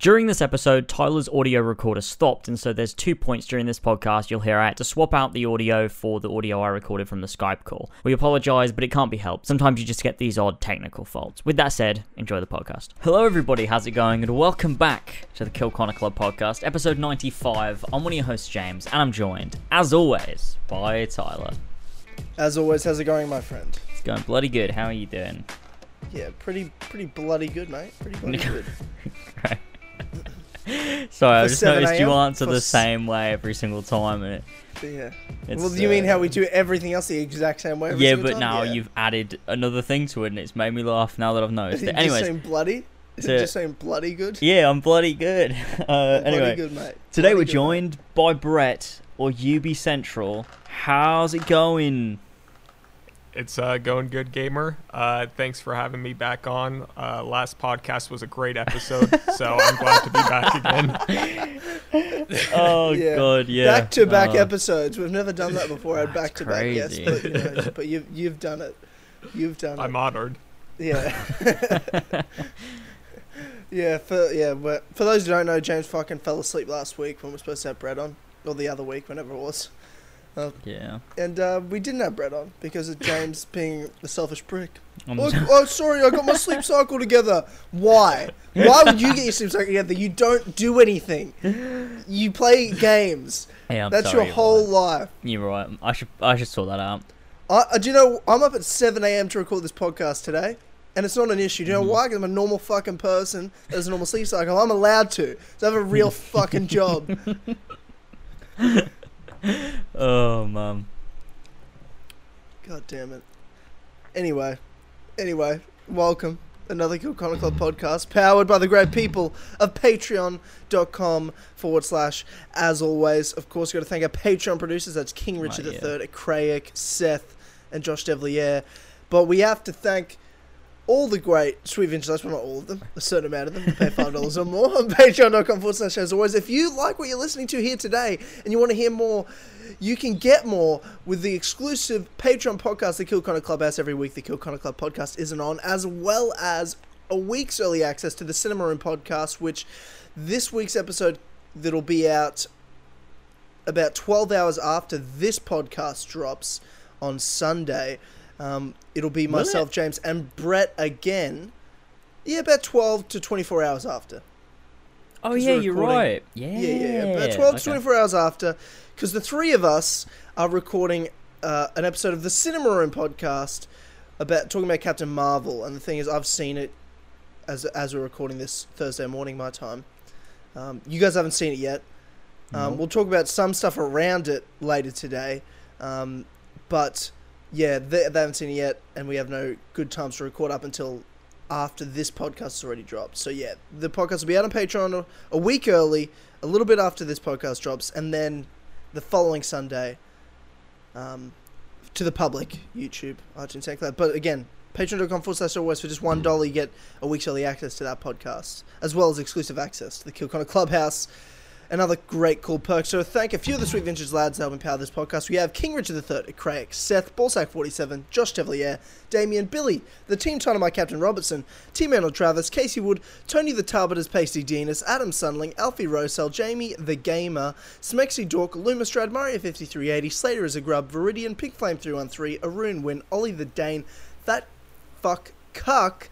During this episode, Tyler's audio recorder stopped, and so there's two points during this podcast you'll hear I had to swap out the audio for the audio I recorded from the Skype call. We apologize, but it can't be helped. Sometimes you just get these odd technical faults. With that said, enjoy the podcast. Hello, everybody, how's it going? And welcome back to the Kill Connor Club podcast, episode 95. I'm one of your hosts, James, and I'm joined, as always, by Tyler. As always, how's it going, my friend? It's going bloody good. How are you doing? Yeah, pretty, pretty bloody good, mate. Pretty bloody good. Right. Sorry, I just noticed you answer the same way every single time, and it, Yeah. well, do you mean uh, how we do everything else the exact same way? every yeah, but time? now Yeah. you've added another thing to it, and it's made me laugh now that I've noticed it it. just saying bloody? Is so- it just saying bloody good? yeah, I'm bloody good. Uh, Bloody anyway, good, mate. today Bloody we're good, joined by Brett or UB Central. How's it going? It's uh, going good, gamer. Uh, thanks for having me back on. Uh, last podcast was a great episode, so I'm glad to be back again. Oh Yeah. god, yeah. Back to back episodes. We've never done that before. I had That's back to back guests, crazy. but, you know, but you've you've done it. You've done it. I'm honored. Yeah. yeah, for yeah, but for those who don't know, James fucking fell asleep last week when we were supposed to have Brett on, or the other week, whenever it was, Yeah. and uh, we didn't have Brett on because of James being a selfish prick. Oh, oh, sorry, I got my sleep cycle together. Why? Why would you get your sleep cycle together? You don't do anything. You play games. Hey, I'm That's sorry, your whole but life. You're right. I should I should sort that out. I, I, do you know, I'm up at 7 a.m. to record this podcast today, and it's not an issue. Do you know why? Because I'm a normal fucking person. There's a normal sleep cycle. I'm allowed to. So I have a real fucking job. Oh man. God damn it. Anyway, anyway, welcome. Another Kill Connor Club podcast powered by the great people of patreon.com forward slash as always. Of course, we've got to thank our Patreon producers. That's King Richard Oh, yeah. III, Craic, Seth, and Josh Devlier. But we have to thank all the great Sweet Vintage well not all of them, a certain amount of them, pay $5 or more on patreon.com forward slash as always. If you like what you're listening to here today and you want to hear more, you can get more with the exclusive Patreon podcast, the Kill Connor Clubhouse, every week. The Kill Connor Club podcast isn't on, as well as a week's early access to the Cinema Room podcast, which this week's episode that'll be out about 12 hours after this podcast drops on Sunday. Um, it'll be Will it? myself, James, and Brett again. Yeah, about 12 to 24 hours after. Oh, yeah, you're right. Yeah. Yeah, yeah, yeah. About 12 to 24 hours after, because the three of us are recording uh, an episode of the Cinema Room podcast about talking about Captain Marvel. And the thing is, I've seen it as as we're recording this Thursday morning, my time. Um, you guys haven't seen it yet. Um. We'll talk about some stuff around it later today. Um, but yeah, they, they haven't seen it yet, and we have no good times to record up until after this podcast has already dropped. So yeah, the podcast will be out on Patreon a, week early, a little bit after this podcast drops, and then the following Sunday um, to the public, YouTube, iTunes, SoundCloud. But again, patreon.com forward slash always for just one dollar you get a week's early access to that podcast, as well as exclusive access to the Kill Connor Clubhouse and other great cool perk. So thank a few of the Sweet Vintage lads that help empower this podcast. We have King Richard III, Craig, Seth, Ballsack47, Josh Devlier, Damien, Billy, the Team Dynamite Captain Robertson, Team Arnold Travis, Casey Wood, Tony the Tarbiters, Pasty Dinas, Adam Sunling, Alfie Rosell, Jamie the Gamer, Smexy Dork, Lumistrad, Mario5380, Slater is a Grub, Viridian, Pink Flame 313, Arun Win, Ollie the Dane, That Fuck Cuck,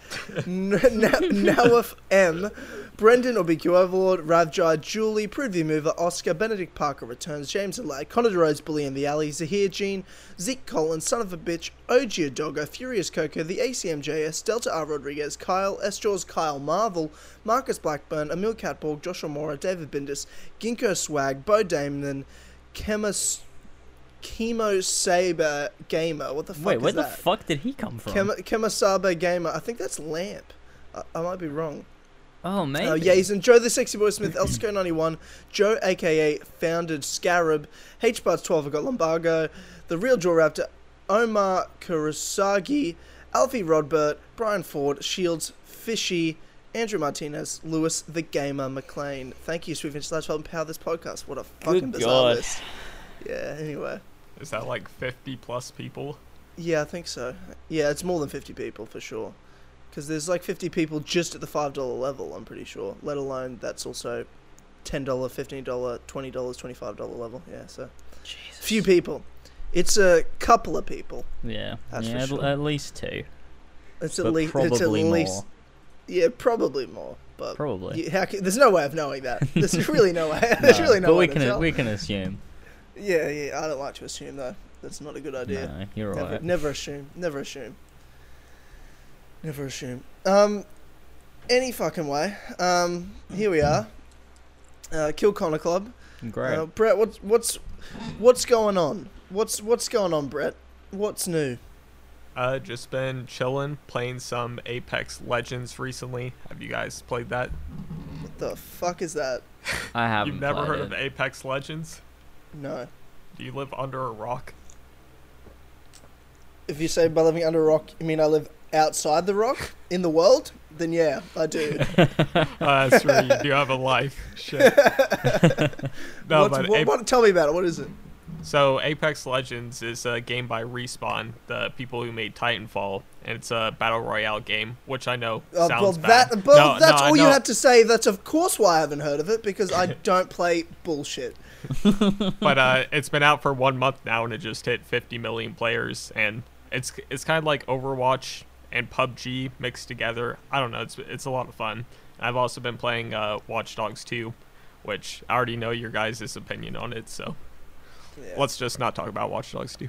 Nawaf M, Brendan Obiku Overlord, Ravjai, Julie, Prudview Mover, Oscar, Benedict Parker returns, James and Lad, Connor DeRose, Bully in the Alley, Zahir Jean, Zeke Collins, Son of a Bitch, OG Doggo, Furious Coco, the ACMJS, Delta R. Rodriguez, Kyle, S. Jaws, Kyle Marvel, Marcus Blackburn, Emil Catborg, Joshua Mora, David Bindis, Ginkgo Swag, Bo Damon, Chemus, Chemo Saber Gamer. What the fuck Wait, where the that? fuck did he come from? Kem- Kemasaba Gamer. I think that's Lamp. I, I might be wrong. Oh maybe. Uh, Yazen, Joe the Sexy Boy Smith, Elsco 91, Joe aka Founded Scarab, H Bards 12, I've got Lombargo, The Real Jaw Raptor, Omar Kurosagi, Alfie Rodbert, Brian Ford, Shields, Fishy, Andrew Martinez, Lewis the Gamer McLean. Thank you, Sweet Vintage Lads, for helping power this podcast. What a fucking Good bizarre God. list. Yeah, anyway. Is that like 50 plus people? Yeah, I think so. Yeah, it's more than 50 people for sure. Because there's like 50 people just at the five dollar level. I'm pretty sure. Let alone that's also ten dollar, fifteen dollar, twenty dollars, twenty five dollar level. Yeah, so Jesus. few people. It's a couple of people. Yeah, That's yeah, at- sure. at least two. It's at But least it's at probably least more. yeah, probably more. But Probably. you- how ca- there's no way of knowing that. There's really no way. There's really no but way we to can tell. we can assume. Yeah, yeah. I don't like to assume though. That's not a good idea. No, you're Never, right. never assume. Never assume. Never assume. Um, any fucking way. Um, here we are. Uh, Kill Connor Club. Great. Uh, Brett, what's what's what's going on? What's what's going on, Brett? What's new? Uh, just been chilling, playing some Apex Legends recently. Have you guys played that? What the fuck is that? I haven't. You've never heard it. of Apex Legends? No. Do you live under a rock? If you say by living under a rock, you mean I live outside the rock in the world? Then yeah, I do. Uh, that's true. You do have a life. Shit. no, but what, Ap- what- tell me about it. What is it? so Apex Legends is a game by Respawn, the people who made Titanfall, and it's a battle royale game, which I know Uh, sounds well, bad. that well, No, that's no, I all you had to say. That's of course why I haven't heard of it because I don't play bullshit. but uh, it's been out for one month now, and it just hit 50 million players, and it's it's kind of like Overwatch and PUBG mixed together. I don't know. It's it's a lot of fun. I've also been playing uh, Watch Dogs 2, which I already know your guys' opinion on it. So Yeah. let's just not talk about Watch Dogs 2.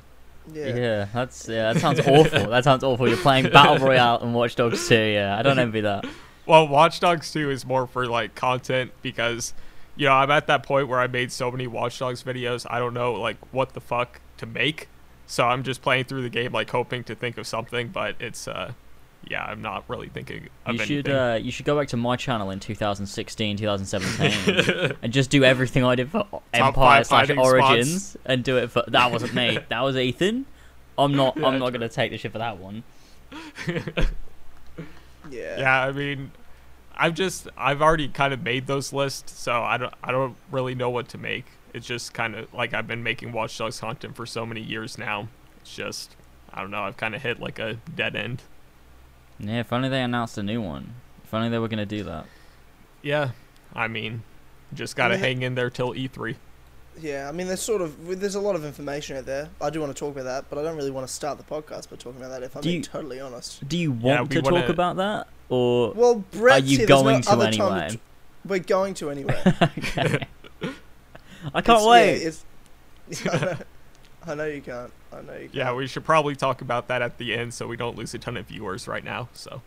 yeah. Yeah. that's yeah. That sounds awful. That sounds awful. You're playing Battle Royale and Watch Dogs 2. Yeah, I don't envy that. Well, Watch Dogs 2 is more for like content because you know, I'm at that point where I made so many Watch Dogs videos, I don't know like what the fuck to make. So I'm just playing through the game like hoping to think of something, but it's uh yeah, I'm not really thinking of You anything. should uh, you should go back to my channel in 2016, 2017, and just do everything I did for Empire slash hiding Origins, and do it for that wasn't me. That was Ethan. I'm not. Yeah, I'm not gonna take the shit for that one. Yeah. yeah, I mean I've just I've already kind of made those lists, so I don't I don't really know what to make. It's just kind of like I've been making Watch Dogs content for so many years now. It's just I don't know, I've kind of hit like a dead end. Yeah, if only they announced a new one. If only they were gonna do that. Yeah, I mean, just gotta Yeah. hang in there till E E3. Yeah, I mean, there's sort of there's a lot of information out there. I do want to talk about that, but I don't really want to start the podcast by talking about that. If I'm Do being you- totally honest. Do you want we to talk wanna- about that, or Well, Brett's are you here, going no to other anyway? To t- we're going to anyway. okay. I can't It's- yeah, wait. it's, I, know, I know you can't. I know you can't. Yeah, we should probably talk about that at the end so we don't lose a ton of viewers right now. So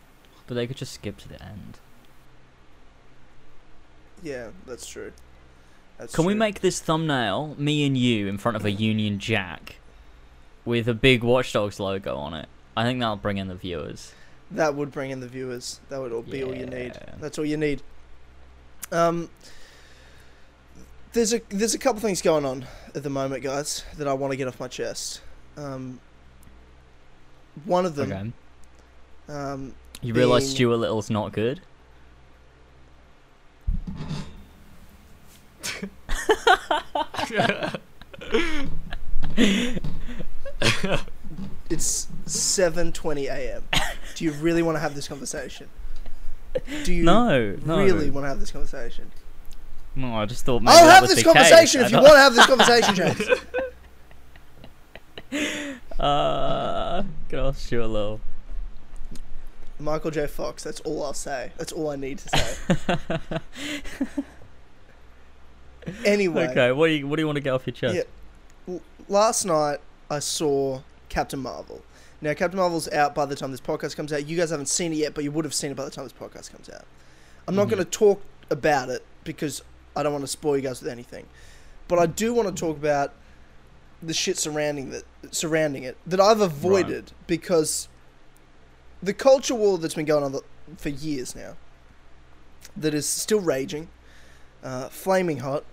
But they could just skip to the end. Yeah, that's true. That's Can we make this thumbnail me and you in front of a Union Jack with a big Watch Dogs logo on it? I think that'll bring in the viewers. that would bring in the viewers. That would all be all you need. That's all you need. Um, there's a there's a couple things going on at the moment, guys, that I want to get off my chest. Um, one of them, Okay. um, You realise Stuart Little's not good? it's 7:20 a.m. Do you really want to have this conversation? Do you No, no. really want to have this conversation? No, I just thought maybe I'll have this the case. conversation if you want to have this conversation, James. Uh, old Stuart Little. Michael J. Fox. That's all I'll say. That's all I need to say. Anyway, okay, what do you what do you want to get off your chest? Yeah. last night I saw Captain Marvel. Now, Captain Marvel's out by the time this podcast comes out. You guys haven't seen it yet, but you would have seen it by the time this podcast comes out. I'm not Mhm. going to talk about it because I don't want to spoil you guys with anything. But I do want to talk about the shit surrounding that surrounding it that I've avoided because the culture war that's been going on for years now that is still raging, uh, flaming hot.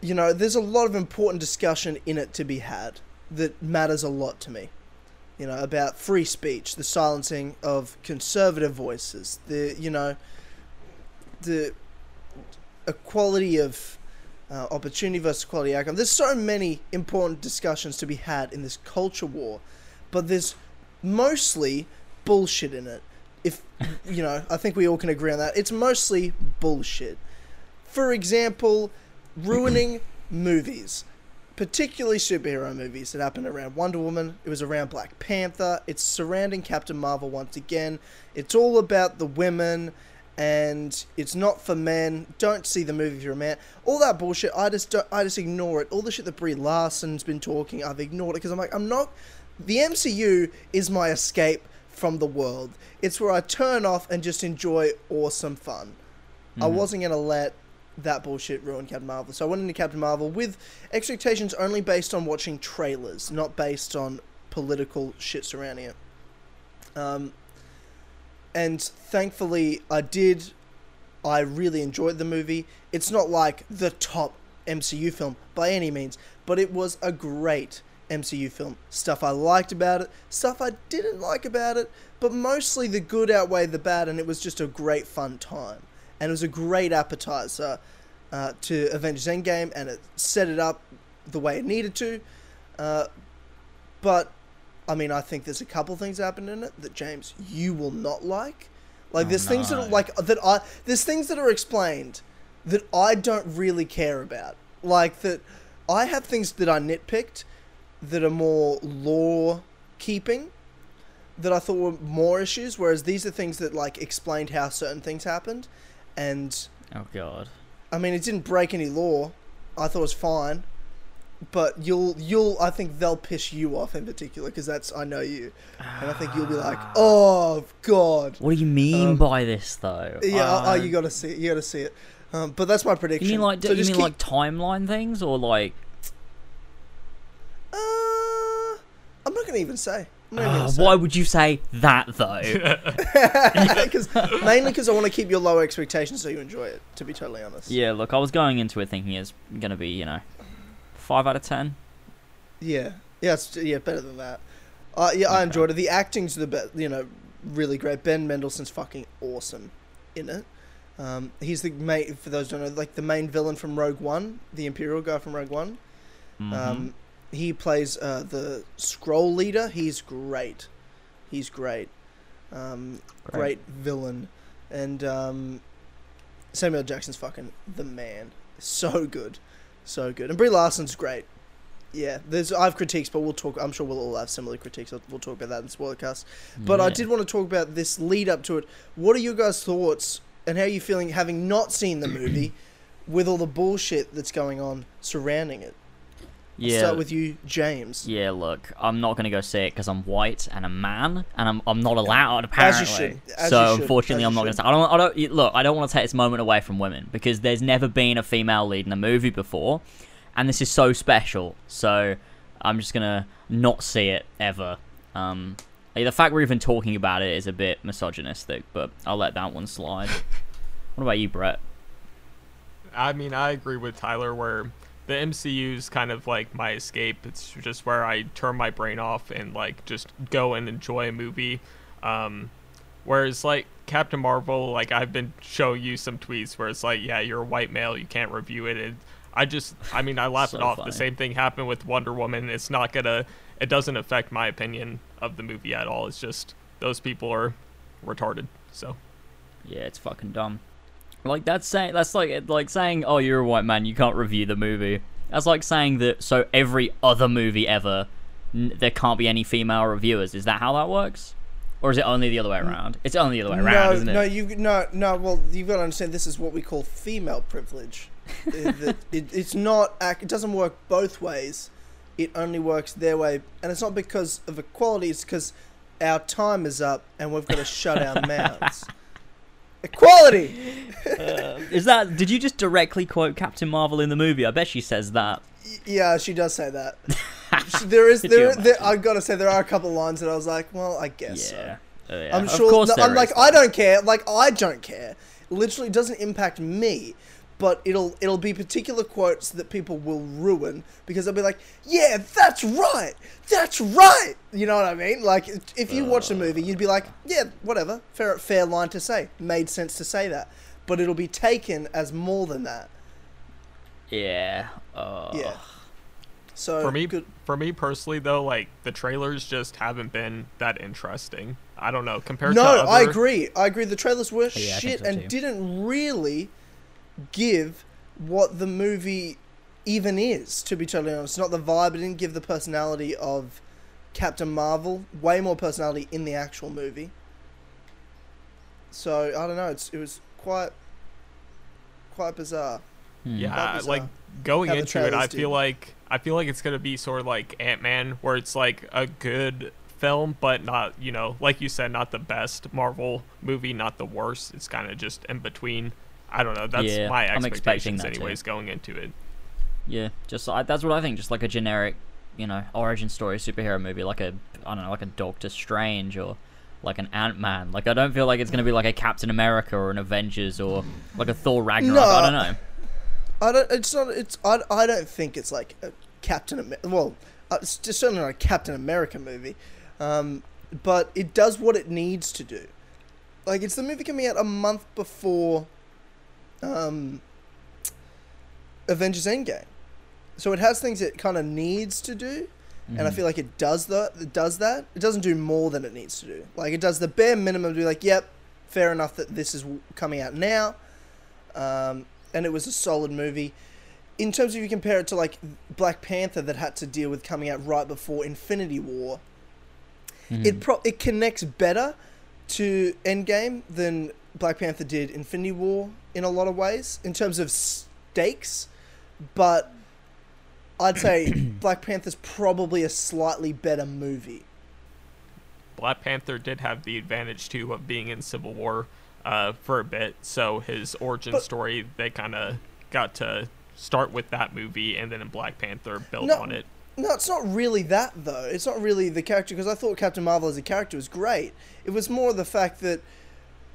You know, there's a lot of important discussion in it to be had that matters a lot to me. You know, about free speech, the silencing of conservative voices, the you know, the equality of uh, opportunity versus quality outcome. There's so many important discussions to be had in this culture war, but there's mostly bullshit in it if you know, I think we all can agree on that. It's mostly bullshit. For example, ruining movies, particularly superhero movies. It happened around Wonder Woman. It was around Black Panther. It's surrounding Captain Marvel once again. It's all about the women, and it's not for men. Don't see the movie if you're a man. All that bullshit. I just don't, I just ignore it. All the shit that Brie Larson's been talking, I've ignored it because I'm like I'm not. The MCU is my escape from the world. It's where I turn off and just enjoy awesome fun. I wasn't gonna let that bullshit ruin Captain Marvel. So I went into Captain Marvel with expectations only based on watching trailers, not based on political shit surrounding it. Um, and thankfully, I did. I really enjoyed the movie. It's not like the top MCU film by any means, but it was a great MCU film. Stuff I liked about it, stuff I didn't like about it, but mostly the good outweighed the bad, and it was just a great fun time. And it was a great appetizer uh, to Avengers Endgame, and it set it up the way it needed to. Uh, but I mean, I think there's a couple things happened in it that James you will not like. Like Oh, there's things that are like that I there's things that are explained that I don't really care about. Like that I have things that I nitpicked that are more lore keeping that I thought were more issues, whereas these are things that like explained how certain things happened, and Oh god. I mean it didn't break any lore. I thought it was fine, but you'll you'll I think they'll piss you off in particular because that's I know you, and I think you'll be like, oh god, What do you mean Um, by this though? yeah, oh, Uh, you gotta see it, you gotta see it. Um, but that's my prediction. You mean like So you mean keep- like timeline things or like Uh, I'm not gonna even say. I'm not even uh, why would you say that though? Cause, mainly because I want to keep your low expectations so you enjoy it. To be totally honest. yeah, look, I was going into it thinking it's gonna be you know five out of ten. Yeah. Yeah. It's, yeah. Better than that. Uh, yeah, I enjoyed it. The acting's the best. You know, really great. Ben Mendelsohn's fucking awesome in it. Um, he's the main. For those don't know, like the main villain from Rogue One, the Imperial guy from Rogue One. Mhm. Um, he plays uh, the Skrull leader. He's great. He's great. Um, great. villain. And um, Samuel Jackson's fucking the man. So good. So good. And Brie Larson's great. Yeah, there's I have critiques, but we'll talk. I'm sure we'll all have similar critiques. We'll talk about that in Spoilercast. But I did want to talk about this lead up to it. What are your guys' thoughts and how are you feeling having not seen the movie with all the bullshit that's going on surrounding it? I'll Yeah. start with you, James. Yeah, look, I'm not gonna go see it because I'm white and a man, and I'm I'm not allowed apparently. As apparently. you should. As so you should. unfortunately, As I'm not gonna say. I don't. I don't. Look, I don't want to take this moment away from women because there's never been a female lead in a movie before, and this is so special. So I'm just gonna not see it ever. Um, the fact we're even talking about it is a bit misogynistic, but I'll let that one slide. what about you, Brett? I mean, I agree with Tyler where the MCU is kind of like my escape. It's just where I turn my brain off and like just go and enjoy a movie. Um, whereas like Captain Marvel, like I've been showing you some tweets where it's like, yeah, you're a white male, you can't review it. And I just, I mean, I laugh So it off. funny. The same thing happened with Wonder Woman. It's not gonna, it doesn't affect my opinion of the movie at all. It's just those people are retarded. So. Yeah, it's fucking dumb. Like that's saying that's like like saying, "Oh, you're a white man, you can't review the movie." That's like saying that so every other movie ever, n- there can't be any female reviewers. Is that how that works, or is it only the other way around? It's only the other way no, around, isn't it? no, you no, no. Well, you've got to understand. This is what we call female privilege. it, it, it's not. It doesn't work both ways. It only works their way, and it's not because of equality. It's because our time is up, and we've got to shut our mouths. Equality. Is that? Did you just directly quote Captain Marvel in the movie? I bet she says that. Yeah, she does say that. There is there, there. I gotta say there are a couple lines that I was like, well, I guess so. Yeah. Uh, yeah. I'm Of sure. course no, I'm like, is. I don't care. Like, I don't care. Literally, doesn't impact me. But it'll it'll be particular quotes that people will ruin because they'll be like, "Yeah, that's right, that's right." You know what I mean? Like, if- if you watch the movie, you'd be like, "Yeah, whatever, fair fair line to say, made sense to say that." But it'll be taken as more than that. Yeah. Uh, Yeah. So For me, good. for me personally, though, like the trailers just haven't been that interesting. I don't know compared No, to other, I agree. I agree. The trailers were Yeah, shit so and too. didn't really give what the movie even is. To be totally honest, not the vibe. It didn't give the personality of Captain Marvel. Way more personality in the actual movie. So I don't know. It's it was quite quite bizarre. Hmm. Yeah, Quite bizarre. like going How into it, I feel did. like I feel like it's gonna be sort of like Ant Man, where it's like a good film, but not you know, like you said, not the best Marvel movie, not the worst. It's kind of just in between. I don't know. That's Yeah, my I'm expecting expectations, that too. anyways, going into it. Yeah, just I, that's what I think. Just like a generic, you know, origin story superhero movie, like a I don't know, like a Doctor Strange or like an Ant Man. Like I don't feel like it's gonna be like a Captain America or an Avengers or like a Thor Ragnarok. I don't know. I don't. It's not. It's. I. I don't think it's like a Captain. Amer- well, uh, it's just certainly not a Captain America movie, um, but it does what it needs to do. Like it's the movie coming out a month before, um, Avengers Endgame, so it has things it kind of needs to do, and I Mhm. feel like it does that. It does that. It doesn't do more than it needs to do. Like it does the bare minimum to be like, yep, fair enough that this is coming out now. Um, and it was a solid movie. In terms of you compare it to like Black Panther that had to deal with coming out right before Infinity War, Mhm. it pro- it connects better to Endgame than Black Panther did Infinity War in a lot of ways in terms of stakes, but I'd say Black Panther's probably a slightly better movie. Black Panther did have the advantage too of being in Civil War uh, for a bit, so his origin But- story they kind of got to start with that movie, and then in Black Panther build No, on it. No, it's not really that though. It's not really the character because I thought Captain Marvel as a character was great. It was more the fact that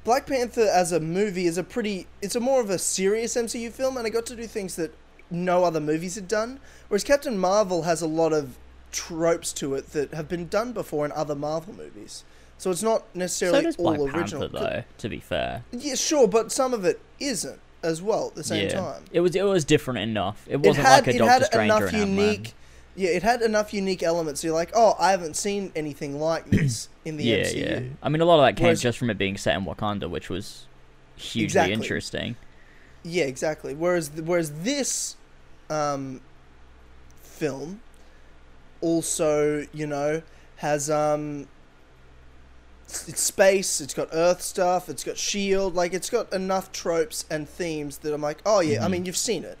Black Panther as a movie is a pretty. It's a more of a serious MCU film, and it got to do things that no other movies had done. Whereas Captain Marvel has a lot of tropes to it that have been done before in other Marvel movies. So it's not so necessarily does all Black original. Panther though. To be fair, Yeah, sure, but some of it isn't as well at the same yeah, time. it was it was different enough. It it wasn't had like a it Doctor Strange or enough an Ant-Man. unique yeah it had enough unique elements So you're like oh i haven't seen anything like this in the yeah, mcu yeah. I mean, a lot of that came Whereas- just from it being set in Wakanda, which was hugely Exactly. interesting. Yeah, exactly whereas whereas this um film also you know has um it's space it's got earth stuff it's got shield like it's got enough tropes and themes that i'm like oh yeah i Mhm. mean you've seen it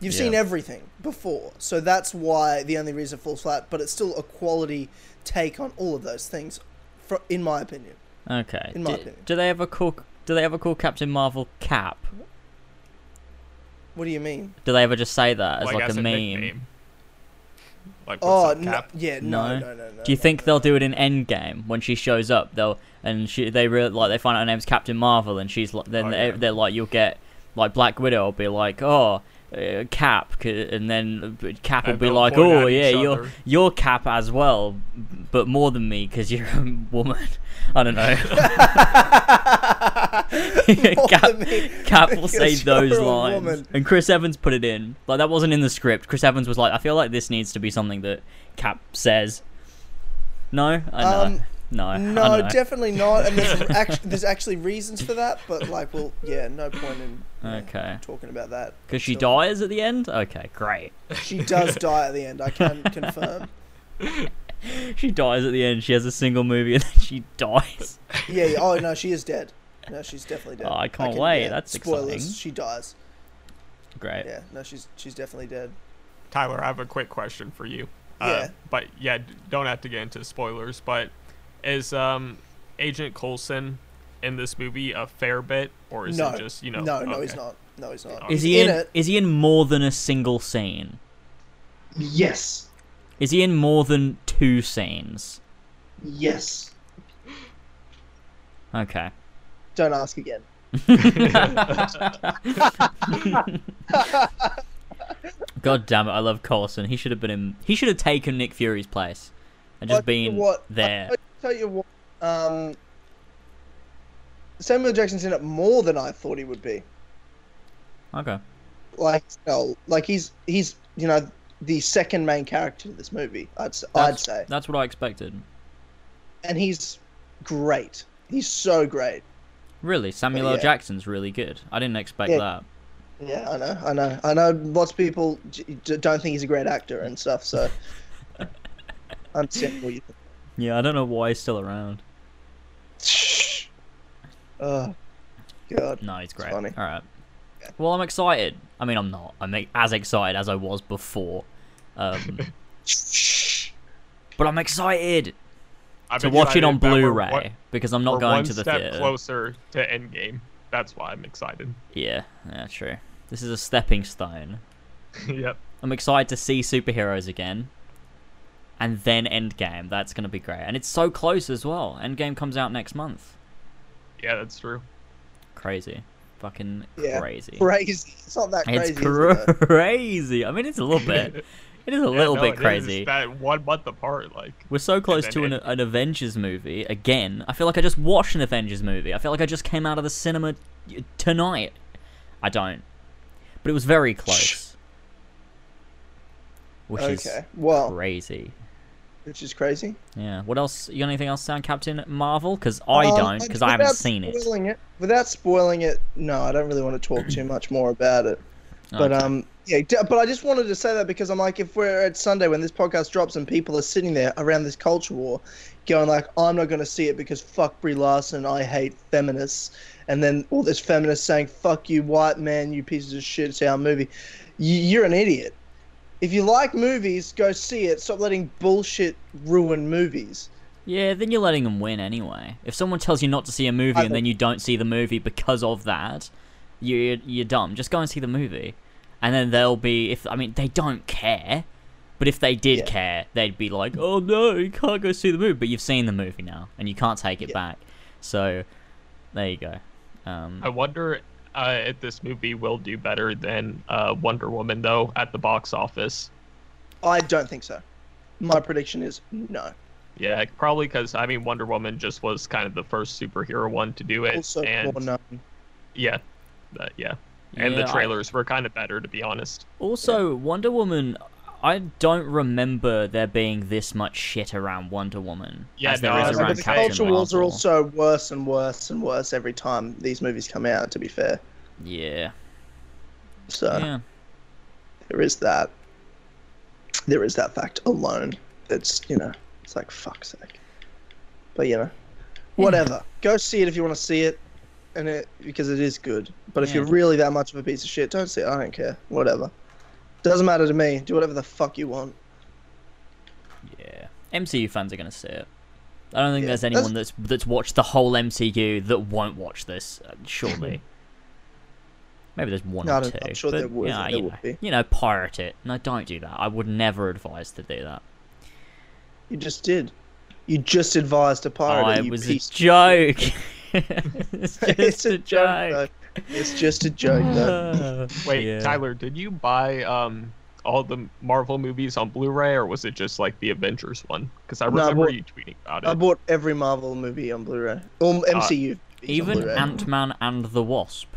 you've Yeah. seen everything before so that's why the only reason it falls flat but it's still a quality take on all of those things fro- in my opinion Okay. In my do, opinion. do they ever call Do they ever call Captain Marvel Cap? what do you mean Do they ever just say that as like, like, as a meme? nickname. Like oh what's up, no, yeah no No? no no no Do you no, think no, they'll no. do it in Endgame when she shows up? They'll and she they re- like they find out her name's Captain Marvel and she's like then Oh, they, yeah. they're like you'll get like Black Widow will be like oh uh, Cap c- and then uh, Cap will be like oh yeah each you're other. you're Cap as well but more than me because you're a woman. I don't know. Cap, Cap will say those lines, woman. and Chris Evans put it in. Like that wasn't in the script. Chris Evans was like, "I feel like this needs to be something that Cap says." No, I know. Um, no, No, definitely not. And there's actually there's actually reasons for that, but like, well, yeah, no point in you know, Okay. talking about that. Because she So- dies at the end. Okay, great. She does die at the end. I can confirm. She dies at the end. She has a single movie and then she dies. Yeah. yeah. Oh no, she is dead. No, she's definitely dead. Oh, I can't can- wait. yeah, That's spoilers. exciting. She dies. Great. Yeah. No, she's she's definitely dead. Tyler, I have a quick question for you. Yeah. Uh, but yeah, don't have to get into spoilers. But is um, Agent Coulson in this movie a fair bit, or is no. it just you know? No, no, he's not. No, he's not. Is He's he in? it? Is he in more than a single scene? Yes. Is he in more than two scenes? Yes. Okay. Don't ask again. God damn it! I love Coulson. He should have been in. He should have taken Nick Fury's place and just I'll tell you been what, there. I, I tell you what. Um, Samuel Jackson's in it more than I thought he would be. Okay. like no, like he's he's you know the second main character in this movie. I'd s- I'd say, That's what I expected. and he's great. He's so great. Really, Samuel L. Jackson's really good. I didn't expect Yeah. that. Yeah, I know, I know, I know. Lots of people don't think he's a great actor and stuff. So, I understand what you think. Yeah, I don't know why he's still around. Shh. Oh, God. No, he's great. funny. All right. Well, I'm excited. I mean, I'm not. I'm as excited as I was before. Um, but I'm excited I'm to watch it on Blu-ray one- because I'm not going to the step theater. closer to Endgame. That's why I'm excited. Yeah, yeah, true. This is a stepping stone. yep. I'm excited to see superheroes again. And then Endgame. That's going to be great. And it's so close as well. Endgame comes out next month. Yeah, that's true. Crazy. Fucking Yeah, crazy. Crazy. It's not that crazy. It's is it, crazy. I mean, it's a little bit. It is a Yeah, little no, bit crazy. That one month apart, like We're so close to an, an Avengers movie again. I feel like I just watched an Avengers movie. I feel like I just came out of the cinema tonight. I don't. But it was very close. Which Okay. is Well, crazy. Which is crazy. Yeah. What else? You got anything else on Captain Marvel? Because I Um, don't, because I haven't seen it. spoiling it. Without spoiling it, no, I don't really want to talk too much more about it. But Okay. um, yeah, d- but I just wanted to say that because I'm like, if we're at Sunday when this podcast drops and people are sitting there around this culture war, going like, I'm not going to see it because fuck Brie Larson, I hate feminists, and then all this feminists saying, fuck you, white man, you pieces of shit, it's our movie. Y- You're an idiot. If you like movies, go see it. Stop letting bullshit ruin movies. Yeah, then you're letting them win anyway. If someone tells you not to see a movie I and then you don't see the movie because of that, you're you're dumb. Just go and see the movie, and then they'll be. If I mean, they don't care, but if they did Yeah. care, they'd be like, "Oh no, you can't go see the movie." But you've seen the movie now, and you can't take it Yeah. back. So, there you go. Um, I wonder uh, if this movie will do better than uh, Wonder Woman though at the box office. I don't think so. My prediction is no. Yeah, probably because I mean Wonder Woman just was kind of the first superhero one to do it, Also, and more known. yeah, that, yeah, and yeah, the I- trailers were kind of better to be honest. Also, Wonder Woman. I don't remember there being this much shit around Wonder Woman Yeah, as there no, I is around but the Captain culture wars are also worse and worse and worse every time these movies come out. To be fair, Yeah, so yeah. there is that. There is that fact alone. It's you know, it's like fuck's sake. But you know, whatever. Go see it if you want to see it, and it because it is good. But if you're really that much of a piece of shit, don't see it. I don't care. Whatever. Doesn't matter to me. Do whatever the fuck you want. Yeah, MCU fans are gonna see it. I don't think Yeah, there's anyone that's that's watched the whole MCU that won't watch this. Uh, surely, maybe there's one No, or don't- two. I'm sure but, there would- Yeah, there you would know, be. you know, pirate it. No, don't do that. I would never advise to do that. You just did. You just advised to pirate. oh, it, it you was a joke. it's just it's a, joke. though. It's just a joke, though. Wait, Yeah. Tyler, did you buy um all the Marvel movies on Blu-ray, or was it just like the Avengers one? Because I No, I remember bought- you tweeting about it. I bought every Marvel movie on Blu-ray. Or MCU. movies on Even Ant Man and the Wasp.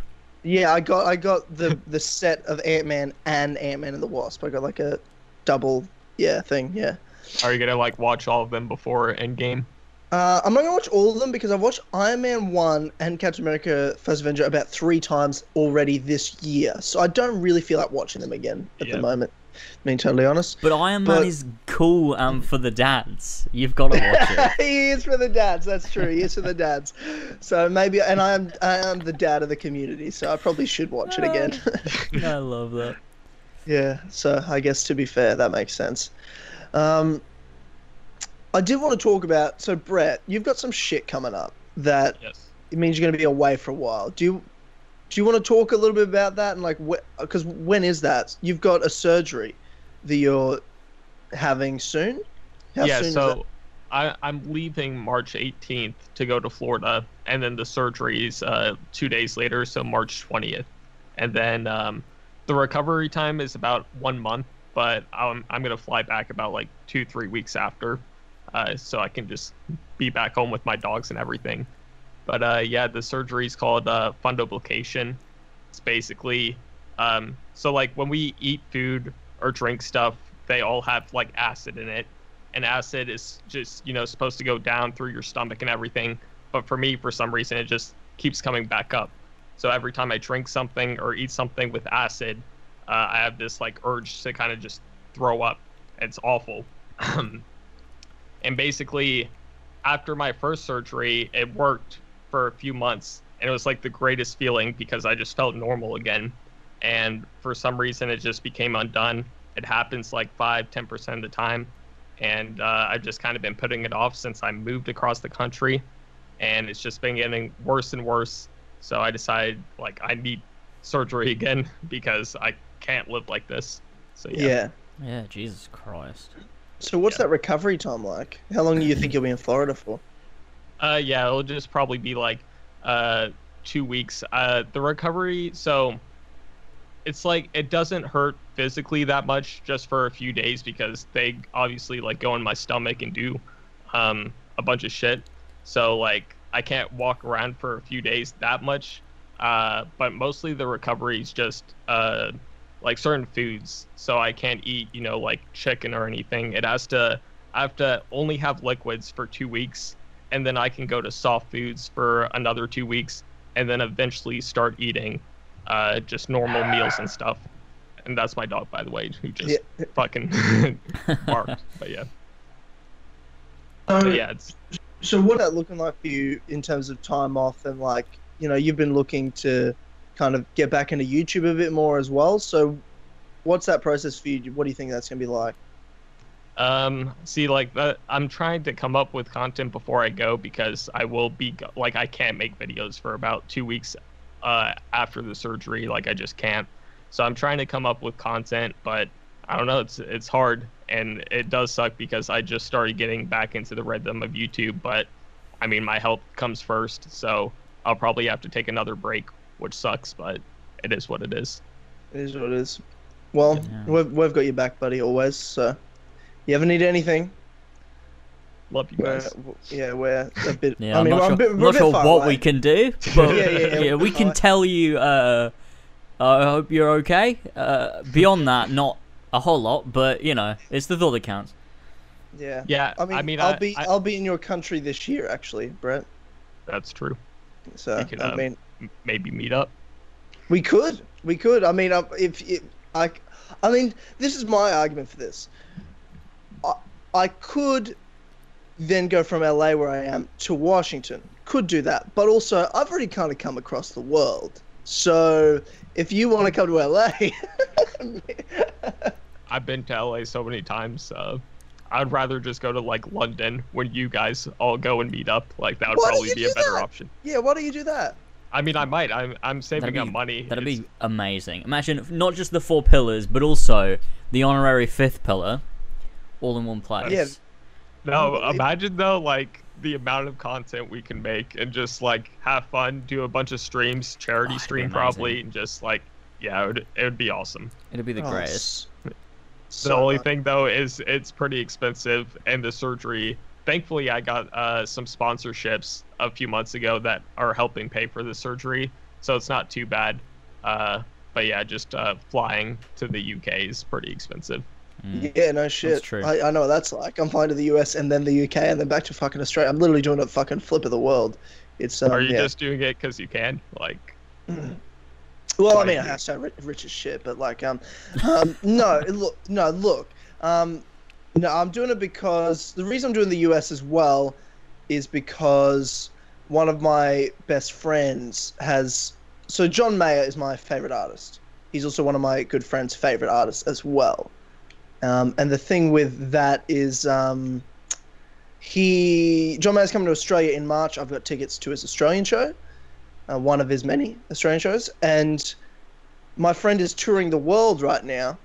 Yeah, I got I got the the set of Ant Man and Ant Man and the Wasp. I got like a double yeah thing. Yeah. Are you gonna like watch all of them before Endgame? Uh, I'm not gonna watch all of them because I've watched Iron Man one and Captain America: First Avenger about three times already this year, so I don't really feel like watching them again at Yeah. the moment. Being totally honest. But Iron Man But- is cool um, for the dads. You've got to watch it. he is for the dads. That's true. He is for the dads. So maybe, and I am I am the dad of the community, so I probably should watch it again. I love that. yeah. So I guess to be fair, that makes sense. Um, I did want to talk about. So Brett, you've got some shit coming up that Yes. it means you're going to be away for a while. Do you do you want to talk a little bit about that and like what? because when is that? You've got a surgery that you're having soon. How yeah, soon so I, I'm leaving March 18th to go to Florida, and then the surgery is uh, two days later, so March 20th. And then um, the recovery time is about one month, but I'm, I'm going to fly back about like two, three weeks after, uh, so I can just be back home with my dogs and everything. But uh, yeah, the surgery is called uh, fundoplication. It's basically um, so like when we eat food or drink stuff they all have like acid in it, and acid is just you know supposed to go down through your stomach and everything. But for me, for some reason, it just keeps coming back up. So every time I drink something or eat something with acid, uh, I have this like urge to kind of just throw up. It's awful. and basically, after my first surgery, it worked for a few months, and it was like the greatest feeling because I just felt normal again. And for some reason, it just became undone. It happens like five, ten percent of the time, and uh, I've just kind of been putting it off since I moved across the country, and it's just been getting worse and worse. So I decided like I need surgery again because I can't live like this. So yeah. Yeah. Yeah, Jesus Christ. So what's Yeah. that recovery time like? How long do you think you'll be in Florida for? Uh, yeah, it'll just probably be like uh two weeks. Uh, the recovery, so it's like it doesn't hurt physically that much just for a few days because they obviously like go in my stomach and do um a bunch of shit. So like I can't walk around for a few days that much. Uh, but mostly the recovery is just uh like certain foods. So I can't eat, you know, like chicken or anything. It has to I have to only have liquids for two weeks and then I can go to soft foods for another two weeks, and then eventually start eating uh, just normal meals and stuff. And that's my dog, by the way, who just Yeah. fucking barked. But yeah, So, but yeah, it's So what's that looking like for you in terms of time off and like, you know, you've been looking to kind of get back into YouTube a bit more as well. So what's that process for you? What do you think that's going to be like? Um see like that i'm trying to come up with content before i go because i will be like i can't make videos for about two weeks uh after the surgery like i just can't so i'm trying to come up with content but i don't know it's it's hard and it does suck because i just started getting back into the rhythm of youtube but i mean my health comes first so i'll probably have to take another break which sucks but it is what it is It is what it is. Well, Yeah. we've, we've got your back, buddy, always. So you ever need anything? love you We're, yeah, we're a bit. Yeah, I I'm mean, not sure, bit, I'm we're a not sure what away. we can do, but Yeah, yeah, yeah, we we're can fine. tell you. Uh, I hope you're okay. Uh, beyond that, not a whole lot, but you know, it's the thought that counts. Yeah. yeah I mean, i mean I'll I, be I- I'll be in your country this year, actually, Brett. that's true So We could, I mean, M- maybe meet up we could, we could. I mean, uh, if, if I, I mean, this is my argument for this. I, I could then go from LA where I am to Washington. Could do that, but also I've already kind of come across the world. So if you want to come to LA, I've been to LA so many times. Uh, I'd rather just go to like London when you guys all go and meet up. Like that would Why probably be a better that? option. yeah, why don't you do that? I mean, I might. I'm I'm saving That'd up money. That'd It's- be amazing. Imagine not just the four pillars, but also the honorary fifth pillar, all in one place. Yeah. no. Imagine though, like the amount of content we can make and just like have fun, do a bunch of streams, charity Oh, stream probably, and just like yeah, it would it would be awesome. It'd be the Oh, greatest. s- the only thing though is it's pretty expensive and the surgery thankfully i got uh, some sponsorships a few months ago that are helping pay for the surgery so it's not too bad uh, but yeah just uh, flying to the uk is pretty expensive Mm. Yeah, no shit. true. I, I know what that's like. I'm flying to the US and then the UK and then back to fucking Australia. I'm literally doing a fucking flip of the world. It's um, are you yeah. just doing it because you can like Well, I mean, I sound rich, rich as shit, but like, um, um, no, look, no, look, um, no, I'm doing it because the reason I'm doing the US as well is because one of my best friends has. So John Mayer is my favorite artist. He's also one of my good friends' favorite artists as well. Um, and the thing with that is, um, he John Mayer's coming to Australia in March. I've got tickets to his Australian show uh, one of his many Australian shows, and my friend is touring the world right now.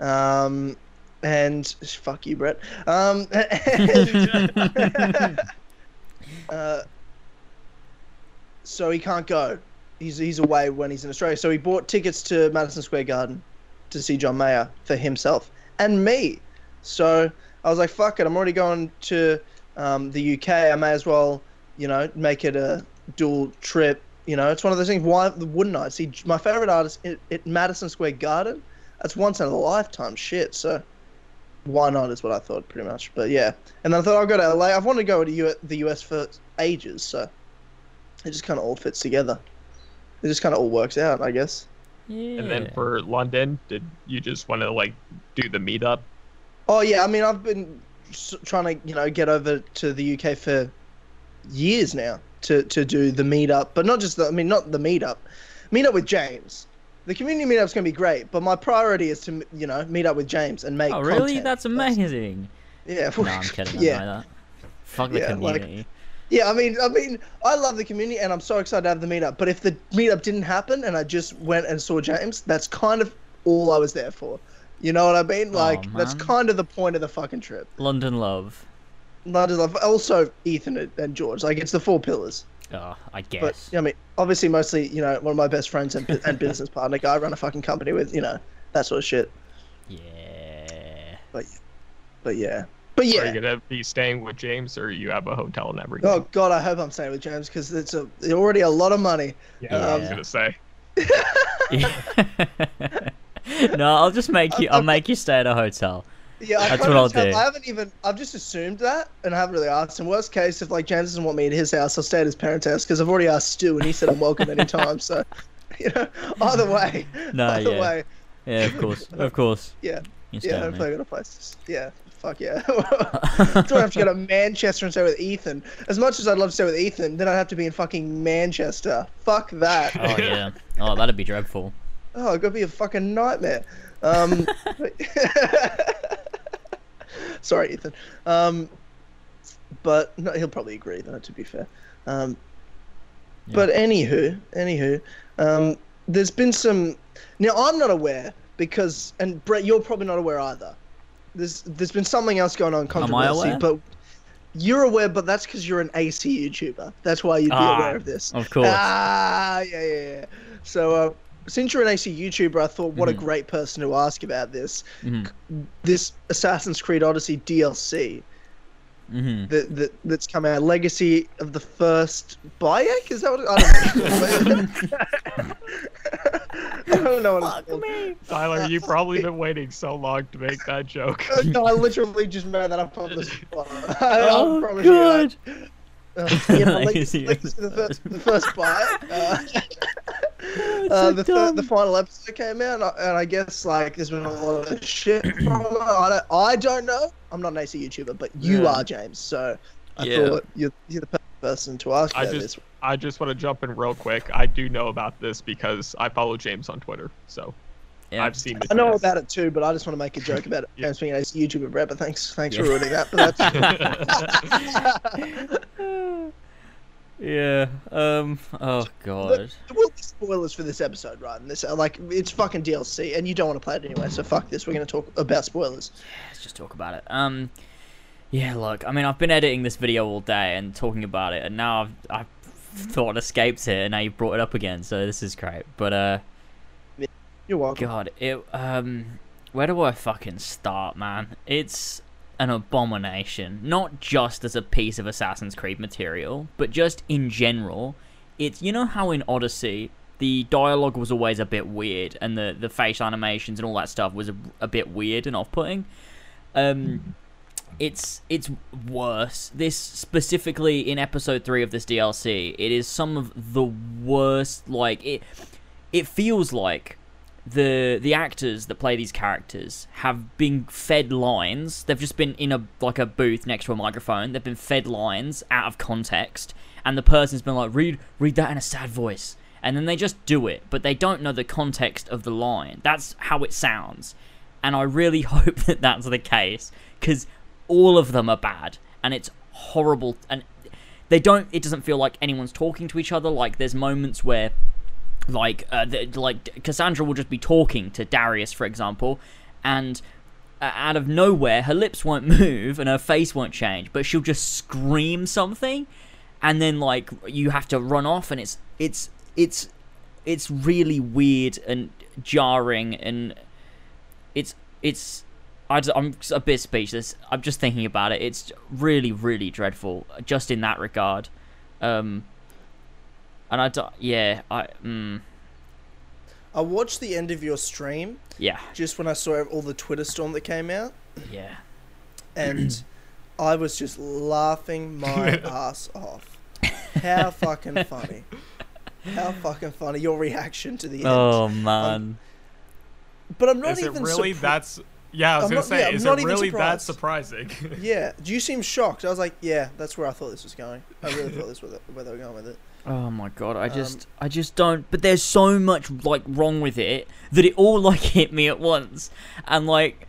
Um, and fuck you, Brett. Um, and- uh, so he can't go. He's he's away when he's in Australia. So he bought tickets to Madison Square Garden to see John Mayer for himself and me. So I was like, fuck it. I'm already going to um, the UK. I may as well, you know, make it a dual trip. You know, it's one of those things. Why wouldn't I see my favorite artist at, Madison Square Garden? That's once in a lifetime shit. So why not is what I thought pretty much. But yeah, and then I thought I'll go to LA. I've wanted to go to U- the US for ages, so it just kind of all fits together. It just kind of all works out, I guess. Yeah. And then for London, did you just want to like do the meetup? Oh yeah, I mean I've been trying to you know get over to the UK for years now to to do the meetup, but not just the I mean not the meetup, meet up with James. The community meetup's gonna be great, but my priority is to you know meet up with James and make. oh, really? content That's first. amazing. Yeah. No, I'm kidding. yeah. I know that. Fuck the Yeah, like- community. Yeah, I mean, I mean, I love the community, and I'm so excited to have the meetup. But if the meetup didn't happen, and I just went and saw James, that's kind of all I was there for. You know what I mean? Like, that's kind of the point of the fucking trip. London love. London love. also Ethan and- George. Like, it's the four pillars. Oh, I But guess. I mean, obviously, mostly, you know, one of my best friends and, and business partner, guy I run a fucking company with. You know, that sort of shit. Yeah. But, But yeah, but yeah, Are you gonna be staying with James, or you have a hotel and everything? Oh God, I hope I'm staying with James because it's a already a lot of money. yeah, I was um, gonna say. no, I'll just make you. I'll make you stay at a hotel. Yeah, I That's can't what I'll tell- do. I haven't even. I've just assumed that, and I haven't really asked. In worst case, if like James doesn't want me at his house, I'll stay at his parents' house because I've already asked Stu, and he said I'm welcome anytime. So, you know, either way, No, either yeah. way, Yeah, of course, of course. yeah, yeah. Hopefully, I me. got a place. To, yeah, fuck yeah. Do I have to go to Manchester and stay with Ethan? As much as I'd love to stay with Ethan, then I'd have to be in fucking Manchester. Fuck that. Oh yeah. Oh, that'd be dreadful. Oh, it's gonna be a fucking nightmare. Um, sorry, Ethan. Um, but no, he'll probably agree, though. To be fair. Um, Yeah. But anywho, anywho, um, there's been some. Now I'm not aware because, and Brett, you're probably not aware either. There's there's been something else going on Am I controversy, but you're aware. But that's because you're an AC YouTuber. That's why you'd be Ah, aware of this. Of course. Ah, yeah, yeah, yeah. So, uh, since you're an AC YouTuber, I thought, what Mhm. a great person to ask about this. Mhm. This Assassin's Creed Odyssey DLC Mhm. that, that that's come out, Legacy of the First Bayek. Is that what? It, I don't know. I don't know what it's called. Tyler, you've probably been waiting so long to make that joke. No, I literally just made that up on the spot. I, Oh I promise you. god. I- Uh, yeah, but Legacy Legacy, the first, the first Bayek. Uh, uh, so the, fir- dumb. the final episode came out, and I, and I guess like there's been a lot of shit from it. I don't, I don't know. I'm not an AC YouTuber, but you Yeah. are, James. So I Yeah. thought you're, you're the person to ask I just- this. I just want to jump in real quick. I do know about this because I follow James on Twitter, so Yeah. I've seen I know tweets. about it too, but I just want to make a joke about it. Yeah. James being an AC YouTuber, Brett. But thanks, thanks for ruining that. But that's yeah. Um. Oh god. There will be spoilers for this episode, right? And this, uh, like, it's fucking DLC, and you don't want to play it anyway. So fuck this. We're gonna talk about spoilers. Let's just talk about it. Um. Yeah. Look. I mean, I've been editing this video all day and talking about it, and now I've I've thought escapes it, and now you've brought it up again. So this is great. But uh. You're welcome. God, it um where do I fucking start, man? It's an abomination. Not just as a piece of Assassin's Creed material, but just in general. It's you know how in Odyssey the dialogue was always a bit weird and the the face animations and all that stuff was a, a bit weird and off-putting. Um it's it's worse. This specifically in episode 3 of this DLC, it is some of the worst like it it feels like the the actors that play these characters have been fed lines. They've just been in a like a booth next to a microphone. They've been fed lines out of context, and the person's been like, "Read read that in a sad voice," and then they just do it, but they don't know the context of the line. That's how it sounds, and I really hope that that's the case because all of them are bad, and it's horrible, and they don't. It doesn't feel like anyone's talking to each other. Like there's moments where like uh, the, like Cassandra will just be talking to Darius, for example, and uh, out of nowhere her lips won't move and her face won't change, but she'll just scream something, and then like you have to run off, and it's it's it's it's really weird and jarring, and it's it's. I am a bit speechless. I'm just thinking about it. It's really, really dreadful, just in that regard. Um, and I don't, yeah, I, mm, I watched the end of your stream yeah, just when I saw all the Twitter storm that came out, Yeah. and I was just laughing my ass off. How fucking funny! How fucking funny your reaction to the end. Oh man. but I'm not Is it even really surpri- that's? Yeah, I was I'm gonna not- say, yeah, I'm is not it even really that surprised. surprising? Yeah, Do you seem shocked. I was like, yeah, that's where I thought this was going. I really thought this was where they were going with it. Oh my god, I Um, just I just don't but there's so much like wrong with it that it all like hit me at once. And like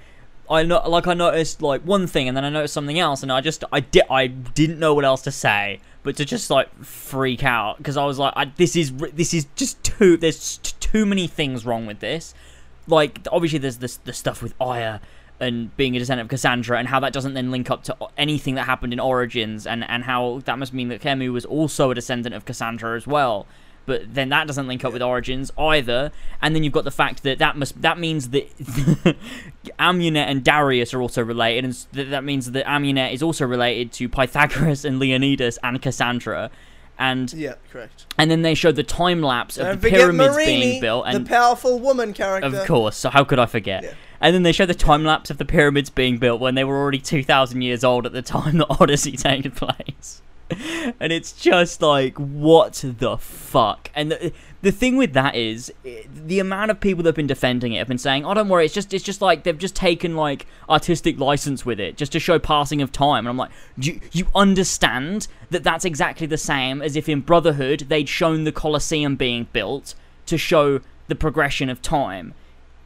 I know like I noticed like one thing and then I noticed something else and I just I did I didn't know what else to say but to just like freak out because I was like I, this is this is just too there's t- too many things wrong with this. Like obviously there's this the stuff with Aya and being a descendant of Cassandra and how that doesn't then link up to anything that happened in Origins and, and how that must mean that Khemu was also a descendant of Cassandra as well. But then that doesn't link up with Origins either. And then you've got the fact that that must that means that Amunet and Darius are also related, and that means that Amunet is also related to Pythagoras and Leonidas and Cassandra. And Yeah, correct. and then they showed the time lapse of Don't the forget pyramids Marini, being built, and the powerful woman character. of course. So how could I forget? Yeah. And then they show the time lapse of the pyramids being built when they were already two thousand years old at the time the Odyssey taking place. and it's just like, what the fuck? And the, the thing with that is, eh, the amount of people that have been defending it have been saying, "Oh, don't worry, it's just, it's just like they've just taken like artistic license with it, just to show passing of time." And I'm like, you, you understand that that's exactly the same as if in Brotherhood they'd shown the Colosseum being built to show the progression of time,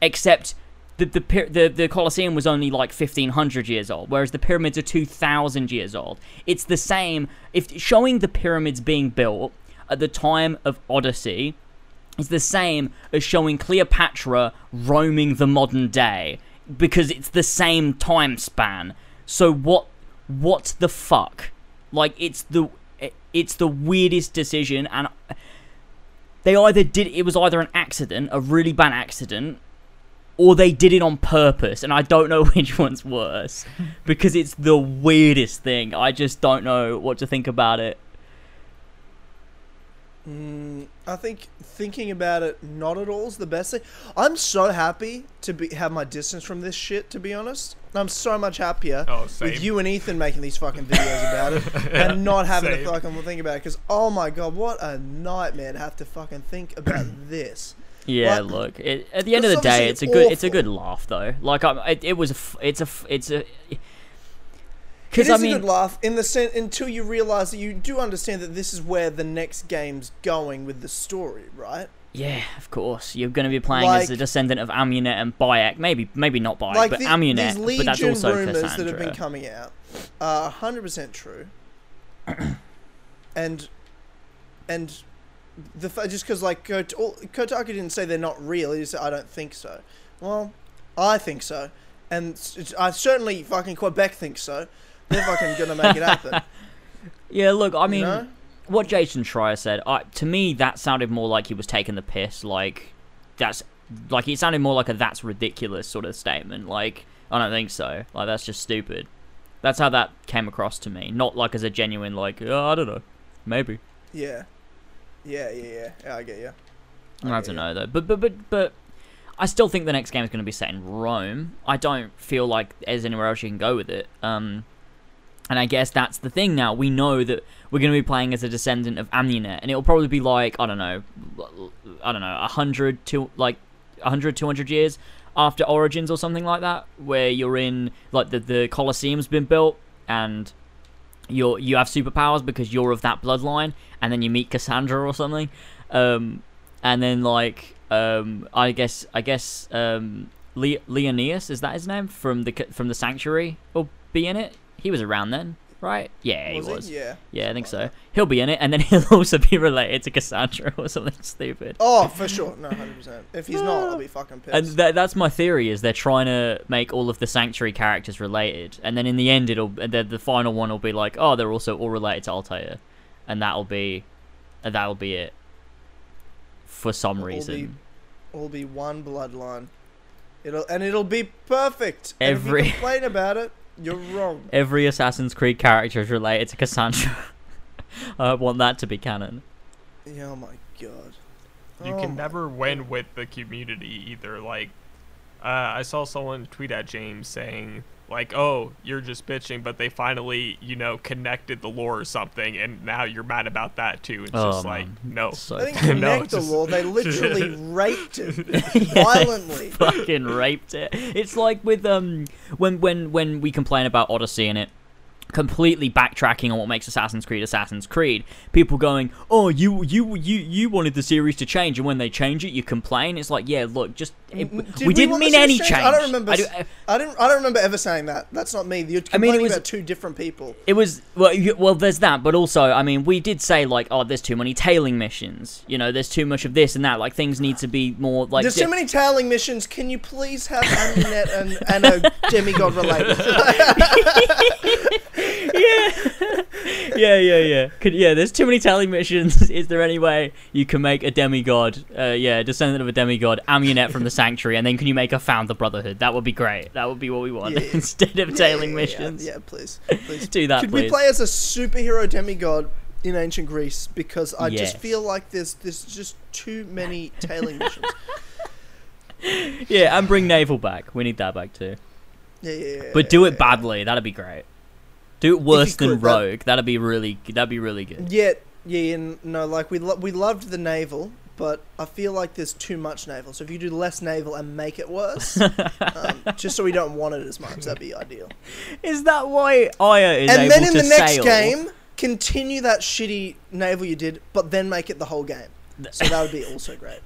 except the the the, the Colosseum was only like 1500 years old, whereas the pyramids are 2000 years old. It's the same. If showing the pyramids being built at the time of Odyssey is the same as showing Cleopatra roaming the modern day because it's the same time span. So what what the fuck? Like it's the it's the weirdest decision and they either did it was either an accident, a really bad accident, or they did it on purpose, and I don't know which one's worse because it's the weirdest thing. I just don't know what to think about it. Mm, I think thinking about it not at all is the best thing. I'm so happy to be have my distance from this shit. To be honest, I'm so much happier Oh, with you and Ethan making these fucking videos about it and not having Same. to fucking think about it. Because oh my god, what a nightmare to have to fucking think about this. Yeah, Like- look. It, at the end of the day, it's a good. It's a good laugh though. Like I, it, it was. A, f- it's a. f- It's a. Because I a mean, good laugh in the sense until you realize that you do understand that this is where the next game's going with the story, right? yeah, of course, you're going to be playing as Like- a descendant of Amunet and Bayek. Maybe, maybe not Bayek, like but the- Amunet. But that's also rumors Cassandra. that have been coming out are 100% true. and and the just because like Kot- Kotaku didn't say they're not real, he said I don't think so. Well, I think so, and I certainly fucking Quebec thinks so. They're fucking gonna make it happen. yeah, look. I mean, you know? what Jason Schreier said, I, to me, that sounded more like he was taking the piss. Like that's like it sounded more like a "that's ridiculous" sort of statement. Like I don't think so. Like that's just stupid. That's how that came across to me. Not like as a genuine like oh, I don't know, maybe. yeah, yeah, yeah, yeah. yeah I get you. I, I don't you. know though. But but but but I still think the next game is going to be set in Rome. I don't feel like there's anywhere else you can go with it. Um, and I guess that's the thing now. We know that we're going to be playing as a descendant of Amunet, and it'll probably be like I don't know, I don't know, a hundred to like a hundred, two hundred years after Origins or something like that, where you're in like the the Colosseum's been built and you're you have superpowers because you're of that bloodline, and then you meet Cassandra or something, um, and then like um, I guess I guess um, Le- Leonidas is that his name? From the from the Sanctuary? Will be in it. He was around then, right? Yeah, Was he was. Yeah. Yeah, I think so. He'll be in it, and then he'll also be related to Cassandra or something stupid. Oh, for sure. No, hundred percent. If he's not, I'll be fucking pissed. And that, that's my theory is they're trying to make all of the sanctuary characters related, and then in the end it'll the, the final one will be like, oh, they're also all related to Altair, and that'll be, and that'll be it. For some It'll reason, be- All be one bloodline. It'll and it'll be perfect. And if Every- you complain about it, you're wrong. every Assassin's Creed character is related to Cassandra. I want that to be canon. Yeah, oh my god. You Oh can my never win with the community either. Like, uh, I saw someone tweet at James saying, like, oh, you're just bitching, but they finally, you know, connected the lore or something, and now you're mad about that too. It's Oh, just like, man. no. So They didn't No, connect the just- lore. They literally raped it Yeah, violently. fucking raped it. It's like with um when when when we complain about Odyssey and it completely backtracking on what makes Assassin's Creed Assassin's Creed. People going, "Oh, you you you you wanted the series to change, and when they change it, you complain." It's like, yeah, look, just it, did we we didn't mean any change. change? I don't remember I do- s- uh, I didn't. I don't remember ever saying that. That's not me. You're I mean, it was- about two different people. It was well, you, well. There's that, but also, I mean, we did say like, oh, there's too many tailing missions. You know, there's too much of this and that. Like, things need to be more like. There's di- too many tailing missions. Can you please have Amunet and, and a demigod related? yeah, yeah, yeah. Yeah. Could, yeah, there's too many tailing missions. Is there any way you can make a demigod? Uh, yeah, descendant of a demigod, Amunet from the Sanctuary, and then can you make a Found the Brotherhood? That would be great. That would be what we want Yeah, yeah. instead of Yeah, tailing missions. Yeah, yeah, please, please Do that, Could please. we play as a superhero demigod in ancient Greece? Because I Yes. just feel like there's there's just too many tailing missions. Yeah, and bring naval back. We need that back too. Yeah, yeah, yeah. But do it badly. That'd be great. Do it worse than could, Rogue. That'd be really. That'd be really good. Yeah, yeah, n- no, like we lo- we loved the naval, but I feel like there's too much naval. So if you do less naval and make it worse, um, just so we don't want it as much, that'd be ideal. Is that why Aya is and able to And then in the next sail? game, continue that shitty naval you did, but then make it the whole game. So that would be also great,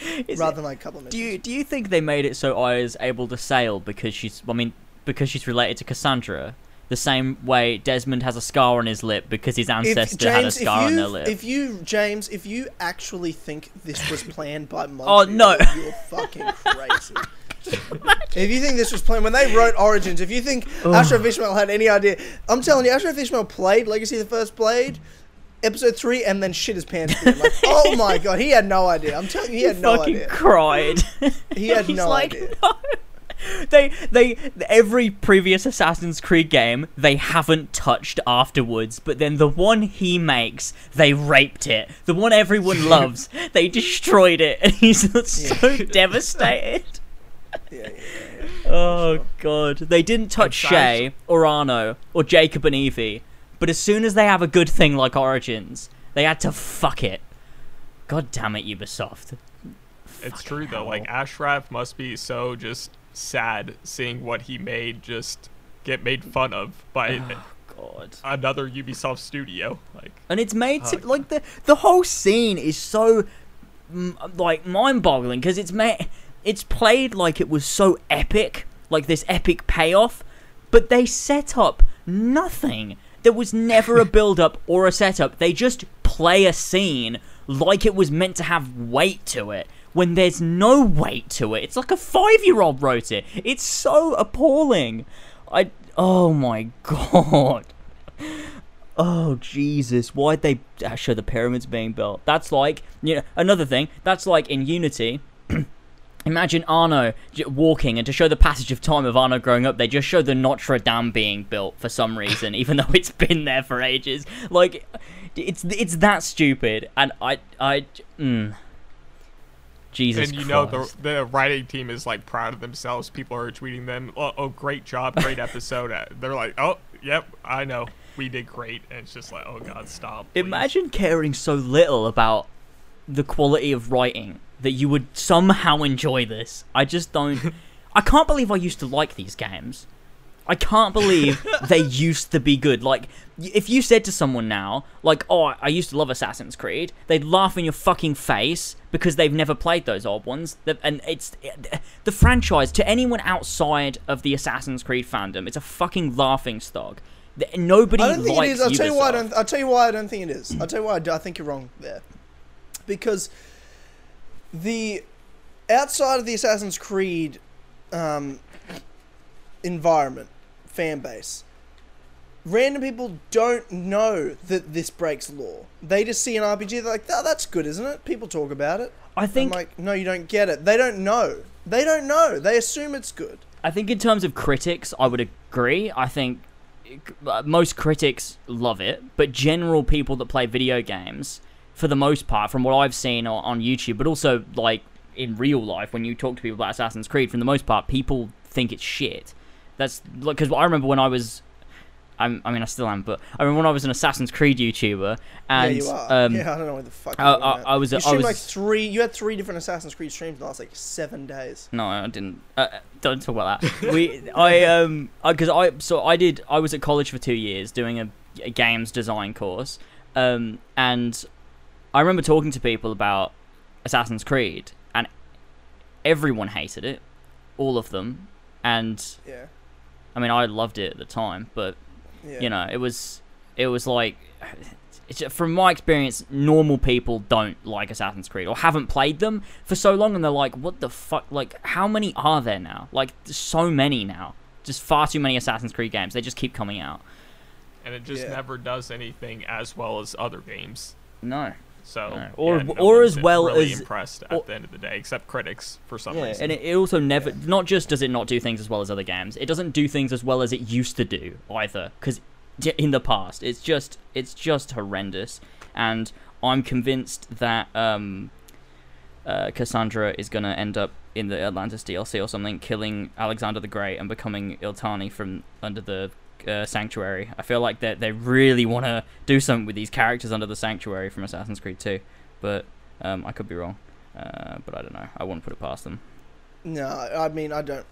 Is rather it- than like a couple of do you do you think they made it so Aya's able to sail because she's? I mean, because she's related to Cassandra, the same way Desmond has a scar on his lip because his ancestor had a scar on you, their lip. if you, James, if you actually think this was planned by oh, Montreal, Oh, no. you're fucking crazy. if you think this was planned when they wrote Origins, if you think Ashraf Ismail had any idea, I'm telling you, Ashraf Ismail played Legacy of the First Blade, Episode Three, and then shit his pants. Like, oh my god, he had no idea. I'm telling you, he had no fucking idea. cried. He had He's no like, idea. "No." They, they, every previous Assassin's Creed game they haven't touched afterwards, but then the one he makes, they raped it. The one everyone loves, they destroyed it, and he's so devastated. Yeah, yeah. Oh god, they didn't touch And Shay or Arno or Jacob and Evie, but as soon as they have a good thing like Origins, they had to fuck it. God damn it, Ubisoft. It's true though. Like Ashraf must be so just sad seeing what he made just get made fun of by oh, God. another Ubisoft studio. Like and it's made to Fuck. like the the whole scene is so like mind-boggling because it's made it's played like it was so epic like this epic payoff but they set up nothing there was never a build-up or a setup they just play a scene like it was meant to have weight to it when there's no weight to it it's like a five-year-old wrote it it's so appalling i oh my god Oh Jesus! Why'd they uh, show the pyramids being built? That's like you know another thing. That's like in Unity. Imagine Arno walking, and to show the passage of time of Arno growing up, they just show the Notre Dame being built for some reason, even though it's been there for ages. Like, it's it's that stupid, and I I mm. Jesus and you know the the writing team is like proud of themselves. People are tweeting them, "Oh, oh great job, great episode." Uh, They're like, "Oh, yep, I know, we did great." And it's just like, "Oh God, stop!" please." Imagine caring so little about the quality of writing that you would somehow enjoy this. I just don't. I can't believe I used to like these games. I can't believe they used to be good. Like, if you said to someone now, like, oh, I used to love Assassin's Creed, they'd laugh in your fucking face because they've never played those old ones. The- And it's the franchise to anyone outside of the Assassin's Creed fandom. It's a fucking laughing stock. Nobody I don't think it is. I'll tell you why. I don't, I'll tell you why I don't think it is. I'll tell you why I, do- I think you're wrong there. Because the outside of the Assassin's Creed um, environment, fan base, random people don't know that this breaks lore. They just see an RPG. They're like, "Oh, that's good, isn't it?" People talk about it. I think I'm like, "No, you don't get it." They don't know. They don't know. They assume it's good. I think in terms of critics, I would agree. I think uh, most critics love it, but general people that play video games, for the most part, from what I've seen on, on YouTube, but also like in real life, when you talk to people about Assassin's Creed, for the most part, people think it's shit. That's because I remember when I was. I'm, I mean, I still am, but I remember when I was an Assassin's Creed YouTuber, and yeah, you are. um, yeah, I don't know what the fuck. I- I- I was- You I was- like three. You had three different Assassin's Creed streams in the last like seven days. No, I didn't. Uh, don't talk about that. we, I, um, because I, so I did. I was at college for two years doing a, a games design course, um, and I remember talking to people about Assassin's Creed, and everyone hated it, all of them, and Yeah. I mean, I loved it at the time, but Yeah. you know, it was, it was like. It's, from my experience, normal people don't like Assassin's Creed or haven't played them for so long, and they're like, "What the fuck? Like, how many are there now? Like, so many now. Just far too many Assassin's Creed games. They just keep coming out." and it just Yeah. never does anything as well as other games. No. So No. Or- yeah, no or as well really as- impressed or- at the end of the day, except critics for some Yeah, reason. and it, it also never. Yeah. Not just does it not do things as well as other games, it doesn't do things as well as it used to do either. Because in the past, it's just it's just horrendous, and I'm convinced that um, uh, Cassandra is gonna end up in the Atlantis DLC or something, killing Alexander the Great and becoming Iltani from under the uh, Sanctuary. I feel like that they really want to do something with these characters under the Sanctuary from Assassin's Creed 2, but um, I could be wrong. Uh, but I don't know. I wouldn't put it past them. No, I mean I don't.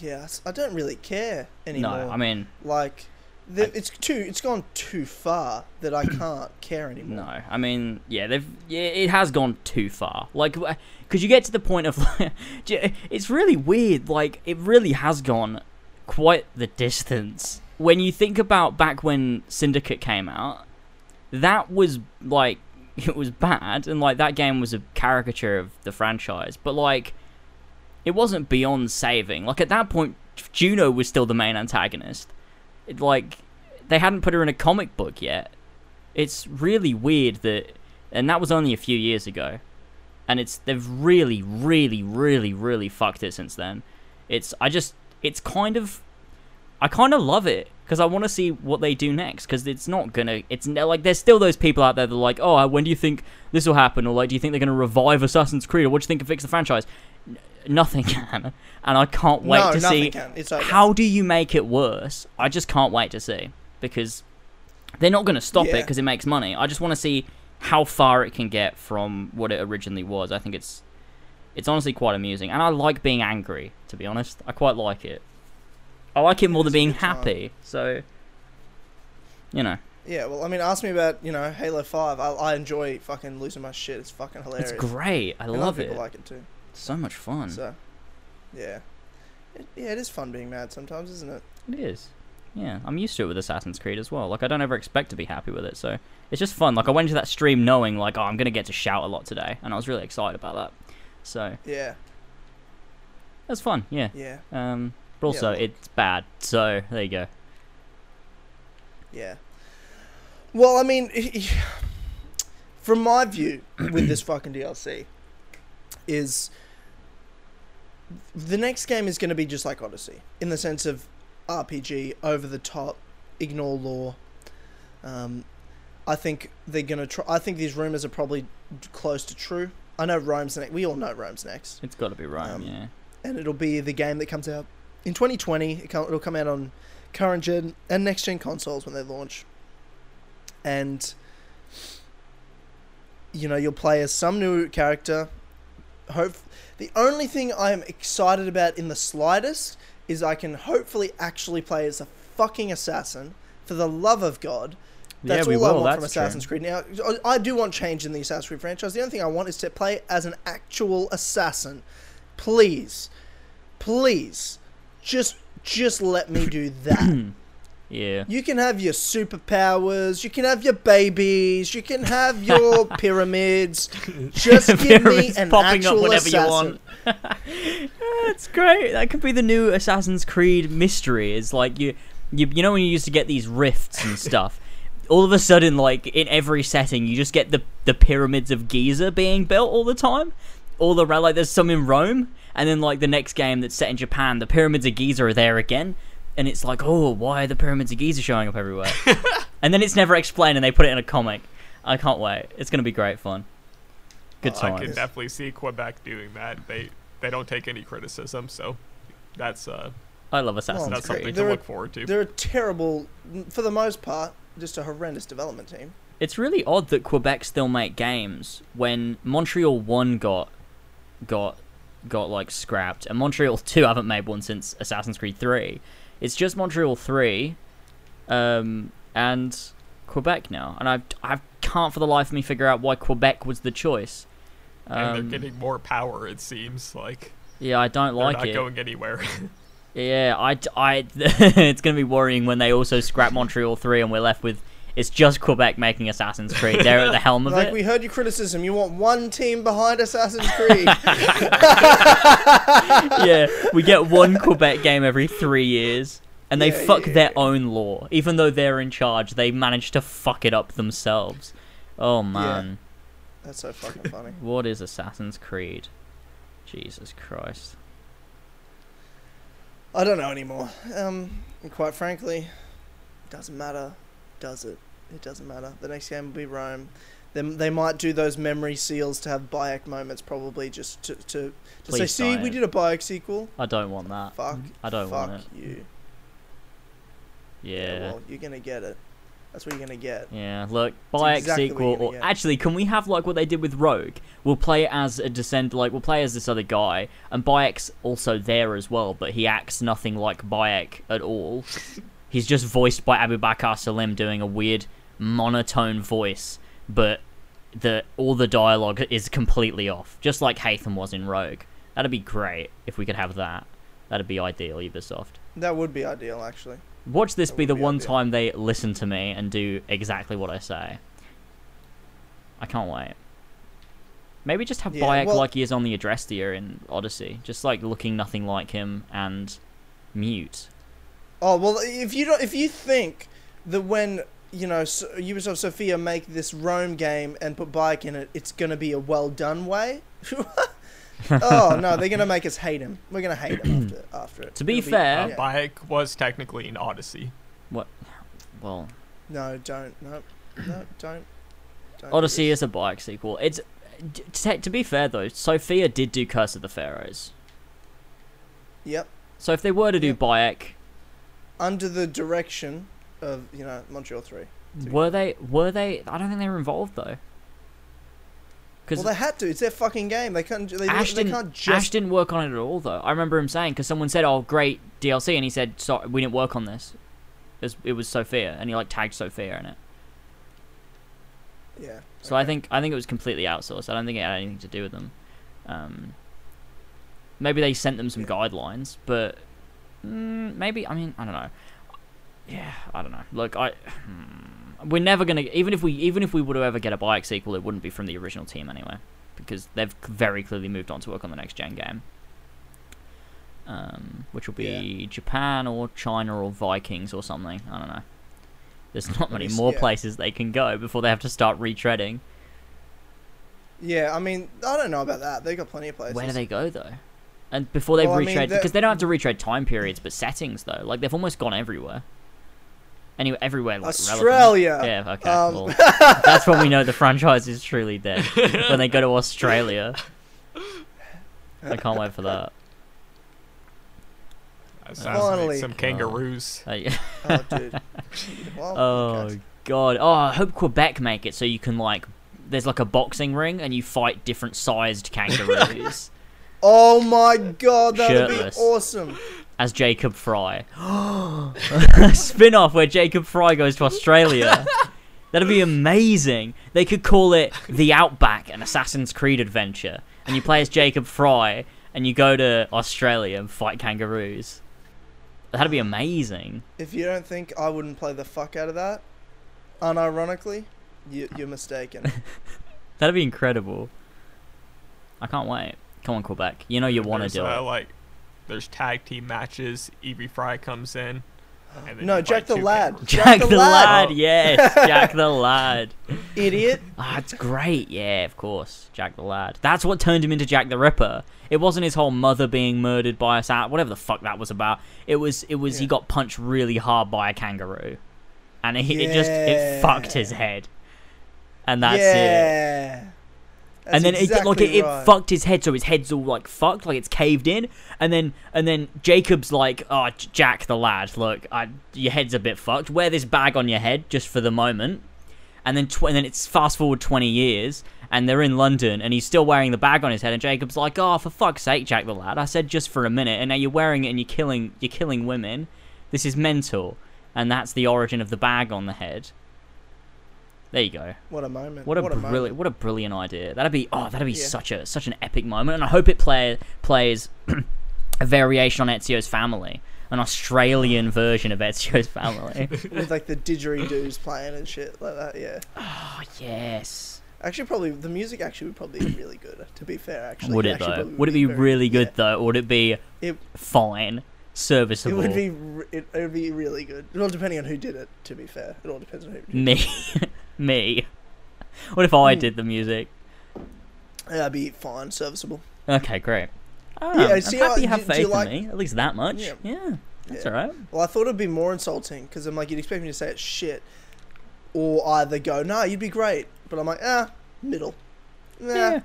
Yes, I don't really care anymore. No, I mean, like, the, I- it's too. It's gone too far that I can't care anymore. no. I mean, yeah, they've yeah, it has gone too far. Like, because you get to the point of, it's really weird. Like, it really has gone quite the distance. When you think about back when Syndicate came out, that was like it was bad, and like that game was a caricature of the franchise. But like, it wasn't beyond saving. Like at that point, Juno was still the main antagonist. It, like they hadn't put her in a comic book yet. It's really weird that, and that was only a few years ago, and it's they've really, really, really, really fucked it since then. It's I just it's kind of, I kind of love it because I want to see what they do next because it's not gonna it's like there's still those people out there that are like oh when do you think this will happen or like do you think they're gonna revive Assassin's Creed or what do you think can fix the franchise? N- nothing can, and I can't wait no, to see over. how do you make it worse? I just can't wait to see because they're not going to stop it because it makes money. I just want to see how far it can get from what it originally was. I think it's it's honestly quite amusing, and I like being angry. To be honest, I quite like it. I like it more than being happy. So, you know, Yeah, well, I mean, ask me about you know Halo Five. I, I enjoy fucking losing my shit. It's fucking hilarious. it's great. I And love it. people like it too. It's so much fun. So, yeah, it, yeah, it is fun being mad sometimes, isn't it? It is. Yeah, I'm used to it with Assassin's Creed as well. Like, I don't ever expect to be happy with it, so it's just fun. Like, I went into that stream knowing, like, oh, I'm gonna get to shout a lot today, and I was really excited about that. So Yeah, that's fun. Yeah. yeah, Um, but also well- it's bad. So there you go. yeah. Well, I mean, from my view with this fucking DLC, is the next game is going to be just like Odyssey in the sense of RPG, over the top, ignore lore. Um, I think they're going to try. I think these rumors are probably close to true. I know Rome's next. We all know Rome's next. It's got to be Rome. Um, yeah. and it'll be the game that comes out in 2020. It it'll come out on current gen and next gen consoles when they launch. And you know, you'll play as some new character. Hope the only thing I am excited about in the slightest is I can hopefully actually play as a fucking assassin. For the love of God, that's yeah, we all I will. want from Assassin's true. Creed. Now, I I do want change in the Assassin's Creed franchise. The only thing I want is to play as an actual assassin. Please, please, just just let me do that. Yeah. you can have your superpowers. You can have your babies. You can have your pyramids. Just give me an popping up actual you assassin. want. That's great. That could be the new Assassin's Creed mystery. It's like you, you, you know when you used to get these rifts and stuff. All of a sudden, like in every setting, you just get the the pyramids of Giza being built all the time. All the like, there's some in Rome, and then like the next game that's set in Japan, the pyramids of Giza are there again, and it's like, oh, why are the pyramids of Giza showing up everywhere? and then it's never explained, and they put it in a comic. I can't wait. It's gonna be great fun. Good Well, I can definitely see Quebec doing that. They they don't take any criticism, so that's uh I love Assassin's That's something Creed. to They're a- look forward to. They're a terrible, for the most part, just a horrendous development team. It's really odd that Quebec still make games when Montreal One got got got like scrapped, and Montreal Two haven't made one since Assassin's Creed Three. It's just Montreal Three, um, and Quebec now, and I I can't for the life of me figure out why Quebec was the choice. and Um, they're getting more power. It seems like yeah, I don't they're like not it. going anywhere. Yeah, I, I, it's gonna be worrying when they also scrap Montreal three and we're left with it's just Quebec making Assassin's Creed. They're at the helm of Like it. Like we heard your criticism. You want one team behind Assassin's Creed. yeah, we get one Quebec game every three years, and they Yeah, fuck yeah, their yeah. own lore. Even though they're in charge, they manage to fuck it up themselves. Oh man, That's so fucking funny. what is Assassin's Creed? Jesus Christ. I don't know anymore. Um, and quite frankly, it doesn't matter, does it? It doesn't matter. The next game will be Rome. Then they might do those memory seals to have Bayek moments, probably just to to, to say, see, we did a Bayek sequel. I don't want that. Fuck. Mm-hmm. I don't fuck want it. you. Yeah. Well, you're gonna get it. That's what you're gonna get. Yeah, look, Bayek exactly sequel, or actually, can we have like what they did with Rogue? We'll play it as a descend, like we'll play as this other guy, and Bayek's also there as well, but he acts nothing like Bayek at all. He's just voiced by Abubakar Salim doing a weird monotone voice, but the all the dialogue is completely off, just like Haytham was in Rogue. That'd be great if we could have that. That'd be ideal, Ubisoft. That would be ideal, actually. Watch this That be the be one ideal. time they listen to me and do exactly what I say. I can't wait. Maybe just have Yeah, Bayek well- like he is on the Adrestia in Odyssey, just like looking nothing like him and mute. Oh well, if you don't, if you think that when you know S- Ubisoft Sofia make this Rome game and put Bayek in it, it's gonna be a well done way. oh no, they're gonna make us hate him. We're gonna hate him after after it. To be It'll fair- Uh, yeah. Bayek was technically in Odyssey. What? Well, no, don't, no, no, don't. don't Odyssey this. is a Bayek sequel. It's to, to be fair though, Sofia did do Curse of the Pharaohs. Yep, So if they were to do Yep. Bayek, under the direction of you know Montreal Three. Were they were they? I don't think they were involved though. Because Well, they had to. It's their fucking game. They can't. They, Ash they didn't, can't just. Ash didn't work on it at all, though. I remember him saying because someone said, "Oh, great DLC," and he said, "Sorry, we didn't work on this. It was, it was Sofia," and he like tagged Sofia in it. yeah. So I think I think it was completely outsourced. I don't think it had anything to do with them. Um, maybe they sent them some Yeah. guidelines, but mm, maybe I mean I don't know. Yeah, I don't know. Look, I hmm, we're never gonna even if we even if we were to ever get a Bayek sequel, it wouldn't be from the original team anyway, because they've very clearly moved on to work on the next gen game. Um, which will be Japan or China or Vikings or something. I don't know. There's not many least- more yeah. places they can go before they have to start retreading. Yeah, I mean, I don't know about that. They got plenty of places. Where do they go though? And before they've Well, I mean, retread, the- because they don't have to retread time periods, but settings though, like they've almost gone everywhere. Anyway, everywhere like relevant. Australia. Yeah, okay. Um, well, that's when we know the franchise is truly dead. when they go to Australia. I can't wait for that. That sounds like Finally. some kangaroos. Uh, Oh, dude. Well, oh god. Oh, I hope Quebec make it so you can like. There's like a boxing ring and you fight different sized kangaroos Oh my god, that would be awesome. as Jacob Frye. Spin off where Jacob Frye goes to Australia. That'd be amazing. They could call it The Outback, an Assassin's Creed adventure. And you play as Jacob Frye and you go to Australia and fight kangaroos. That'd be amazing. If you don't think I wouldn't play the fuck out of that, unironically, you, you're mistaken. That'd be incredible. I can't wait. Come on, Quebec. You know you want to do uh, it. Like, there's tag team matches. Evie Frye comes in. and no, Jack the Lad. kangaroos. Jack, the, lad. Oh. yes. Jack the lad. Idiot. Ah, it's great. Yeah, of course. Jack the Lad. That's what turned him into Jack the Ripper. It wasn't his whole mother being murdered by a sat, whatever the fuck that was about. It was it was he got punched really hard by a kangaroo. And it, it just it fucked his head. And that's it. Yeah. and then it like it, right. it fucked his head, so his head's all like fucked, like it's caved in. And then and then Jacob's like, "Oh, Jack the lad, look, I, your head's a bit fucked. Wear this bag on your head just for the moment." And then tw- and then it's fast forward twenty years, and they're in London, and he's still wearing the bag on his head. And Jacob's like, "Oh, for fuck's sake, Jack the lad, I said just for a minute, and now you're wearing it, and you're killing you're killing women. This is mental." And that's the origin of the bag on the head. There you go. What a moment. What a, moment. brilliant, what a brilliant idea. That'd be oh, that'd be Yeah. such a such an epic moment, and I hope it play plays a variation on Ezio's family, an Australian version of Ezio's family. With like the didgeridoos playing and shit like that, yeah. oh yes. Actually, probably the music actually would probably be really good. To be fair, actually, would it though? probably Would it be very- really good yeah. though? Or would it be It- fine, It would be. It, it would be really good. Well, depending on who did it. To be fair, it all depends on who. Did me, me. What if I Hmm. did the music? That'd be fine, serviceable. Okay, great. Oh, Yeah, I'm happy you have do- do you faith like- in me. At least that much. Yeah. Yeah, that's Yeah. alright. Well, I thought it'd be more insulting because I'm like, you'd expect me to say it's shit, or either go, nah, you'd be great, but I'm like, ah, middle. Nah, Yeah.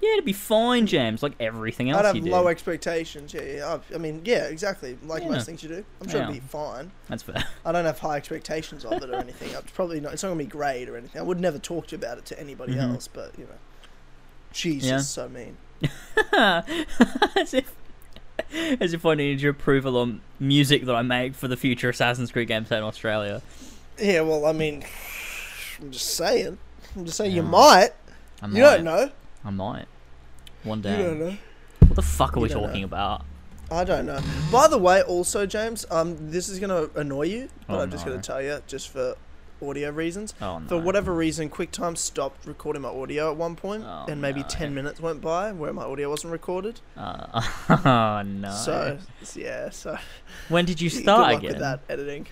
Yeah, it'd be fine, James, like everything else I'd have you do. low expectations. Yeah, yeah. I, I mean, yeah, exactly. Like Yeah. most things you do, I'm sure it'd Yeah. be fine. That's fair. I don't have high expectations of it or anything. It's probably not. It's not gonna be great or anything. I would never talk to you about it to anybody Mhm. else. But you know, Jesus, Yeah. so mean. as if as if I needed your approval on music that I make for the future Assassin's Creed game set in Australia. Yeah, well, I mean, I'm just saying. I'm just saying you Yeah. might. I You might. don't know. I might. One You day. don't know. What the fuck are You we talking know. about? I don't know. By the way, also James, um, this is gonna annoy you, but Oh, I'm just no. gonna tell you, just for audio reasons. Oh no. For whatever reason, QuickTime stopped recording my audio at one point, Oh, and maybe no. ten minutes went by where my audio wasn't recorded. Uh, oh no. So yeah, so when did you start again? with that editing.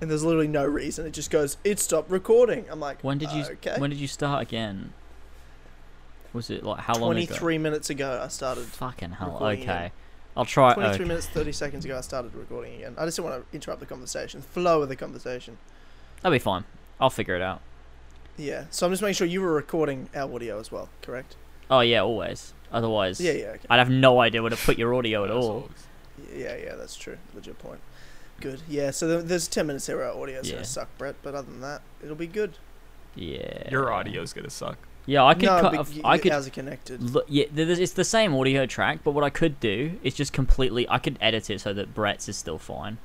And there's literally no reason. It just goes, it stopped recording. I'm like, When did you Okay. when did you start again? Was it like how long 23 minutes ago, I started. Fucking hell. Okay. again. I'll try. 23 okay. minutes, 30 seconds ago, I started recording again. I just didn't want to interrupt the conversation, flow of the conversation. That'll be fine. I'll figure it out. Yeah. So I'm just making sure you were recording our audio as well, correct? Oh yeah, always. Otherwise, Yeah, yeah, okay. I'd have no idea where to put your audio at all. Yeah, yeah, that's true. Legit point. Good. Yeah, so there's 10 minutes there where our audio's Yeah. going to suck, Brett, but other than that, it'll be good. Yeah. Your audio's gonna suck. Yeah, I could. no, cut but off- y- I could. How's it connected? Look, yeah, th- th- it's the same audio track, but what I could do is just completely. I could edit it so that Brett's is still fine.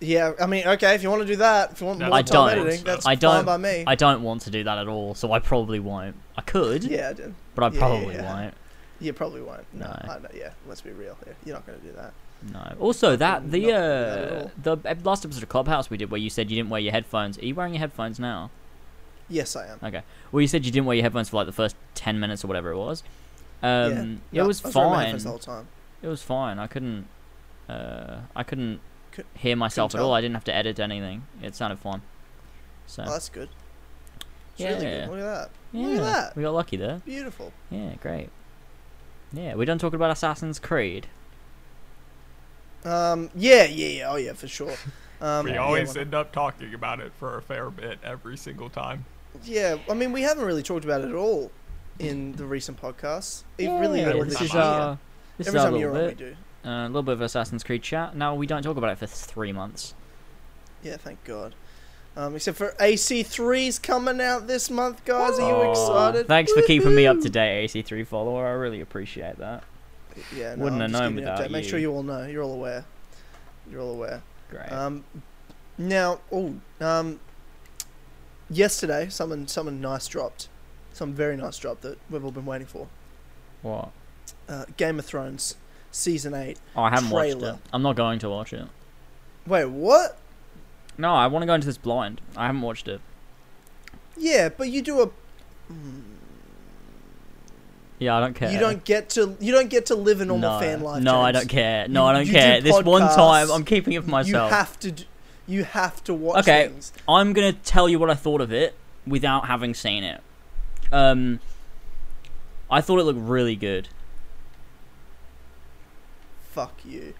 Yeah, I mean, okay, if you want to do that, if you want No, more I time don't. editing, that's I fine don't- by me. I don't want to do that at all, so I probably won't. I could, yeah, I do. but I Yeah, probably yeah. won't. You probably won't. No, No. I know, yeah, let's be real here. You're not going to do that. No. Also, that the do that at uh all. the ep- last episode of Clubhouse we did where you said you didn't wear your headphones. Are you wearing your headphones now? Yes, I am. Okay. Well, you said you didn't wear your headphones for like the first ten minutes or whatever it was. Um, yeah. it was I was wearing my fine. the whole time. It was fine. I couldn't. Uh, I couldn't Cou- hear myself at all. I didn't have to edit anything. It sounded fine. So Oh, that's good. It's really Yeah. good. Look at that. yeah, look at that. we got lucky there. Beautiful. Yeah, great. Yeah, we done talking about Assassin's Creed. Um, yeah, yeah, yeah. Oh, yeah, for sure. Um, we always well- end up talking about it for a fair bit every single time. Yeah, I mean, we haven't really talked about it at all in the recent podcasts. It really yeah, this is our this Every is our time you're on, we do. uh, a little bit of Assassin's Creed chat. Now we don't talk about it for three months. Yeah, thank God. Um, except for AC3's coming out this month, guys. Are you Aw, excited? Thanks for keeping me up to date, AC3 follower. I really appreciate that. Yeah, no, Wouldn't I'm have known you without update. Make sure you. you all know. You're all aware. You're all aware. Great. Um, now, oh, um, yesterday, someone, someone nice dropped, some very nice drop that we've all been waiting for. what? Uh, Game of Thrones season eight. Oh, I haven't watched it. I'm not going to watch it. Wait, what? No, I want to go into this blind. I haven't watched it. Yeah, but you do a. Yeah, I don't care. You don't get to. You don't get to live a normal no, fan life. No, I don't care. No, You- I don't do care. This one time. I'm keeping it for myself. You have to. d- You have to watch Okay. things. I'm gonna tell you what I thought of it without having seen it. Um, I thought it looked really good. Fuck you.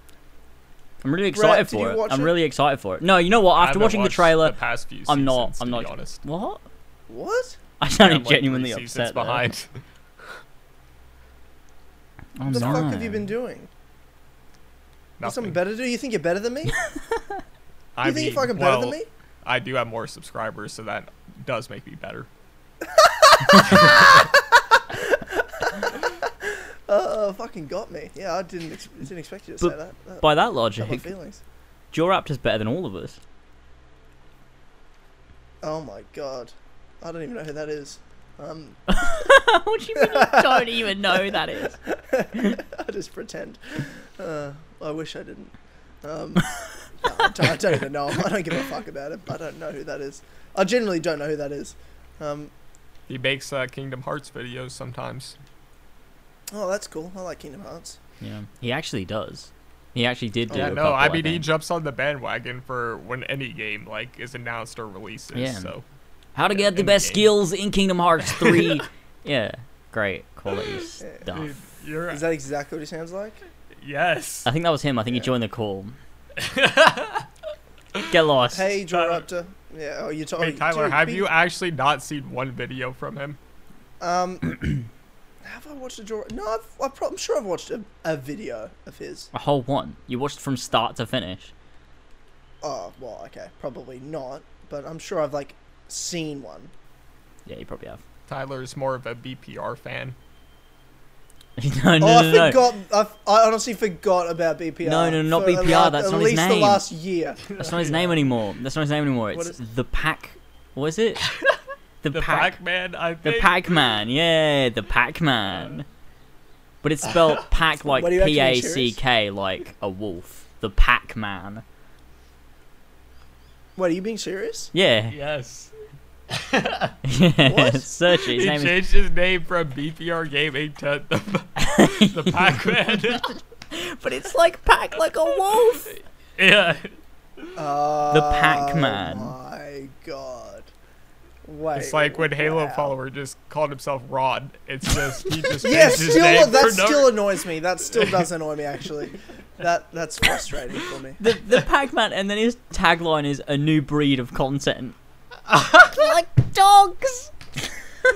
I'm really excited did for it. I'm it? really excited for it. No, you know what? After watching the trailer, the past few I'm not- seasons, I'm not- honest. what? What? I sounded I'm, like, genuinely upset. behind. What the no. fuck have you been doing? Got something better to do? You think you're better than me? You I think mean, you're fucking better than me? I do have more subscribers, so that does make me better. Uh, fucking got me. Yeah, I didn't ex- didn't expect you to But say that. that By that hurt my logic, feelings. Joraptor's better than all of us. Oh my god, I don't even know who that is. Um, what do you mean you don't even know who that is? I just pretend. Uh, I wish I didn't. Um, no, I, don't, I don't even know him. I don't give a fuck about him. I don't know who that is. I generally don't know who that is. Um, He makes uh, Kingdom Hearts videos sometimes. oh, that's cool. I like Kingdom Hearts. Yeah, he actually does. He actually did do. Yeah, a no, couple, I mean he jumps on the bandwagon for when any game like is announced or releases. Yeah. So How to get the best game. skills in Kingdom Hearts 3. yeah, great quality stuff. Dude, you're Is that exactly what he sounds like? yes. I think that was him. I think he joined the call. Get lost. Hey, Tyler. Joraptor. Yeah. Oh, you told Hey Tyler, dude, have be- you actually not seen one video from him? Um, have I watched a Jor? No, I've, I pro- I'm sure I've watched a, a video of his. A whole one. You watched from start to finish. Oh, well, okay, probably not, but I'm sure I've like seen one. Yeah, you probably have. Tyler is more of a BPR fan. no, no, oh, no, I no. forgot. I, I honestly forgot about BPR. No, no, not BPR, like that's not his name. At least the last year. That's not his name anymore. That's not his name anymore. It's is- the Pack. What is it? The, The Pack. Pac-Man, I think. The think. Pac-Man. Yeah, the Pac-Man. But it's spelled Pac like What, are you actually P A being C K like a wolf. The Pac-Man. Wait, are you being serious? Yeah. Yes. Yeah. What? Search it. His he name is changed his name from BPR Gaming to the, the Pac-Man. But it's like Pac like a wolf. yeah. Uh, Pac-Man. My God. Wait. It's like when Halo wow. follower just called himself Rod. It's just he just Yeah, changed his still name that for no still annoys me. That still does annoy me actually. That that's frustrating for me. The the Pac-Man and then his tagline is a new breed of content. like dogs.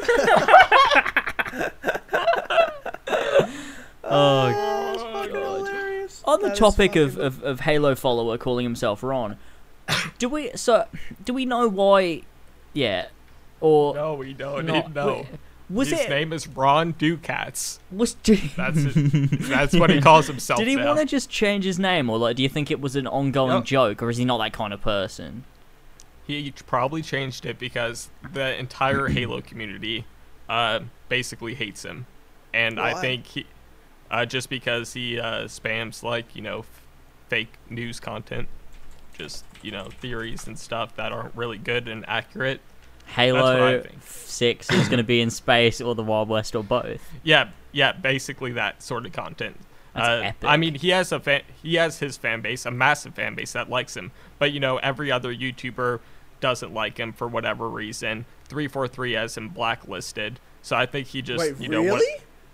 oh, oh That's fucking hilarious. On the That is topic of, fucking- of, of Halo follower calling himself Ron, do we so do we know why? Yeah, or No, we don't. not? no. Was his it name is Ron Ducats. was? That's his, that's what he calls himself. Did he now. want to just change his name, or like, do you think it was an ongoing Yep. joke, or is he not that kind of person? He probably changed it because the entire Halo community uh, basically hates him, and I think he uh, just because he uh, spams like you know f- fake news content, just you know theories and stuff that aren't really good and accurate. Halo. Six is going to be in space, or the Wild West, or both. Yeah, yeah, basically that sort of content. Uh. I mean, he has a fan, he has his fan base, a massive fan base that likes him. But you know, every other YouTuber doesn't like him for whatever reason. Three four three has him blacklisted. So I think he just Wait, you know what?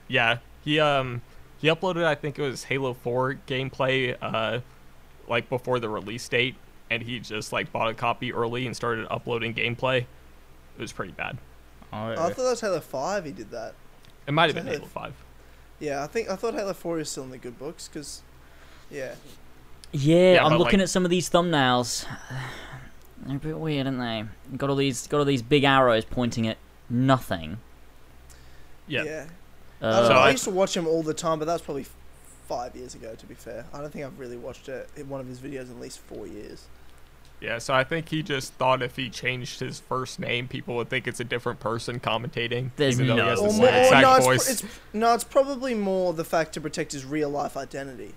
Yeah, he um he uploaded I think it was Halo Four gameplay uh like before the release date, and he just like bought a copy early and started uploading gameplay. It was pretty bad. I thought that was Halo Five. He did that. It might have been Halo Halo Five. Yeah, I think I thought Halo Four is still in the good books because, yeah, Yeah, Yeah, I'm looking like- at some of these thumbnails. They're a bit weird, aren't they? Got all these, got all these big arrows pointing at nothing. Yeah. yeah. I, Uh, So I I- used to watch him all the time, but that was probably five years ago. To be fair, I don't think I've really watched it, in one of his videos in at least four years. Yeah, so I think he just thought if he changed his first name, people would think it's a different person commentating. There's even though no he has the Or same or exact no, it's, voice. pr- it's no, it's probably more the fact to protect his real life identity.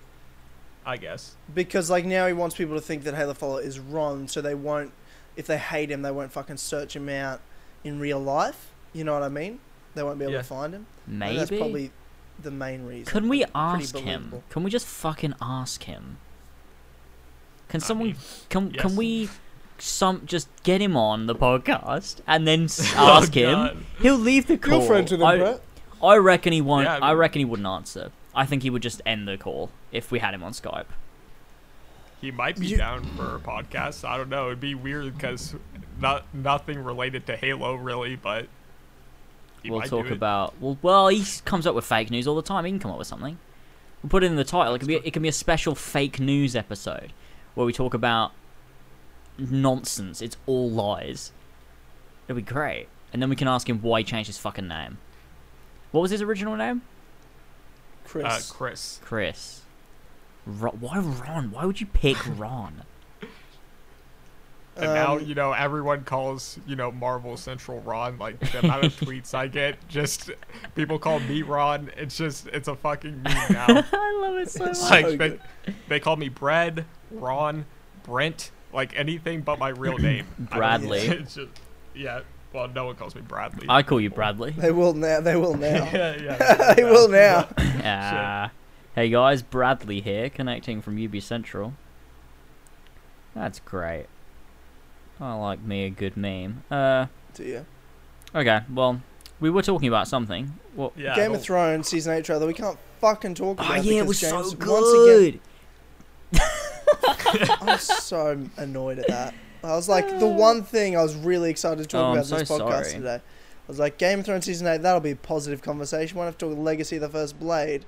I guess. Because like now he wants people to think that Halo Follower is Ron, so they won't. If they hate him, they won't fucking search him out in real life. You know what I mean? They won't be able Yeah. to find him. And maybe. that's probably the main reason. Can we Pretty ask him? Can we just fucking ask him? Can I someone mean, can yes. can we some just get him on the podcast and then s- Oh, ask him? God. He'll leave the call. You're friends with him, I, Brett. I reckon he won't. Yeah, I I reckon he wouldn't answer. I think he would just end the call if we had him on Skype. He might be You- down for a podcast. I don't know. It'd be weird because not nothing related to Halo really, but He we'll might talk do it. about. Well, well, he comes up with fake news all the time. He can come up with something. We'll put it in the title. It can be. It can be a special fake news episode where we talk about nonsense. It's all lies. It'll be great. And then we can ask him why he changed his fucking name. What was his original name? Chris. Uh, Chris. Chris. Ro- why Ron? Why would you pick Ron? And now Um, you know everyone calls you know Marvel Central Ron. Like the amount of tweets I get, just people call me Ron. It's just it's a fucking meme now. I love it so much. So they, they call me Brad, Ron, Brent, like anything but my real name. I don't- Bradley. It's just, yeah. Well, no one calls me Bradley. I call you Bradley. They will now. They will now. yeah, yeah. they will now. Ah. hey guys, Bradley here, connecting from UB Central. That's great. I like me a good meme. Uh, Do you? okay, well, we were talking about something. What? Yeah, Game of Thrones season eight trailer. We can't fucking talk about. Oh it yeah, it because was James, so Once again, I'm so annoyed at that. I was like, the one thing I was really excited to talk Oh, about this so podcast sorry. today. I was like, Game of Thrones season eight. That'll be a positive conversation. We Won't have to talk Legacy of the First Blade.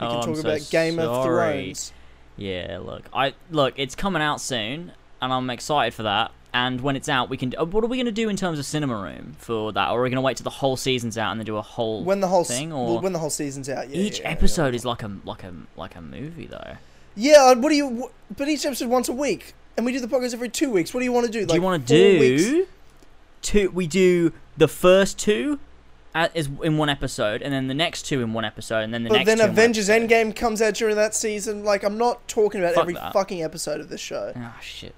We Oh, can I'm talk so about Game of. Thrones. Yeah, look, I look, it's coming out soon, and I'm excited for that. And when it's out, we can. Uh, what are we gonna do in terms of cinema room for that? Or are we gonna wait till the whole season's out and then do a whole When the whole thing? well, Or when the whole season's out, yeah. each yeah, yeah. episode is like a like a like a movie though. Yeah, what do you? But each episode once a week, and we do the podcast every two weeks. What do you want to do? Like do you want to four weeks? do two? We do the first two at, is in one episode, and then the next two in one episode, and then the But next. then in one Avengers. Endgame comes out during that season. Like, I'm not talking about Fuck every that. fucking episode of this show. Ah shit.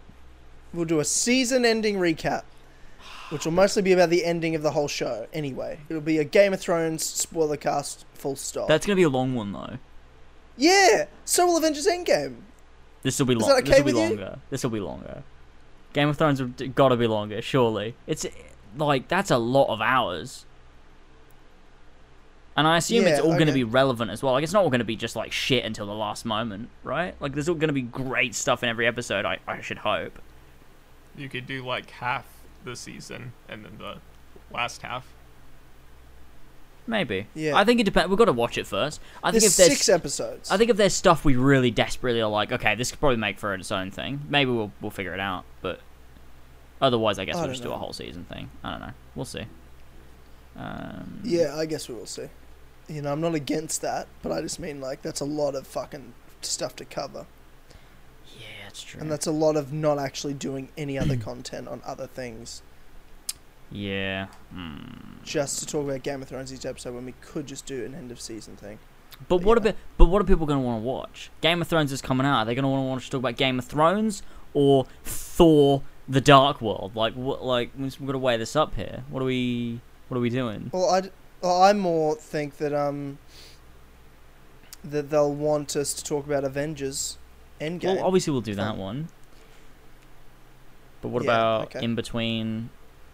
We'll do a season-ending recap, which will mostly be about the ending of the whole show. Anyway, it'll be a Game of Thrones spoiler cast. Full stop. That's gonna be a long one though. yeah. So will Avengers Endgame. This will be Is long. okay this will be with you? longer. This will be longer. Game of Thrones have got to be longer, surely. It's like that's a lot of hours. And I assume it's Yeah, all going to be relevant as well. Like it's not all going to be just like shit until the last moment, right? Like there's all going to be great stuff in every episode. I, I should hope. You could do like half the season and then the last half. Maybe. Yeah. I think it depends. We've got to watch it first. I think There's if there's six episodes. I think if there's stuff we really desperately are like, okay, this could probably make for its own thing. Maybe we'll we'll figure it out. But otherwise, I guess I we'll just do a whole season thing. I don't know. We'll see. Um, Yeah, I guess we will see. You know, I'm not against that, but I just mean like that's a lot of fucking stuff to cover, Yeah, it's true. and that's a lot of not actually doing any other content on other things, yeah. Hmm. just to talk about Game of Thrones each episode when we could just do an end of season thing. But But what yeah. about? But what are people going to want to watch? Game of Thrones is coming out. Are they going to want to watch talk about Game of Thrones or Thor: The Dark World? Like what? Like we've got to weigh this up here. What are we? What are we doing? Well, I well, I more think that um that they'll want us to talk about Avengers Endgame. Well, obviously we'll do that one. But what Yeah, about okay. in between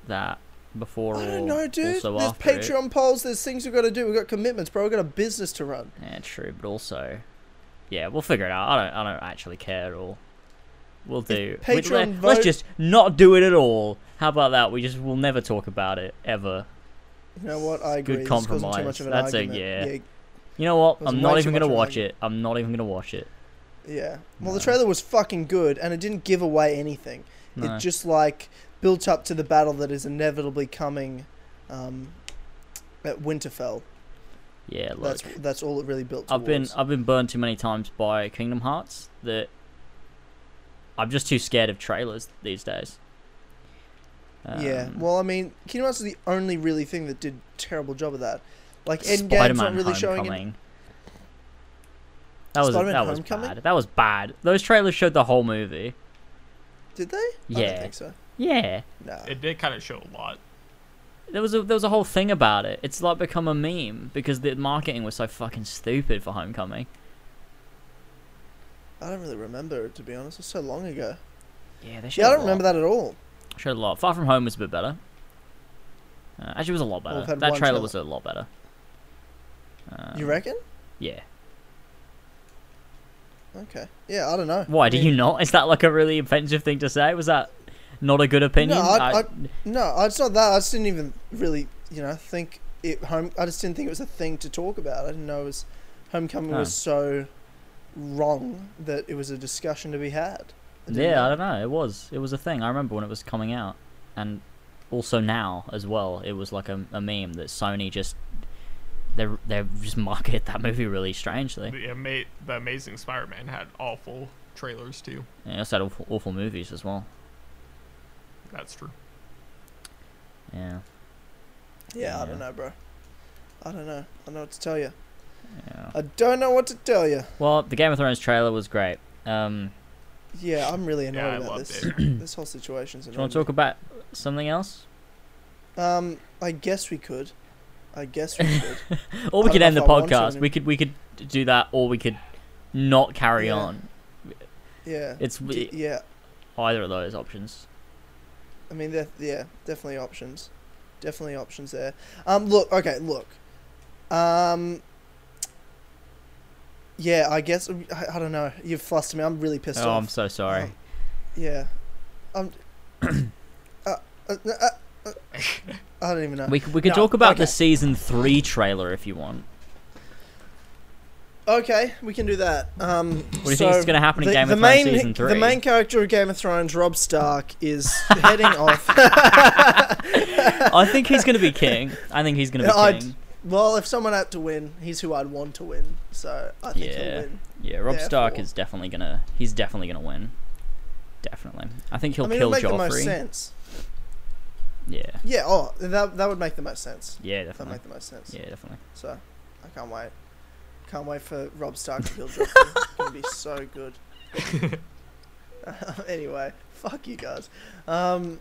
that, before I or don't know, dude. also There's after it? Patreon polls. There's things we've got to do. We've got commitments, bro. We've got a business to run. Yeah, true, but also, yeah, we'll figure it out. I don't, I don't actually care at all. We'll do. we- Patreon vote- let's just not do it at all. How about that? We just will never talk about it ever. You know what? I Good agree. Too compromise. much of an That's a- argument. yeah. yeah. You know what? I'm not even gonna watch it. I'm not even gonna watch it. Yeah. Well, the trailer was fucking good, and it didn't give away anything. No. It just like built up to the battle that is inevitably coming um, at Winterfell. yeah, look. That's that's all it really built. I've been towards. I've been burned too many times by Kingdom Hearts that I'm just too scared of trailers these days. yeah. Um, Well, I mean, Kingdom Hearts is the only really thing that did a terrible job of that. Like Endgame's not really showing. Homecoming. Any- that was Spider-Man that was bad. That was bad. Those trailers showed the whole movie. did they? I don't Yeah. think so. Yeah. No. It did kind of show a lot. There was a there was a whole thing about it. It's like become a meme because the marketing was so fucking stupid for Homecoming. I don't really remember it to be honest. It was so long ago. Yeah, they showed Yeah, I a don't remember that at all. Showed a lot. Far from Home was a bit better. Uh, actually, it was a lot better. we've that trailer trailer. was a lot better. Um, you reckon? Yeah. Okay. Yeah, I don't know. Why I do you not? Is that like a really offensive thing to say? Was that not a good opinion? No, I, uh, I, no, it's not that. I just didn't even really you know, think it home. I just didn't think it was a thing to talk about. I didn't know it was Homecoming Oh. was ah. so wrong that it was a discussion to be had. I Yeah, know. I don't know. It was. It was a thing. I remember when it was coming out, and also now as well. It was like a, a meme that Sony just they they just marketed that movie really strangely. The, ama- the Amazing Spider-Man had awful trailers too. Yeah, it's had awful, awful movies as well. That's true. Yeah, Yeah, I don't know, bro. I don't know. I don't know what to tell you. yeah. I don't know what to tell you. Well, the Game of Thrones trailer was great. Um, Yeah, I'm really annoyed Yeah, about this. it. this whole situation's. Do you want to talk about something else? Um, I guess we could. I guess we could. Or we I could end the I podcast. We could we could do that, or we could not carry Yeah. on. Yeah. It's D- yeah. either of those options. I mean, there- yeah, definitely options. Definitely options there. Um, look, okay, look. Um, yeah, I guess I, I don't know. You've flustered me. I'm really pissed Oh, off. Oh, I'm so sorry. Um, yeah. Um. uh, uh, uh, uh, I don't even know. we could, we could no, talk about okay. the season three trailer if you want. Okay, we can do that. Um, What do you so think is going to happen in the, Game the of Thrones main, season three? The main character of Game of Thrones, Robb Stark, is heading off. I think he's going to be king. I think he's going to be I'd- king. Well, if someone had to win, he's who I'd want to win. So I think he'll win. Yeah, Robb Stark is definitely going to. He's definitely going to win. Definitely. I think he'll I mean, kill make the most Joffrey. sense. Yeah. Yeah. Oh, that that would make the most sense. Yeah, definitely. That make the most sense. Yeah, definitely. So I can't wait. Can't wait for Robb Stark to kill Joffrey. it's gonna be so good. anyway, fuck you guys. Um,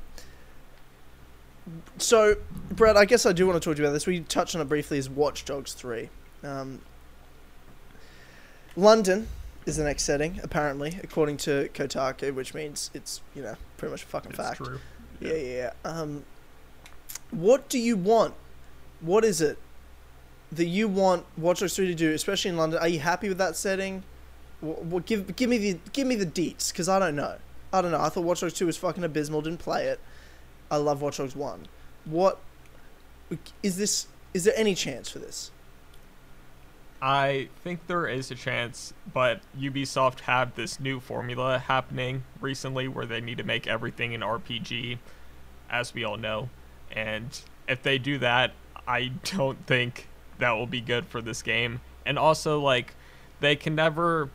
so, Brad, I guess I do want to talk to you about this. We touched on it briefly. Is Watch Dogs three? Um, London is the next setting, apparently, according to Kotaku, which means it's you know pretty much a fucking It's fact. true. Yeah, yeah. yeah. Um, what do you want? What is it that you want Watch Dogs 3 to do, especially in London? Are you happy with that setting? What, what give give me the give me the deets, because I don't know. I don't know. I thought Watch Dogs 2 was fucking abysmal. Didn't play it. I love Watch Dogs 1. What is this? Is there any chance for this? I think there is a chance, but Ubisoft have this new formula happening recently where they need to make everything an RPG, as we all know. And if they do that, I don't think that will be good for this game. And also, like, they can never,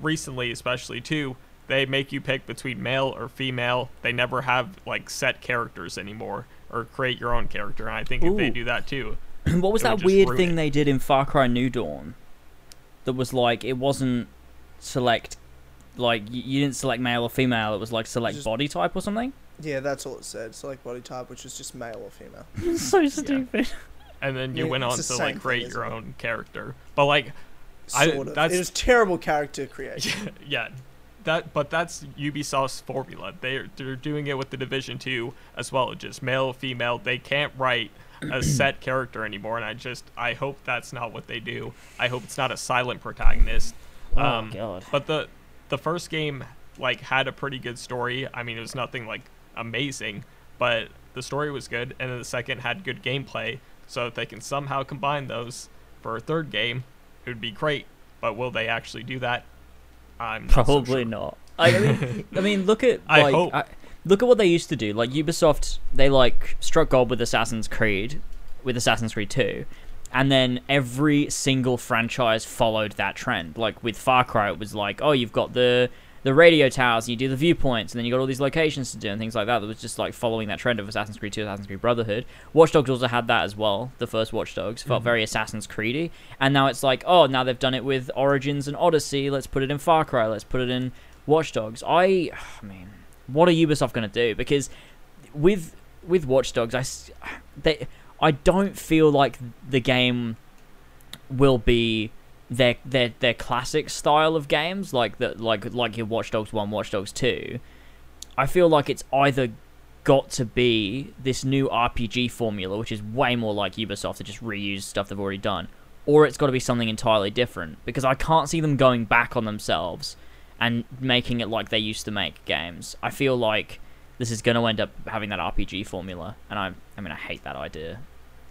recently especially too, they make you pick between male or female. They never have, like, set characters anymore or create your own character. And I think if they do that too, what was It that just weird thing it. they did in Far Cry New Dawn? That was like it wasn't select, like you didn't select male or female. It was like select Just- body type or something. Yeah, that's all it said. Select body type, which is just male or female. so stupid. And then you Yeah, went on to like create isn't your it? own character. But like, I- Sort of. that's- It was terrible character creation. yeah, that but that's Ubisoft's formula. They're they're doing it with the Division Two as well, just male, female. They can't write a set character anymore, and I just I hope that's not what they do. I hope it's not a silent protagonist. Oh Um, god. But the the first game like had a pretty good story. I mean, it was nothing like amazing, but the story was good, and then the second had good gameplay. So if they can somehow combine those for a third game, it would be great. But will they actually do that? I'm not so Probably sure. not. I I mean, I mean, look at I like, hope. I- look at what they used to do. Like Ubisoft, they like struck gold with Assassin's Creed, with Assassin's Creed Two, and then every single franchise followed that trend. Like with Far Cry, it was like, oh, you've got the the radio towers, and you do the viewpoints, and then you got all these locations to do and things like that. That was just like following that trend of Assassin's Creed 2, Assassin's Creed Brotherhood. Watch Dogs also had that as well. The first Watch Dogs felt Mhm. very Assassin's Creedy, and now it's like, oh, now they've done it with Origins and Odyssey. Let's put it in Far Cry. Let's put it in Watch Dogs. I, I mean, what are Ubisoft gonna do? Because with with Watch Dogs, I they I don't feel like the game will be their their their classic style of games like that like like your Watch Dogs 1 Watch Dogs 2 I feel like it's either got to be this new RPG formula which is way more like Ubisoft to just reuse stuff they've already done or it's got to be something entirely different because I can't see them going back on themselves and making it like they used to make games. I feel like this is going to end up having that RPG formula and I I mean I hate that idea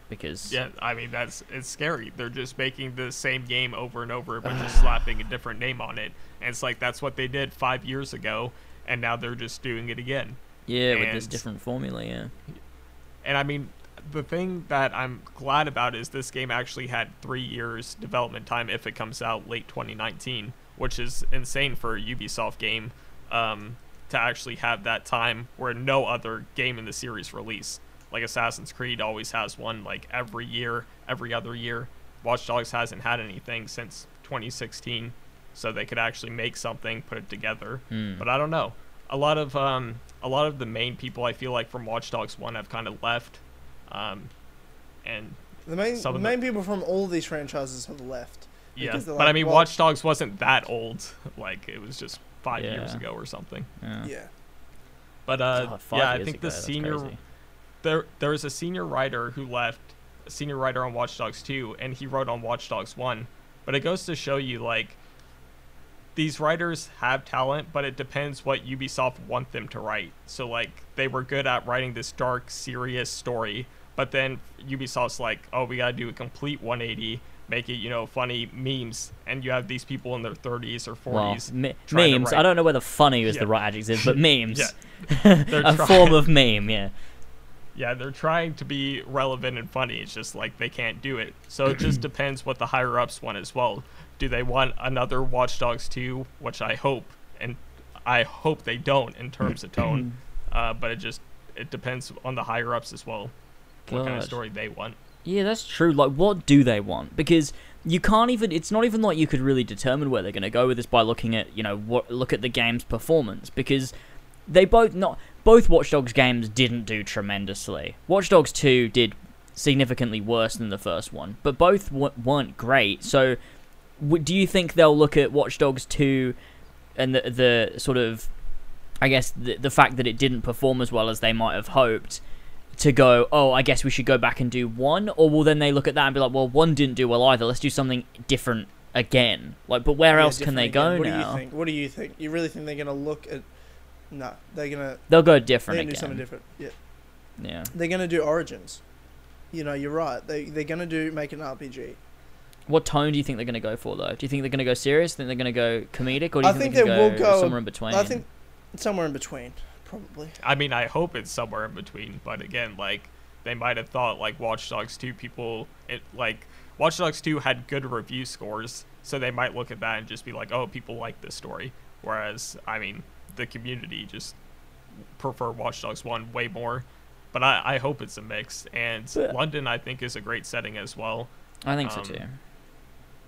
because Yeah, I mean that's it's scary. They're just making the same game over and over, but just slapping a different name on it. And it's like that's what they did five years ago, and now they're just doing it again. yeah, with this different formula, yeah. And I mean, the thing that I'm glad about is this game actually had three years development time if it comes out late 2019, which is insane for a Ubisoft game um, to actually have that time where no other game in the series release. Like Assassin's Creed always has one like every year, every other year. Watch Dogs hasn't had anything since 2016, so they could actually make something, put it together. Hmm. But I don't know. A lot of um, a lot of the main people I feel like from Watch Dogs One have kind of left, um, and The main Some the of the- main people from all these franchises have left. yeah. Because they're But I mean, well- Watch Dogs wasn't that old. Like it was just five years ago or something. yeah. Yeah. But uh, God, five yeah, I think ago, the senior crazy. There there was a senior writer who left, a senior writer on Watch Dogs 2, and he wrote on Watch Dogs 1. But it goes to show you like these writers have talent, but it depends what Ubisoft want them to write. So like they were good at writing this dark, serious story, but then Ubisoft's like, oh, we gotta do a complete 180, make it you know funny memes, and you have these people in their 30s or 40s. Well, me- memes. I don't know whether funny is Yeah. the right adjective, but memes. Yeah. A form of meme, yeah. Yeah, they're trying to be relevant and funny. It's just like they can't do it. So it just depends what the higher ups want as well. Do they want another Watch Dogs 2, which I hope, and I hope they don't in terms of tone. Uh, but it just it depends on the higher ups as well. What kind of story they want. Yeah, that's true. Like, what do they want? Because you can't even. It's not even like you could really determine where they're going to go with this by looking at, you know, what look at the game's performance. Because they both not both Watch Dogs games didn't do tremendously. Watch Dogs Two did significantly worse than the first one, but both w- weren't great. So, w- do you think they'll look at Watch Dogs Two and the the sort of, I guess the the fact that it didn't perform as well as they might have hoped? to go, oh, I guess we should go back and do one, or will then they look at that and be like, well, one didn't do well either. Let's do something different again. Like, but where Yeah, else can they again. go what now? do you think? What do you think? You really think they're gonna look at? No, they're gonna They'll go they're different gonna do something different. Yeah, Yeah. they're gonna do Origins. You know, you're right. They they're gonna do make an RPG. What tone do you think they're going to go for though? Do you think they're going to go serious? Think they're going to go comedic, or do you I think, think they're they going to will go, go- somewhere in between? I think somewhere in between, probably. I mean, I hope it's somewhere in between. But again, like they might have thought like Watch Dogs 2 people it like Watch Dogs 2 had good review scores, so they might look at that and just be like, "Oh, people like this story." Whereas, I mean, the community just prefer Watch Dogs 1 way more. But I, I hope it's a mix. And London, I think, is a great setting as well. I think so um, too.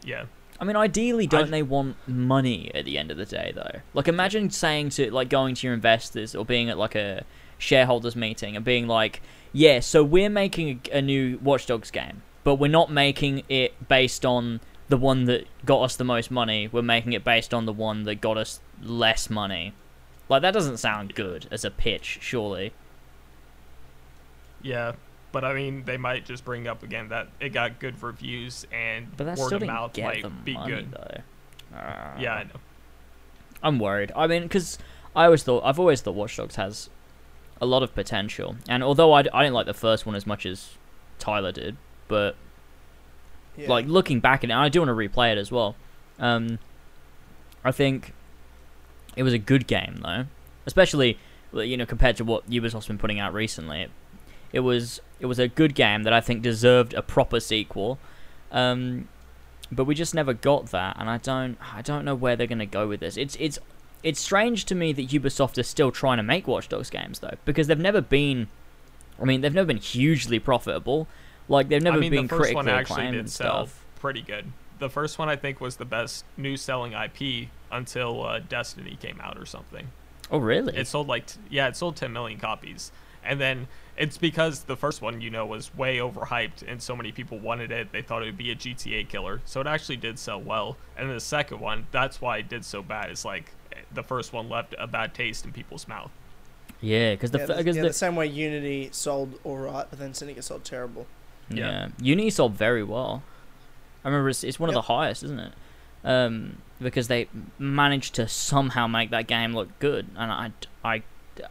Yeah. I mean, ideally, don't I- they want money at the end of the day, though? Like, imagine saying to, like, going to your investors or being at, like, a shareholders meeting and being like, yeah, so we're making a, a new Watch Dogs game, but we're not making it based on the one that got us the most money. We're making it based on the one that got us less money. Like, that doesn't sound good as a pitch, surely. Yeah. But I mean, they might just bring up again that it got good reviews and But that word still of didn't mouth get might them be money, good. though. Uh, Yeah, I know. I'm worried. I mean, because I always thought I've always thought Watch Dogs has a lot of potential, and although I, I didn't like the first one as much as Tyler did, but Yeah. like looking back at it, and I do want to replay it as well. Um, I think it was a good game though, especially you know compared to what Ubisoft's been putting out recently. It, it was it was a good game that I think deserved a proper sequel. Um, but we just never got that, and I don't I don't know where they're gonna go with this. It's it's it's strange to me that Ubisoft is still trying to make Watch Dogs games though, because they've never been. I mean, they've never been hugely profitable. Like they've never I mean, been the first one critically actually acclaimed did and stuff. pretty good. The first one I think was the best new selling IP until uh, Destiny came out or something. Oh really? It sold like t- yeah, it sold 10 million copies, and then it's because the first one you know was way overhyped and so many people wanted it. They thought it would be a GTA killer, so it actually did sell well. And then the second one, that's why it did so bad. It's like eh, the first one left a bad taste in people's mouth. yeah, because the yeah, f- yeah, the, the same way Unity sold alright, but then Syndicate sold terrible. yeah. yeah. Unity sold very well. I remember it's, it's one Yep. of the highest, isn't it? Um, because they managed to somehow make that game look good, and I, I,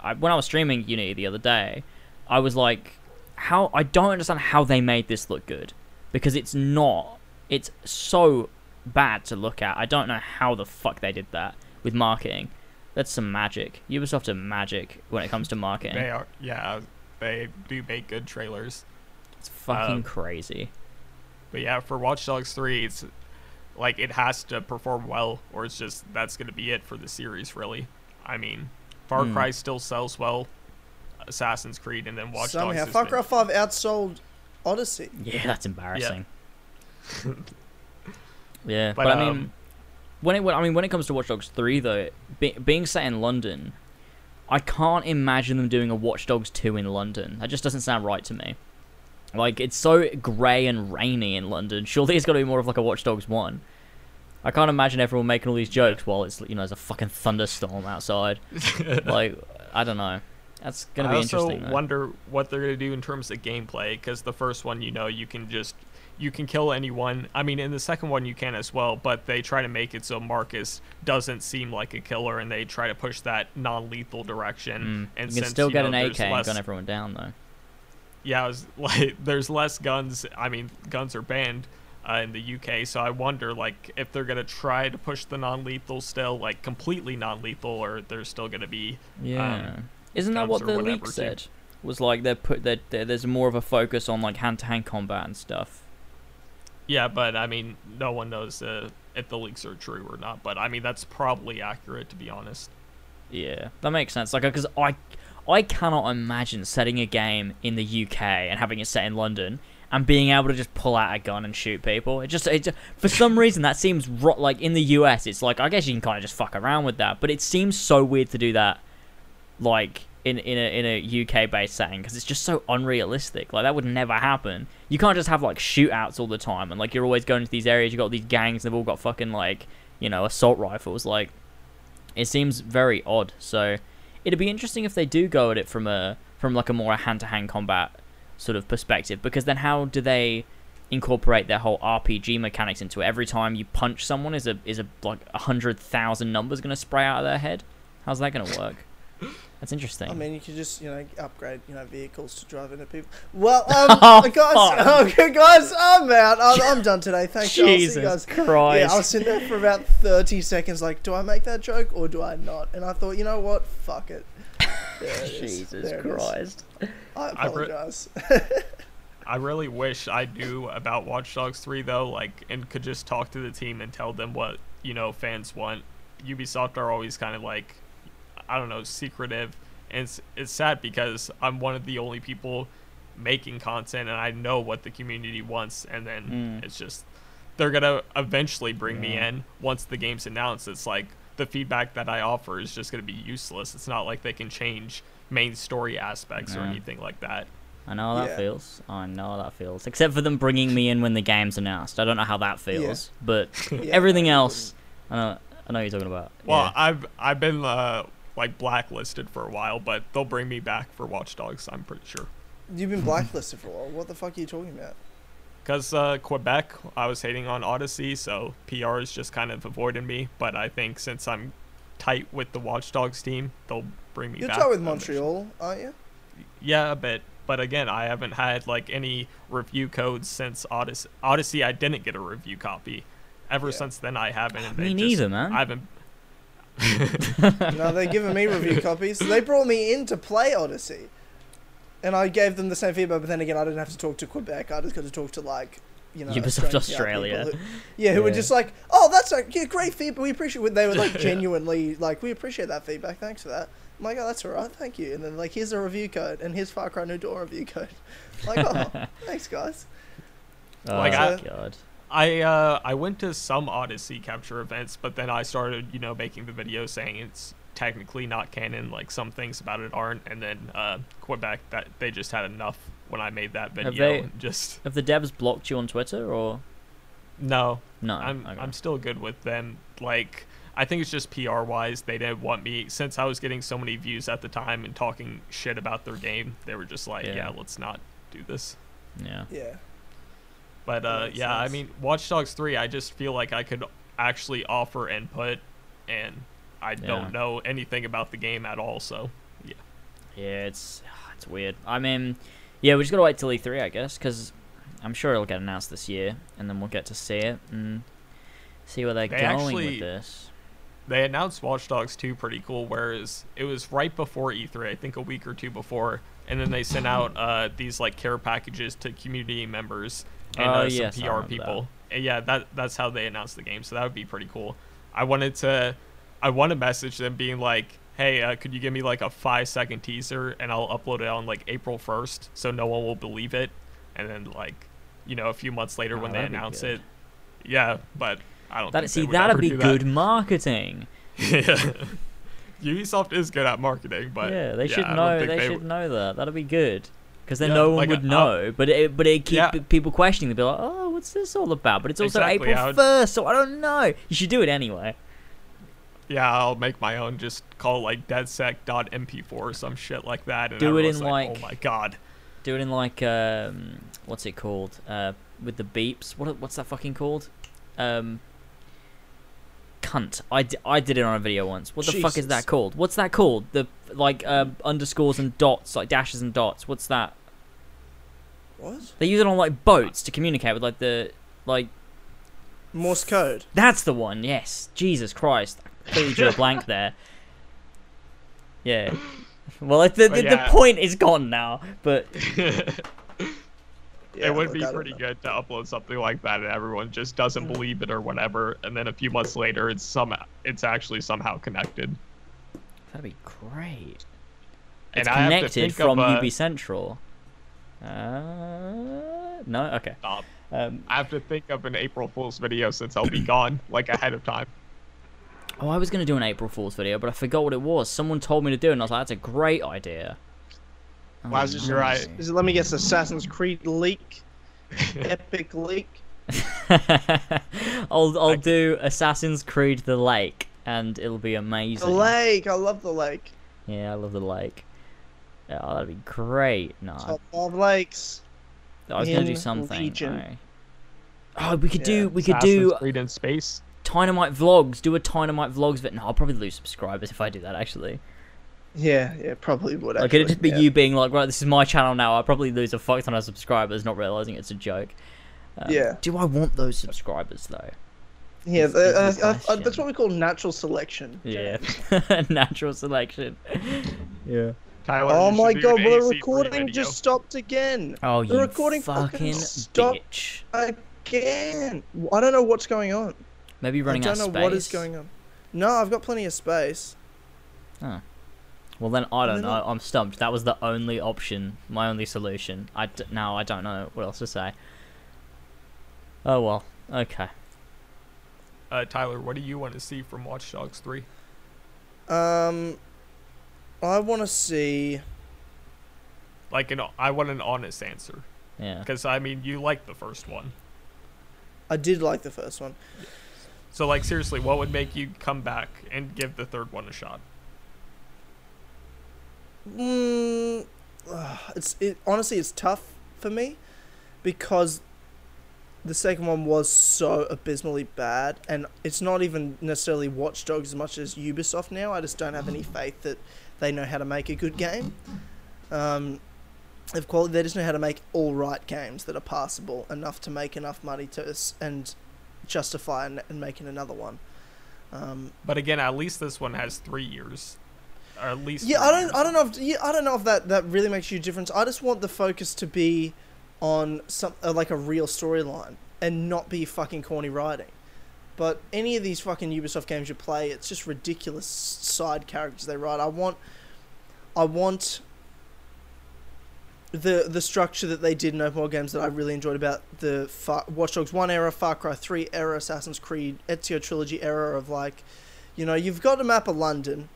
I, when I was streaming Unity the other day, I was like, how I don't understand how they made this look good because it's not. It's so bad to look at. I don't know how the fuck they did that with marketing. That's some magic. Ubisoft are magic when it comes to marketing. They are, yeah, they do make good trailers. It's fucking Um, crazy. But yeah, for Watch Dogs 3, it's like it has to perform well, or it's just that's going to be it for the series, really. I mean, Far Hmm. Cry still sells well, Assassin's Creed, and then Watch Somehow, Dogs. has Far been- Cry 5 outsold Odyssey. Yeah, that's embarrassing. yeah, but, But, I mean, um, when it I mean when it comes to Watch Dogs three though, be, being set in London, I can't imagine them doing a Watch Dogs two in London. That just doesn't sound right to me. Like it's so grey and rainy in London. Surely it's got to be more of like a Watch Dogs one. I can't imagine everyone making all these jokes while it's you know there's a fucking thunderstorm outside. like I don't know. That's gonna I be also interesting. though. wonder what they're gonna do in terms of gameplay, because the first one, you know, you can just you can kill anyone. I mean, in the second one, you can as well, but they try to make it so Marcus doesn't seem like a killer, and they try to push that non-lethal direction. Mm. And you can since, still you get know, an AK there's and gun everyone down though. Yeah, was like, there's less guns. I mean, guns are banned uh, in the UK, so I wonder like if they're gonna try to push the non-lethal still, like completely non-lethal, or there's still gonna be. Yeah. um, Isn't that what the leak too. said? Was like they put that there's more of a focus on like hand to hand combat and stuff. Yeah, but I mean, no one knows uh, if the leaks are true or not. But I mean, that's probably accurate to be honest. Yeah, that makes sense. Like, because I, I cannot imagine setting a game in the UK and having it set in London and being able to just pull out a gun and shoot people. It just, it just for some reason that seems ro- like in the US. It's like I guess you can kind of just fuck around with that, but it seems so weird to do that, like in in a in a UK based setting because it's just so unrealistic. Like that would never happen. You can't just have like shootouts all the time and like you're always going to these areas. You've got these gangs. and They've all got fucking like you know assault rifles. Like it seems very odd. So it'd be interesting if they do go at it from a from like a more hand to hand combat sort of perspective because then how do they incorporate their whole RPG mechanics into it? Every time you punch someone is a is a like a hundred thousand numbers gonna spray out of their head? How's that gonna work? That's interesting. I mean, you could just you know upgrade you know vehicles to drive into people. Well, um, Oh, guys, fuck. okay, guys, I'm out. I'm, I'm done today. Thanks, y'all. See you Jesus guys. Christ. Yeah, I was sitting there for about 30 seconds, like, do I make that joke or do I not? And I thought, you know what? Fuck it. There it is. Jesus There it is. Christ. I I re- apologize. I really wish I knew about Watch Dogs 3 though, like, and could just talk to the team and tell them what you know fans want. Ubisoft are always kind of like, I don't know, secretive, and it's, it's sad because I'm one of the only people making content, and I know what the community wants, and then Mm. it's just they're gonna eventually bring me in once the game's announced. It's like the feedback that I offer is just gonna be useless. It's not like they can change main story aspects or anything like that. I know how that Yeah. feels. I know how that feels. Except for them bringing me in when the game's announced. I don't know how that feels. But Yeah, everything no, else, I know, I know what you're talking about. Well, yeah. I've I've been uh, like blacklisted for a while, but they'll bring me back for Watch Dogs. I'm pretty sure. You've been blacklisted for a while. What the fuck are you talking about? Cause uh, Quebec, I was hating on Odyssey, so PR is just kind of avoiding me. But I think since I'm tight with the Watch Dogs team, they'll bring me back. You're back. tight with. Montreal, aren't you? Yeah, a bit. But again, I haven't had like any review codes since Odyssey. Odyssey, I didn't get a review copy. Ever Yeah. since then, I haven't. And Me neither, just, man. I haven't. No, they're giving me review copies. They brought me in to play Odyssey. And I gave them the same feedback, but then again, I didn't have to talk to Quebec. I just got to talk to, like, you know, Ubisoft Australian Australia. Who, yeah, who were just like, oh, that's a yeah, great feedback. We appreciate it. They were, like, genuinely, like, we appreciate that feedback. Thanks for that. I'm like, oh, that's all right. Thank you. And then, like, here's a review code, and here's Far Cry New Dawn review code. like, oh, thanks, guys. oh, Like, I- God. I uh I went to some Odyssey capture events, but then I started, you know, making the video saying it's technically not canon, like some things about it aren't, and then uh Quebec that they just had enough when I made that video. they- and just Have the devs blocked you on Twitter or no, no? I'm Okay. I'm still good with them. Like I think it's just PR wise, they didn't want me since I was getting so many views at the time and talking shit about their game. They were just like, Yeah. yeah, let's not do this. yeah. Yeah. But uh, yeah, I mean, Watch Dogs 3, I just feel like I could actually offer input, and I Yeah. don't know anything about the game at all, so. Yeah, it's it's weird. I mean, Yeah, we just gotta wait till E3, I guess, because I'm sure it'll get announced this year, and then we'll get to see it and see where they're They going actually- with this. They announced Watch Dogs 2 pretty cool, whereas it was right before E3, I think a week or two before, and then they sent out uh, these like care packages to community members and Oh, uh, yes, some PR people. And yeah, that that's how they announced the game, so that would be pretty cool. I wanted to, I want to message them being like, hey, uh, could you give me like a five second teaser and I'll upload it on like April 1st, so no one will believe it, and then like, you know, a few months later Oh, when they announce it, yeah, but I don't. That think see, that'd be good That. marketing. Yeah. Ubisoft is good at marketing, but yeah, they should know. They, they should know that. That'd be good. Because then Yeah, no one like, would uh, know, but it but it keep Yeah. people questioning. They'd be like, "Oh, what's this all about?" But it's also Exactly, April first, so I don't know. You should do it anyway. Yeah, I'll make my own. Just call it like dedsec.mp4 or some shit like that. And Do it in, everyone's like- oh my god. Do it in like um, what's it called? Uh, with the beeps. What what's that fucking called? Um, cunt. I, d- I did it on a video once. What the fuck is that called? What's that called? The like um, underscores and dots, like dashes and dots. What's that? What? They use it on like boats to communicate with like the like. Morse code. That's the one. Yes. Jesus Christ. I completely drew a blank there. Yeah. Well, like, the, But the, yeah. the point is gone now, but Yeah, it would look, be pretty good to upload something like that, and everyone just doesn't believe it or whatever, and then a few months later, it's some it's actually somehow connected. that'd be great. And It's I have to connected think from of, uh, UB Central. Uh, no, okay. Stop. Um, I have to think of an April Fool's video since I'll be gone, like ahead of time. oh, I was gonna do an April Fool's video, but I forgot what it was. Someone told me to do it, and I was like, "That's a great idea." Oh, Why is it your eye- Is it, let me guess, Assassin's Creed leak? Epic leak? I'll I'll do Assassin's Creed: The Lake, and it'll be amazing. The lake! I love the lake. Yeah, I love the lake. Oh, that'd be great. No, Top five lakes. I was gonna do something. Legion. Oh, we could Yeah, do we could Assassin's do Creed in space. Dynamite vlogs. Do a Dynamite vlogs. But no, I'll probably lose subscribers if I do that. Actually, Yeah, yeah, probably would. like Actually. it'd just be yeah. you being like, right, this is my channel now. I'll probably lose a fuck ton of subscribers, not realizing it's a joke. Um, Yeah. Do I want those subscribers though? Yeah, is the, the uh, uh, uh, that's what we call natural selection. Yeah, natural selection. yeah. Tyler, Oh my god, well, the recording just stopped again. Oh, The you recording fucking fucking stopped. bitch. Again. I don't know what's going on. Maybe running out of space. I don't know what is going on. No, I've got plenty of space. Well, then I don't know. no. I'm stumped. That was the only option, my only solution. I d- now I don't know what else to say. Oh well. Okay. Uh, Tyler, what do you want to see from Watch Dogs 3? Um, I want to see. Like, an, I want an honest answer. Yeah. Because, I mean, you liked the first one. I did like the first one. So, like, seriously, what would make you come back and give the third one a shot? Mm, it's it honestly it's tough for me because the second one was so abysmally bad, and it's not even necessarily Watch Dogs as much as Ubisoft now. I just don't have any faith that they know how to make a good game. Um, of quality, they just know how to make all right games that are passable enough to make enough money to s- and justify and, and making another one. Um, But again, at least this one has three years. Or at least. Yeah, I don't. I don't know if, yeah, I don't know if that, that really makes a huge difference. I just want the focus to be on some uh, like a real storyline and not be fucking corny writing. But any of these fucking Ubisoft games you play, it's just ridiculous side characters they write. I want, I want the the structure that they did in open world games that I really enjoyed about the Far, Watch Dogs One era, Far Cry Three era, Assassin's Creed, Ezio trilogy era of like, you know, you've got a map of London.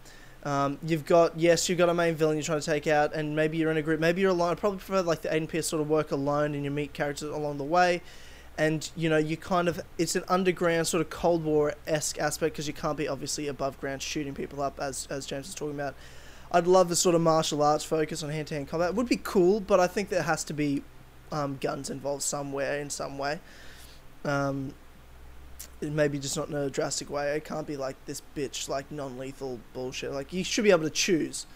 Um, you've got yes, you've got a main villain you're trying to take out, and maybe you're in a group, maybe you're alone. I probably prefer like the Aiden Pearce sort of work alone, and you meet characters along the way, and you know you kind of it's an underground sort of Cold War esque aspect because you can't be obviously above ground shooting people up as as James was talking about. I'd love the sort of martial arts focus on hand to hand combat. It would be cool, but I think there has to be um, guns involved somewhere in some way. Um, maybe just not in a drastic way. It can't be like this bitch like non-lethal bullshit. Like you should be able to choose.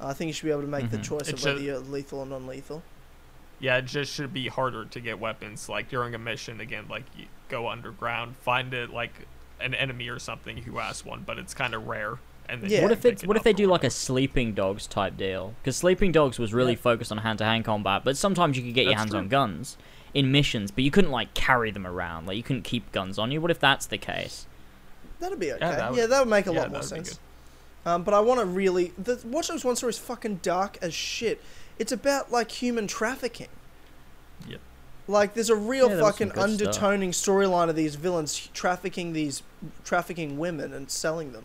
I think you should be able to make the Mhm. choice It of whether you're lethal or non-lethal. yeah, it just should be harder to get weapons. Like during a mission, again, like you go underground, find it like an enemy or something who has one, but it's kind of rare. And then Yeah. What if it's it what if they or do like a sleeping dogs type deal? Because sleeping dogs was really Yeah. focused on hand to hand combat, but sometimes you could get your hands true. on guns in missions, but you couldn't like carry them around. Like you couldn't keep guns on you. What if that's the case? That'd be okay. that Yeah, that would make a yeah, lot more that would be sense. Um, but I want to really. The Watch Dogs One story is fucking dark as shit. It's about like human trafficking. Yep. Like there's a real Yeah, there was some fucking undertoning storyline of these villains trafficking these trafficking women and selling them.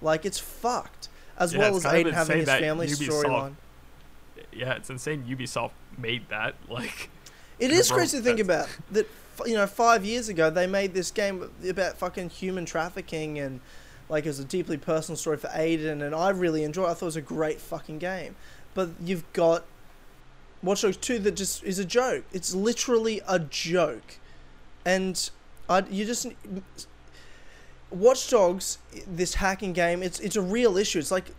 Like it's fucked. As Yeah, well as kind of Aiden having his that family storyline. Yeah, it's insane. Ubisoft made that. Like, It is crazy to think about that. You know, five years ago they made this game about fucking human trafficking and like it was a deeply personal story for Aiden, and I really enjoyed. it. I thought it was a great fucking game. But you've got Watch Dogs Two that just is a joke. It's literally a joke, and I you just Watch Dogs, this hacking game, it's it's a real issue. It's like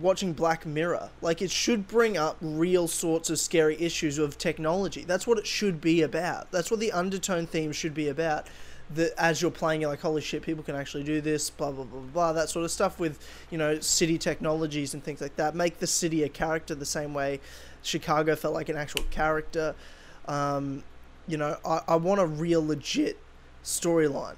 watching Black Mirror. Like it should bring up real sorts of scary issues of technology. That's what it should be about. That's what the undertone theme should be about. That as you're playing, you're like, holy shit, people can actually do this, blah blah blah blah. That sort of stuff with you know city technologies and things like that. Make the city a character the same way Chicago felt like an actual character. Um, you know, I, I want a real legit storyline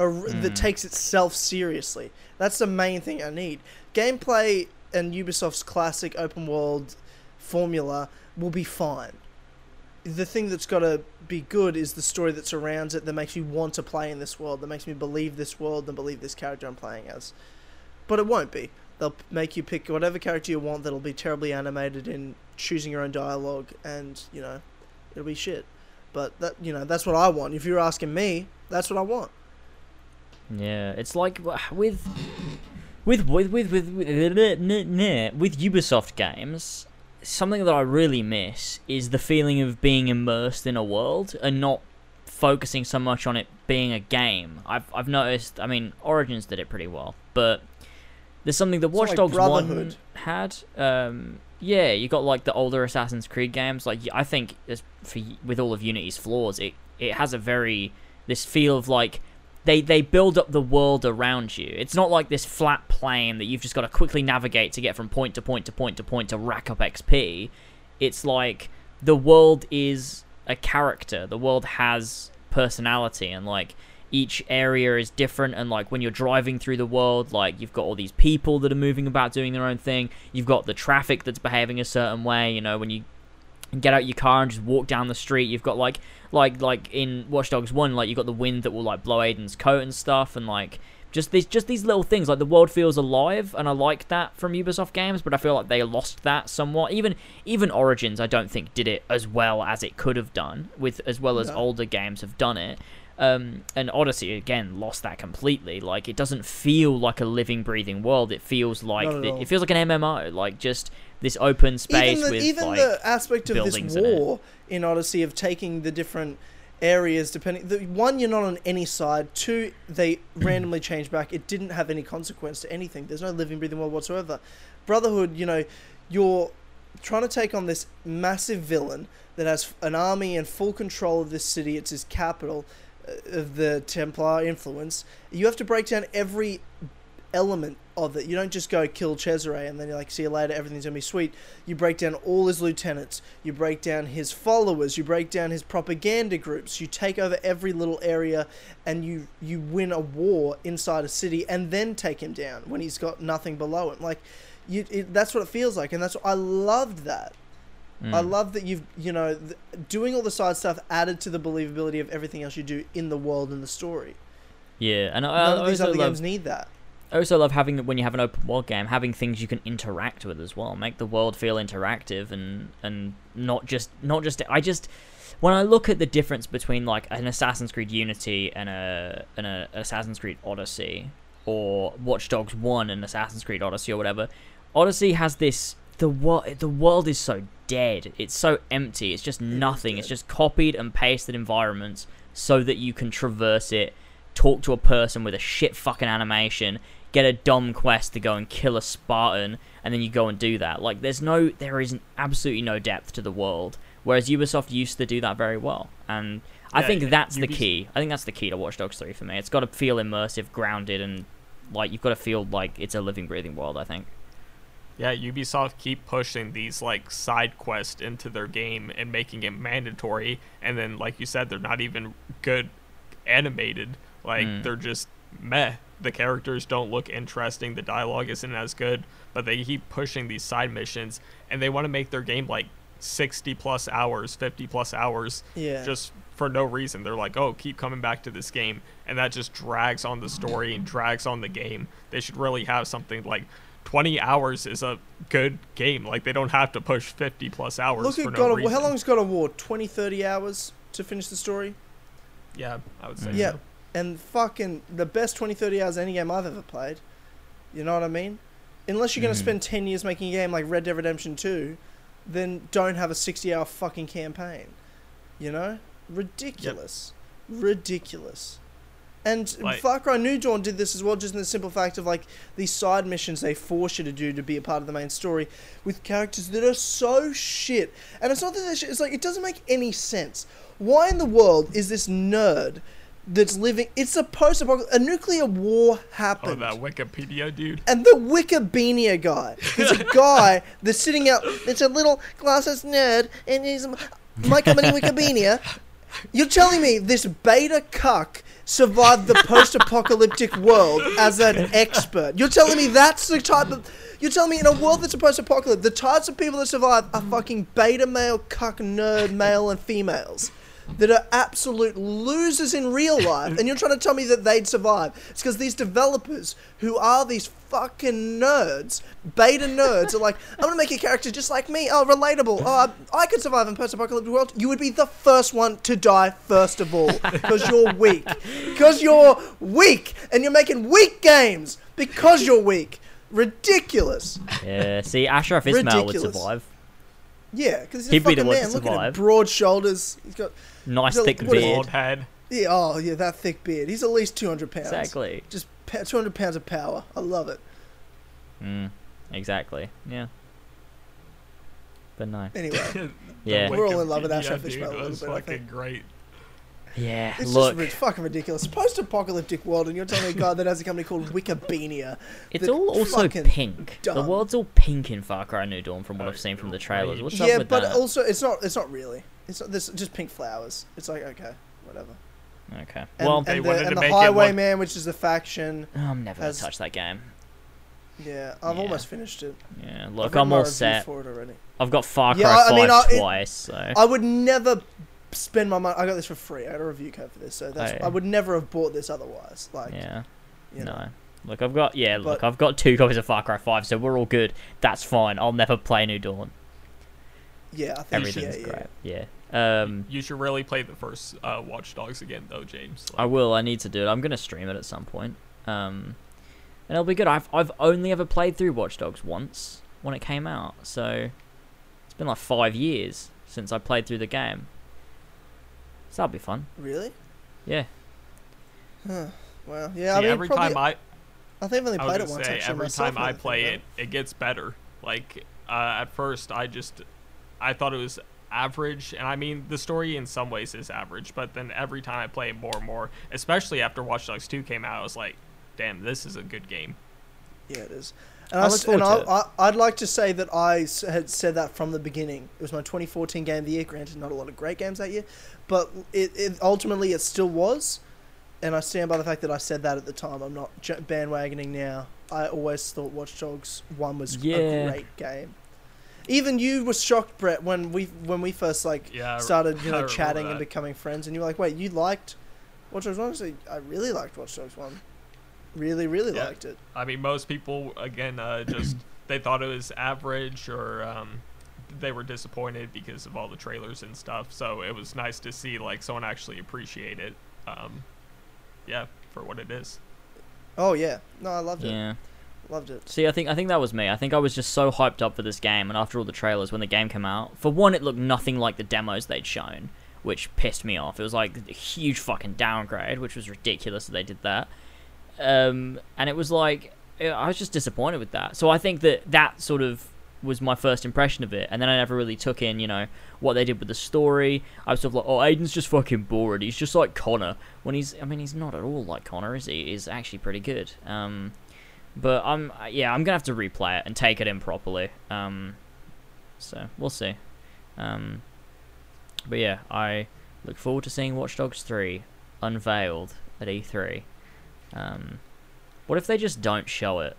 a r that Mm. takes itself seriously. That's the main thing I need. Gameplay and Ubisoft's classic open world formula will be fine. The thing that's got to be good is the story that surrounds it that makes me want to play in this world, that makes me believe this world and believe this character I'm playing as. But it won't be. They'll make you pick whatever character you want that'll be terribly animated in choosing your own dialogue and, you know, it'll be shit. But that, you know, that's what I want. If you're asking me, that's what I want. Yeah, it's like with with with with with with, with Ubisoft games. Something that I really miss is the feeling of being immersed in a world and not focusing so much on it being a game. I've I've noticed. I mean, Origins did it pretty well, but there's something that Watch like One had. Um, yeah, you got like the older Assassin's Creed games. Like I think for with all of Unity's flaws, it it has a very this feel of like they they build up the world around you. It's not like this flat plane that you've just got to quickly navigate to get from point to point to point to point to rack up XP. It's like the world is a character. The world has personality and like each area is different and like when you're driving through the world like you've got all these people that are moving about doing their own thing you've got the traffic that's behaving a certain way you know when you get out your car and just walk down the street. You've got like like like in Watch Dogs 1 like you've got the wind that will like blow Aiden's coat and stuff and like just these just these little things. Like the world feels alive and I like that from Ubisoft games but I feel like they lost that somewhat. Even even Origins I don't think did it as well as it could have done with as well as No. older games have done it um, and Odyssey again lost that completely. Like it doesn't feel like a living, breathing world. It feels like at it, feels like an MMO, like just this open space even the, with even like the aspect of this buildings in war in Odyssey of taking the different areas depending the one you're not on any side. Two they randomly change back. It didn't have any consequence to anything. There's no living breathing world whatsoever. Brotherhood you know you're trying to take on this massive villain that has an army and full control of this city. It's his capital of the templar influence you have to break down every element of it. You don't just go kill Cesare and then you're like, see you later, everything's gonna be sweet. You break down all his lieutenants, you break down his followers, you break down his propaganda groups, you take over every little area and you you win a war inside a city and then take him down when he's got nothing below him. Like you it, that's what it feels like and that's what, I loved that. I Mm. love that you've you know th- doing all the side stuff added to the believability of everything else you do in the world and the story. yeah, and I, None I of these other love games need that. I also love having when you have an open world game, having things you can interact with as well, make the world feel interactive and and not just not just. I just when I look at the difference between like an Assassin's Creed Unity and a and a Assassin's Creed Odyssey or Watch Dogs One and Assassin's Creed Odyssey or whatever, Odyssey has this the world the world is so dead. It's so empty. It's just nothing. It's just copied and pasted environments so that you can traverse it, talk to a person with a shit fucking animation, get a dumb quest to go and kill a Spartan, and then you go and do that. Like there's no there is absolutely no depth to the world. Whereas Ubisoft used to do that very well, and I Yeah, think yeah, that's the key. I think that's the key to Watch Dogs 3 for me. It's got to feel immersive, grounded, and like you've got to feel like it's a living, breathing world. I think. Yeah, Ubisoft keep pushing these like side quests into their game and making it mandatory, and then like you said, they're not even good animated. Like Mm. they're just meh. The characters don't look interesting. The dialogue isn't as good, but they keep pushing these side missions, and they want to make their game like 60 plus hours, 50 plus hours, Yeah. just for no reason. They're like, oh, keep coming back to this game, and that just drags on the story and drags on the game. They should really have something like 20 hours is a good game. Like they don't have to push 50 plus hours Look for at no God of War. reason. How long's God of War? 20, 30 hours to finish the story? Yeah, I would say. Yeah. so. And fucking the best 20, 30 hours any game I've ever played. You know what I mean? Unless you're going to Mhm. spend 10 years making a game like Red Dead Redemption 2, then don't have a 60 hour fucking campaign. You know? Ridiculous. Ridiculous. And Like- Far Cry New Dawn did this as well, just in the simple fact of like these side missions they force you to do to be a part of the main story with characters that are so shit. And it's not that they're shit, it's like it doesn't make any sense. Why in the world is this nerd that's living? It's a post. A nuclear war happened. Oh, that Wikipedia dude. And the Wikibeania guy. There's a guy that's sitting out. It's a little glasses nerd, and he's my company Wikibeania. You're telling me this beta cuck survived the post-apocalyptic world as an expert? You're telling me that's the type of. You're telling me in a world that's a post-apocalyptic, the types of people that survive are fucking beta male cuck nerd male and females that are absolute losers in real life, and you're trying to tell me that they'd survive. It's because these developers, who are these fucking nerds, beta nerds, are like, I'm gonna make a character just like me. Oh, relatable. Oh, I, I could survive in post-apocalyptic world. You would be the first one to die first of all, because you're weak. Because you're weak, and you're making weak games because you're weak. Ridiculous. Yeah. See, Ashraf Ismail would survive. Yeah, because he's He'd be fucking the one to man. Look at him, broad shoulders. He's got Nice So, thick what is it? beard. Bald head. yeah, oh yeah, that thick beard. He's at least 200 pounds. Exactly. Just 200 pounds of power. I love it. Mm, exactly. Yeah. But no. Anyway, Yeah. We're all in love with Wikipedia Ashraf dude Ismail a little was bit, I fucking think. great. Yeah. it's Look, just ri- fucking ridiculous. Post-apocalyptic world, and you're telling me a guy that has a company called Wikibeania. it's all also fucking pink. The world's all pink in Far Cry New Dawn from what Oh, I've seen from the trailers. What's yeah, up with but that? also it's not. It's not really. It's not, this just pink flowers. It's like okay, whatever. okay. And, well, They and wanted the, to the make Highwayman, which is a faction. Oh, I'm never gonna touch that game. Yeah, I've Yeah. almost finished it. Yeah. I've Look, I'm all set. for it already. I've got Far Cry Yeah, I- I 5 mean, I- it- twice, so. I would never spend my money. I got this for free. I got a review code for this, so that's. Oh, yeah. I would never have bought this otherwise. Like, yeah. you know. No. Look, I've got yeah. Look, But- I've got two copies of Far Cry Five, so we're all good. That's fine. I'll never play New Dawn. Yeah, I think Everything's yeah, yeah. great. Yeah. Um, You should really play the first uh, Watch Dogs again, though, James. I will. I need to do it. I'm gonna stream it at some point. Um, and it'll be good. I've I've only ever played through Watch Dogs once when it came out, so it's been like five years since I played through the game. So that'll be fun. Really? Yeah. Huh. Well, See, yeah. I mean, every probably, time I, I think I've only I was played it gonna once say, actually every myself. time I play about it, it gets better. Like uh, at first, I just I thought it was average, and I mean the story in some ways is average, but then every time I play it more and more, especially after Watch Dogs 2 came out, I was like, damn, this is a good game. Yeah, it is. And, I I, look s- and forward to I, I, I'd like to say that I had said that from the beginning. It was my 2014 game of the year. Granted, not a lot of great games that year, but it, it ultimately it still was. And I stand by the fact that I said that at the time. I'm not bandwagoning now. I always thought Watch Dogs One was Yeah. a great game. Even you were shocked, Brett, when we when we first like Yeah, started you know chatting that. and becoming friends, and you were like, "Wait, you liked Watch Dogs One?" I said, "I really liked Watch Dogs One. Really, really Yeah. liked it." I mean, most people again uh, just they thought it was average or um, they were disappointed because of all the trailers and stuff. So it was nice to see like someone actually appreciate it. Um, yeah, for what it is. Oh yeah, no, I loved it. Yeah. Loved it. See, I think I think that was me. I think I was just so hyped up for this game, and after all the trailers, when the game came out, for one, it looked nothing like the demos they'd shown, which pissed me off. It was like a huge fucking downgrade, which was ridiculous that they did that. Um, and it was like I was just disappointed with that. So I think that that sort of was my first impression of it, and then I never really took in, you know, what they did with the story. I was sort of like, oh, Aiden's just fucking bored. He's just like Connor. When he's, I mean, he's not at all like Connor, is he? He's actually pretty good. Um, but I'm, yeah, I'm gonna have to replay it and take it in properly. Um, so we'll see. Um, but yeah, I look forward to seeing Watch Dogs 3 unveiled at E3. Um, what if they just don't show it?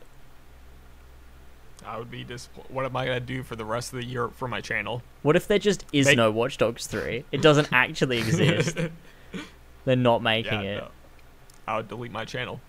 I would be disappointed. What am I gonna do for the rest of the year for my channel? What if there just is Make- no Watch Dogs 3? It doesn't actually exist. They're not making Yeah, it. no. I would delete my channel.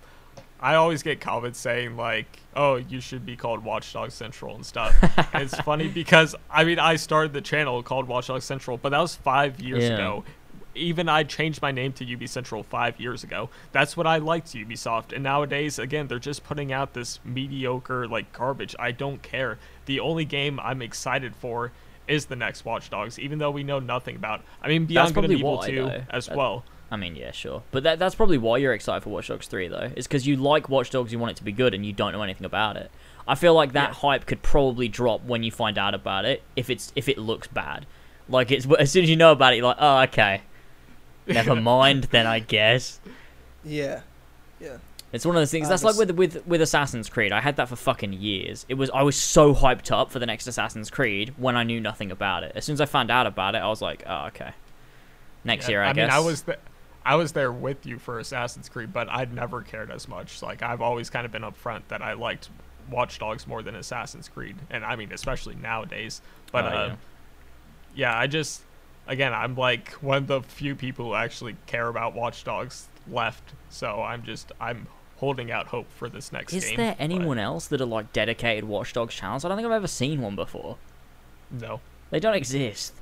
I always get comments saying like, "Oh, you should be called Watchdog Central and stuff." and it's funny because I mean, I started the channel called Watchdog Central, but that was five years Yeah. ago. Even I changed my name to UB Central five years ago. That's what I liked Ubisoft, and nowadays, again, they're just putting out this mediocre like garbage. I don't care. The only game I'm excited for is the next Watch Dogs, even though we know nothing about. I mean, Beyond Good and Evil why, 2 though. as That- well. I mean, yeah, sure. But that, that's probably why you're excited for Watch Dogs 3, though. Is because you like Watch Dogs, you want it to be good, and you don't know anything about it. I feel like that Yeah. hype could probably drop when you find out about it if it's if it looks bad. Like it's as soon as you know about it, you're like, oh, okay, never mind. Then I guess Yeah, yeah. it's one of those things. That's like with with with Assassin's Creed. I had that for fucking years. It was I was so hyped up for the next Assassin's Creed when I knew nothing about it. As soon as I found out about it, I was like, oh, okay. Next Yeah, year, I, I guess. mean, I was th- I was there with you for Assassin's Creed, but I'd never cared as much. Like I've always kind of been upfront that I liked Watch Dogs more than Assassin's Creed, and I mean especially nowadays. But Oh, uh, yeah. yeah. I just again I'm like one of the few people who actually care about Watch Dogs left. So I'm just I'm holding out hope for this next Is game. Is there but anyone else that are like dedicated Watch Dogs channels? I don't think I've ever seen one before. No. They don't exist.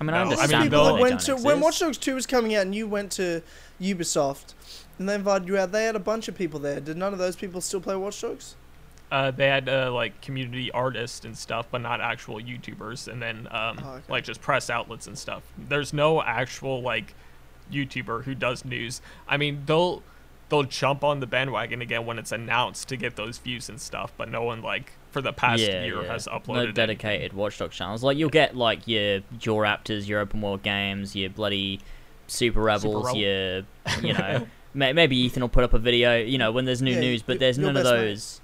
I mean, I No, I mean, understand people that went don't to when exist. Watch Dogs Two was coming out, and you went to Ubisoft, and they invited you out. They had a bunch of people there. Did none of those people still play Watch Dogs? Uh, they had uh, like community artists and stuff, but not actual YouTubers, and then um, Oh, okay. like just press outlets and stuff. There's no actual like YouTuber who does news. I mean, they'll they'll jump on the bandwagon again when it's announced to get those views and stuff, but no one like for the past yeah, year yeah. has uploaded no dedicated Watch Dogs channels. Like you'll get like your your Raptors, your open world games, your bloody Super Rebels, Rebel. your you know maybe Ethan will put up a video. You know when there's new Yeah, news, but there's none of those. mate.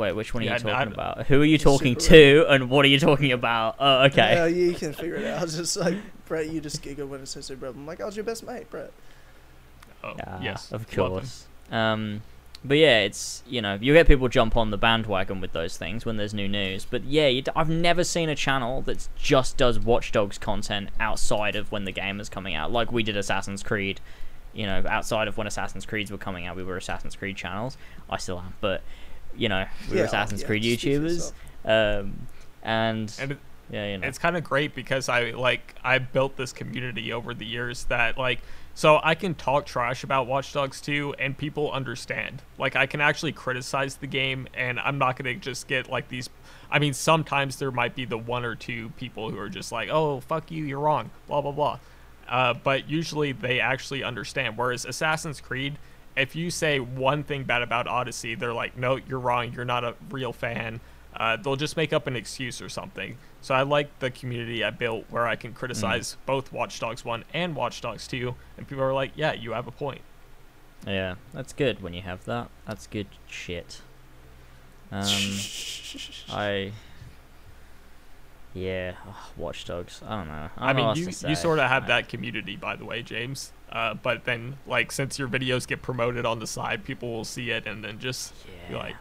Those. Wait, which one are Yeah, you talking I- about? Who are you talking Super to, and what are you talking about? Oh, okay. Yeah, you can figure it out. I was just like Brett, you just giggle when it says Super Rebel. I'm like, I was your best mate, Brett. Oh, Ah, yes, of course. Um, but yeah, it's you know you get people jump on the bandwagon with those things when there's new news. But yeah, you d- I've never seen a channel that just does Watch Dogs content outside of when the game is coming out, like we did Assassin's Creed. You know, outside of when Assassin's Creeds were coming out, we were Assassin's Creed channels. I still am, but you know, we were Yeah, Assassin's yeah, Creed YouTubers. Um, and, And it, yeah, you know, it's kind of great because I like I built this community over the years that like so I can talk trash about Watch Dogs 2 and people understand. Like I can actually criticize the game and I'm not going to just get like these I mean sometimes there might be the one or two people who are just like, "Oh, fuck you, you're wrong." blah blah blah. Uh, but usually they actually understand whereas Assassin's Creed if you say one thing bad about Odyssey, they're like, "No, you're wrong. You're not a real fan." Uh, they'll just make up an excuse or something. So I like the community I built where I can criticize both Watch Dogs 1 and Watch Dogs 2, and people are like, yeah, you have a point. yeah, that's good when you have that. That's good shit. Um, I. Yeah, ugh, Watch Dogs. I don't know. I, I, don't mean, you, you sort of have that community, by the way, James. Uh, but then, like, since your videos get promoted on the side, people will see it and then just be Yeah. like,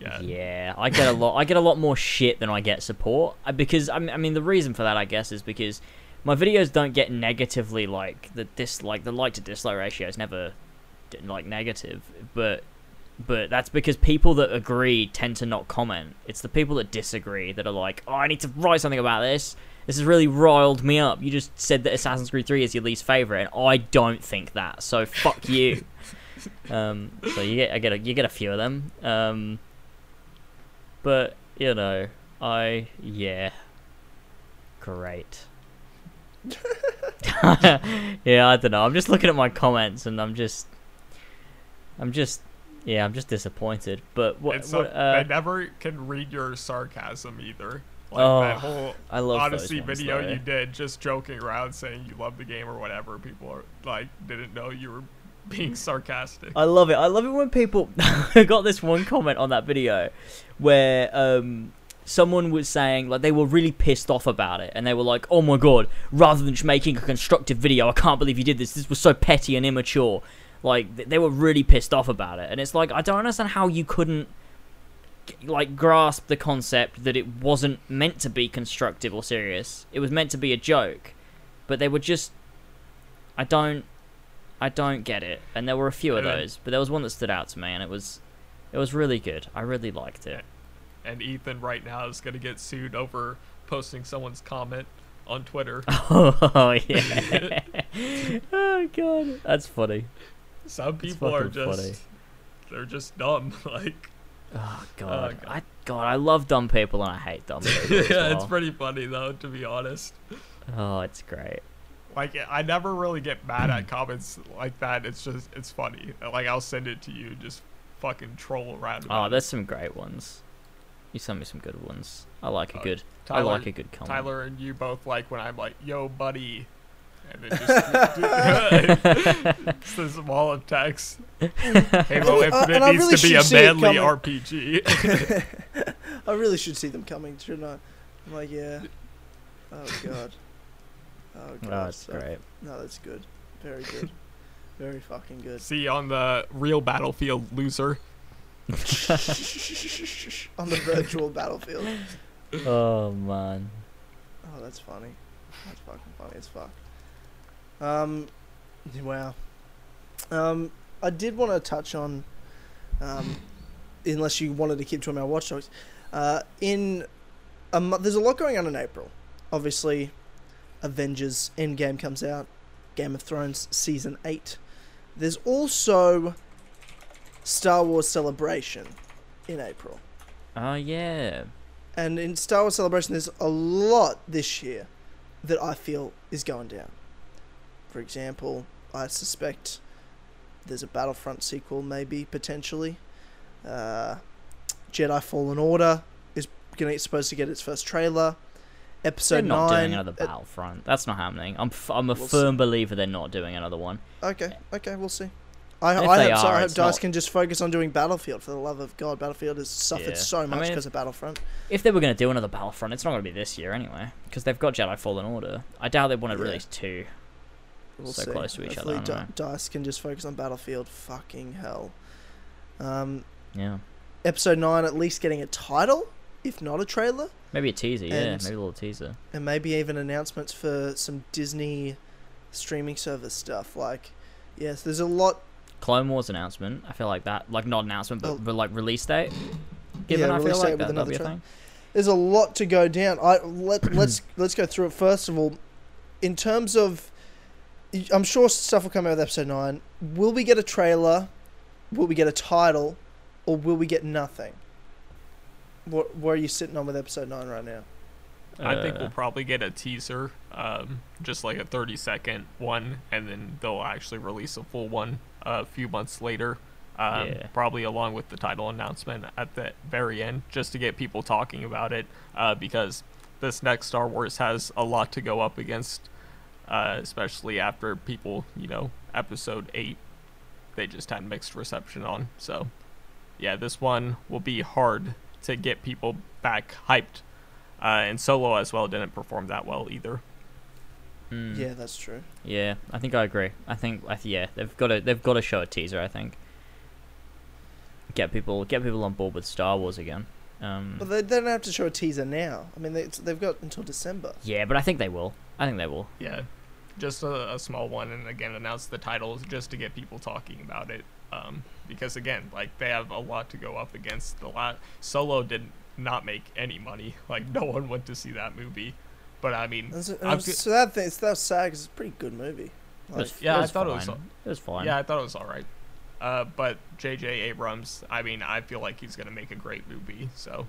yeah. Yeah, I get a lot. I get a lot more shit than I get support Uh, because I mean, I mean the reason for that I guess is because my videos don't get negatively like the dislike the like to dislike ratio is never like negative, but but that's because people that agree tend to not comment. It's the people that disagree that are like, oh, I need to write something about this. This has really riled me up. You just said that Assassin's Creed 3 is your least favorite, and I don't think that. So fuck you. um, so you get, I get, a, you get a few of them. Um, but you know, I yeah, great. yeah, I don't know. I'm just looking at my comments, and I'm just, I'm just, Yeah, I'm just disappointed. But what? It's what uh, they never can read your sarcasm either. Like Oh, that whole I love Odyssey video though. you did, just joking around saying you love the game or whatever. People are like didn't know you were being sarcastic. I love it. I love it when people. I got this one comment on that video where um, someone was saying like they were really pissed off about it, and they were like, "Oh my god! Rather than just making a constructive video, I can't believe you did this. This was so petty and immature." Like they were really pissed off about it, and it's like I don't understand how you couldn't like grasp the concept that it wasn't meant to be constructive or serious. It was meant to be a joke, but they were just. I don't. I don't get it, and there were a few of And those, but there was one that stood out to me, and it was, it was really good. I really liked it. and Ethan right now is gonna get sued over posting someone's comment on Twitter. Oh yeah. oh god, that's funny. Some people are just funny. they're just dumb. Like Oh god. God. I God, I love dumb people and I hate dumb people. as yeah, it's pretty funny though, to be honest. Oh, it's great. Like I never really get mad at comments like that. It's just it's funny. Like I'll send it to you, just fucking troll around. Oh, about it. there's some great ones. You sent me some good ones. I like a Uh, good. I like a good comment. Tyler and you both like when I'm like, "Yo, buddy," and then just it's this wall of text. Halo Uh, Infinite and I needs really to be a see it manly. RPG. I really should see them coming, shouldn't I? I'm like, yeah. Oh god. Oh god. Oh, it's so- great. No, that's good. Very good. Very fucking good. See on the real battlefield, loser. On the virtual battlefield. Oh man. Oh, that's funny. That's fucking funny as fuck. Um, wow. Um, I did want to touch on, um, unless you wanted to keep talking about Watch Dogs. Uh, in a mo- there's a lot going on in April. Obviously, Avengers Endgame comes out. Game of Thrones season eight. There's also Star Wars Celebration in April. Oh yeah. And in Star Wars Celebration, there's a lot this year that I feel is going down. For example, I suspect there's a Battlefront sequel, maybe potentially. Uh, Jedi Fallen Order is gonna supposed to get its first trailer. Episode they're not nine. doing another uh, Battlefront. That's not happening. I'm f- I'm a We'll firm believer they're not doing another one. okay, okay, we'll see. I, I hope so. are, I hope Dice not- can just focus on doing Battlefield. For the love of God, Battlefield has suffered Yeah. so I much mean, because of Battlefront. If they were going to do another Battlefront, it's not going to be this year anyway, because they've got Jedi Fallen Order. I doubt they want to Yeah. release two. We'll so see. close to each other, Hopefully I don't Dice can just focus on Battlefield. Fucking hell. Um, Yeah. episode 9 at least getting a title, if not a trailer, Maybe a teaser, yeah. Maybe a little teaser. and maybe even announcements for some Disney streaming service stuff. Like, yes, there's a lot. Clone Wars announcement. I feel like that, like not announcement, but, Oh. but like release date. Given Yeah, I release feel like that, that'll another be a thing. There's a lot to go down. I let let's let's go through it. First of all, in terms of, I'm sure stuff will come out with episode nine. Will we get a trailer? Will we get a title, or will we get nothing? What where are you sitting on with episode nine right now? I think Uh, we'll probably get a teaser, um, just like a 30 second one, and then they'll actually release a full one a few months later. Um, Yeah. Probably along with the title announcement at the very end, just to get people talking about it, uh, because this next Star Wars has a lot to go up against, uh, especially after people, you know, Episode 8, they just had mixed reception on. So, yeah, this one will be hard to get people back hyped uh, and Solo as well didn't perform that well either. mm, Yeah, that's true. Yeah, I think I agree. I think, I th- yeah, they've got to, they've got to show a teaser. I think. Get people, get people on board with Star Wars again. Um, But they, they don't have to show a teaser now. I mean, they, they've got until December. yeah, but I think they will. I think they will. Yeah, just a, a small one, and again announce the titles just to get people talking about it. Um, because again, like they have a lot to go up against. The lot Solo did not make any money. Like no one went to see that movie. But I mean, And so, I'm so that thing, it's that sad 'cause it's a pretty good movie. It was, yeah, it I was thought it was- It was fine. yeah, I thought it was all right. Uh, but J.J. Abrams, I mean, I feel like he's gonna make a great movie. So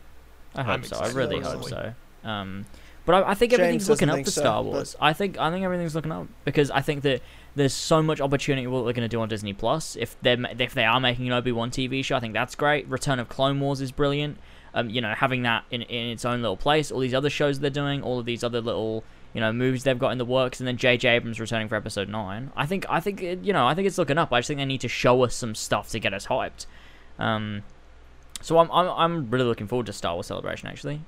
I I'm hope so. I really for hope so. Um, But I, I think James everything's looking up for so, Star Wars. I think I think everything's looking up because I think that there's so much opportunity what they're going to do on Disney Plus. If they if they are making an Obi Wan TV show, I think that's great. Return of Clone Wars is brilliant. Um, you know, having that in in its own little place. All these other shows they're doing, all of these other little you know movies they've got in the works, and then J.J. Abrams returning for Episode Nine. I think I think it, you know I think it's looking up. I just think they need to show us some stuff to get us hyped. Um, so I'm I'm I'm really looking forward to Star Wars Celebration. Actually,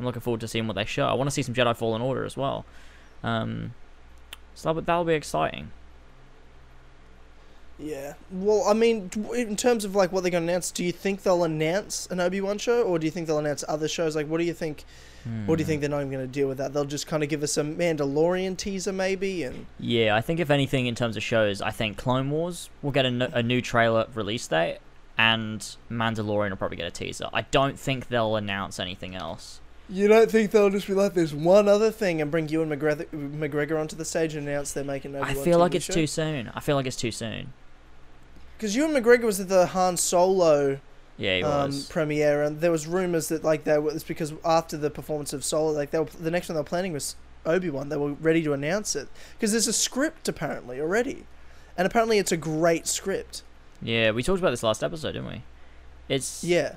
I'm looking forward to seeing what they show. I want to see some Jedi Fallen Order as well. Um, so that'll, that'll be exciting. Yeah. Well, I mean, in terms of like what they're going to announce, do you think they'll announce an Obi Wan show, or do you think they'll announce other shows? Like, what do you think? What do you Hmm. think they're not even going to deal with that? They'll just kind of give us a Mandalorian teaser, maybe, and Yeah, I think if anything in terms of shows, I think Clone Wars will get a new trailer release date, and Mandalorian will probably get a teaser. I don't think they'll announce anything else. You don't think they'll just be like, "There's one other thing," and bring Ewan McGregor, McGregor onto the stage and announce they're making an I Obi Wan feel like it's too soon. I feel like it's too soon. Because Ewan McGregor was at the Han Solo Yeah, he um, was. premiere, and there was rumors that like they were it's because after the performance of Solo, like they were, the next one they were planning was Obi Wan. They were ready to announce it because there's a script apparently already, and apparently it's a great script. Yeah, we talked about this last episode, didn't we? It's Yeah,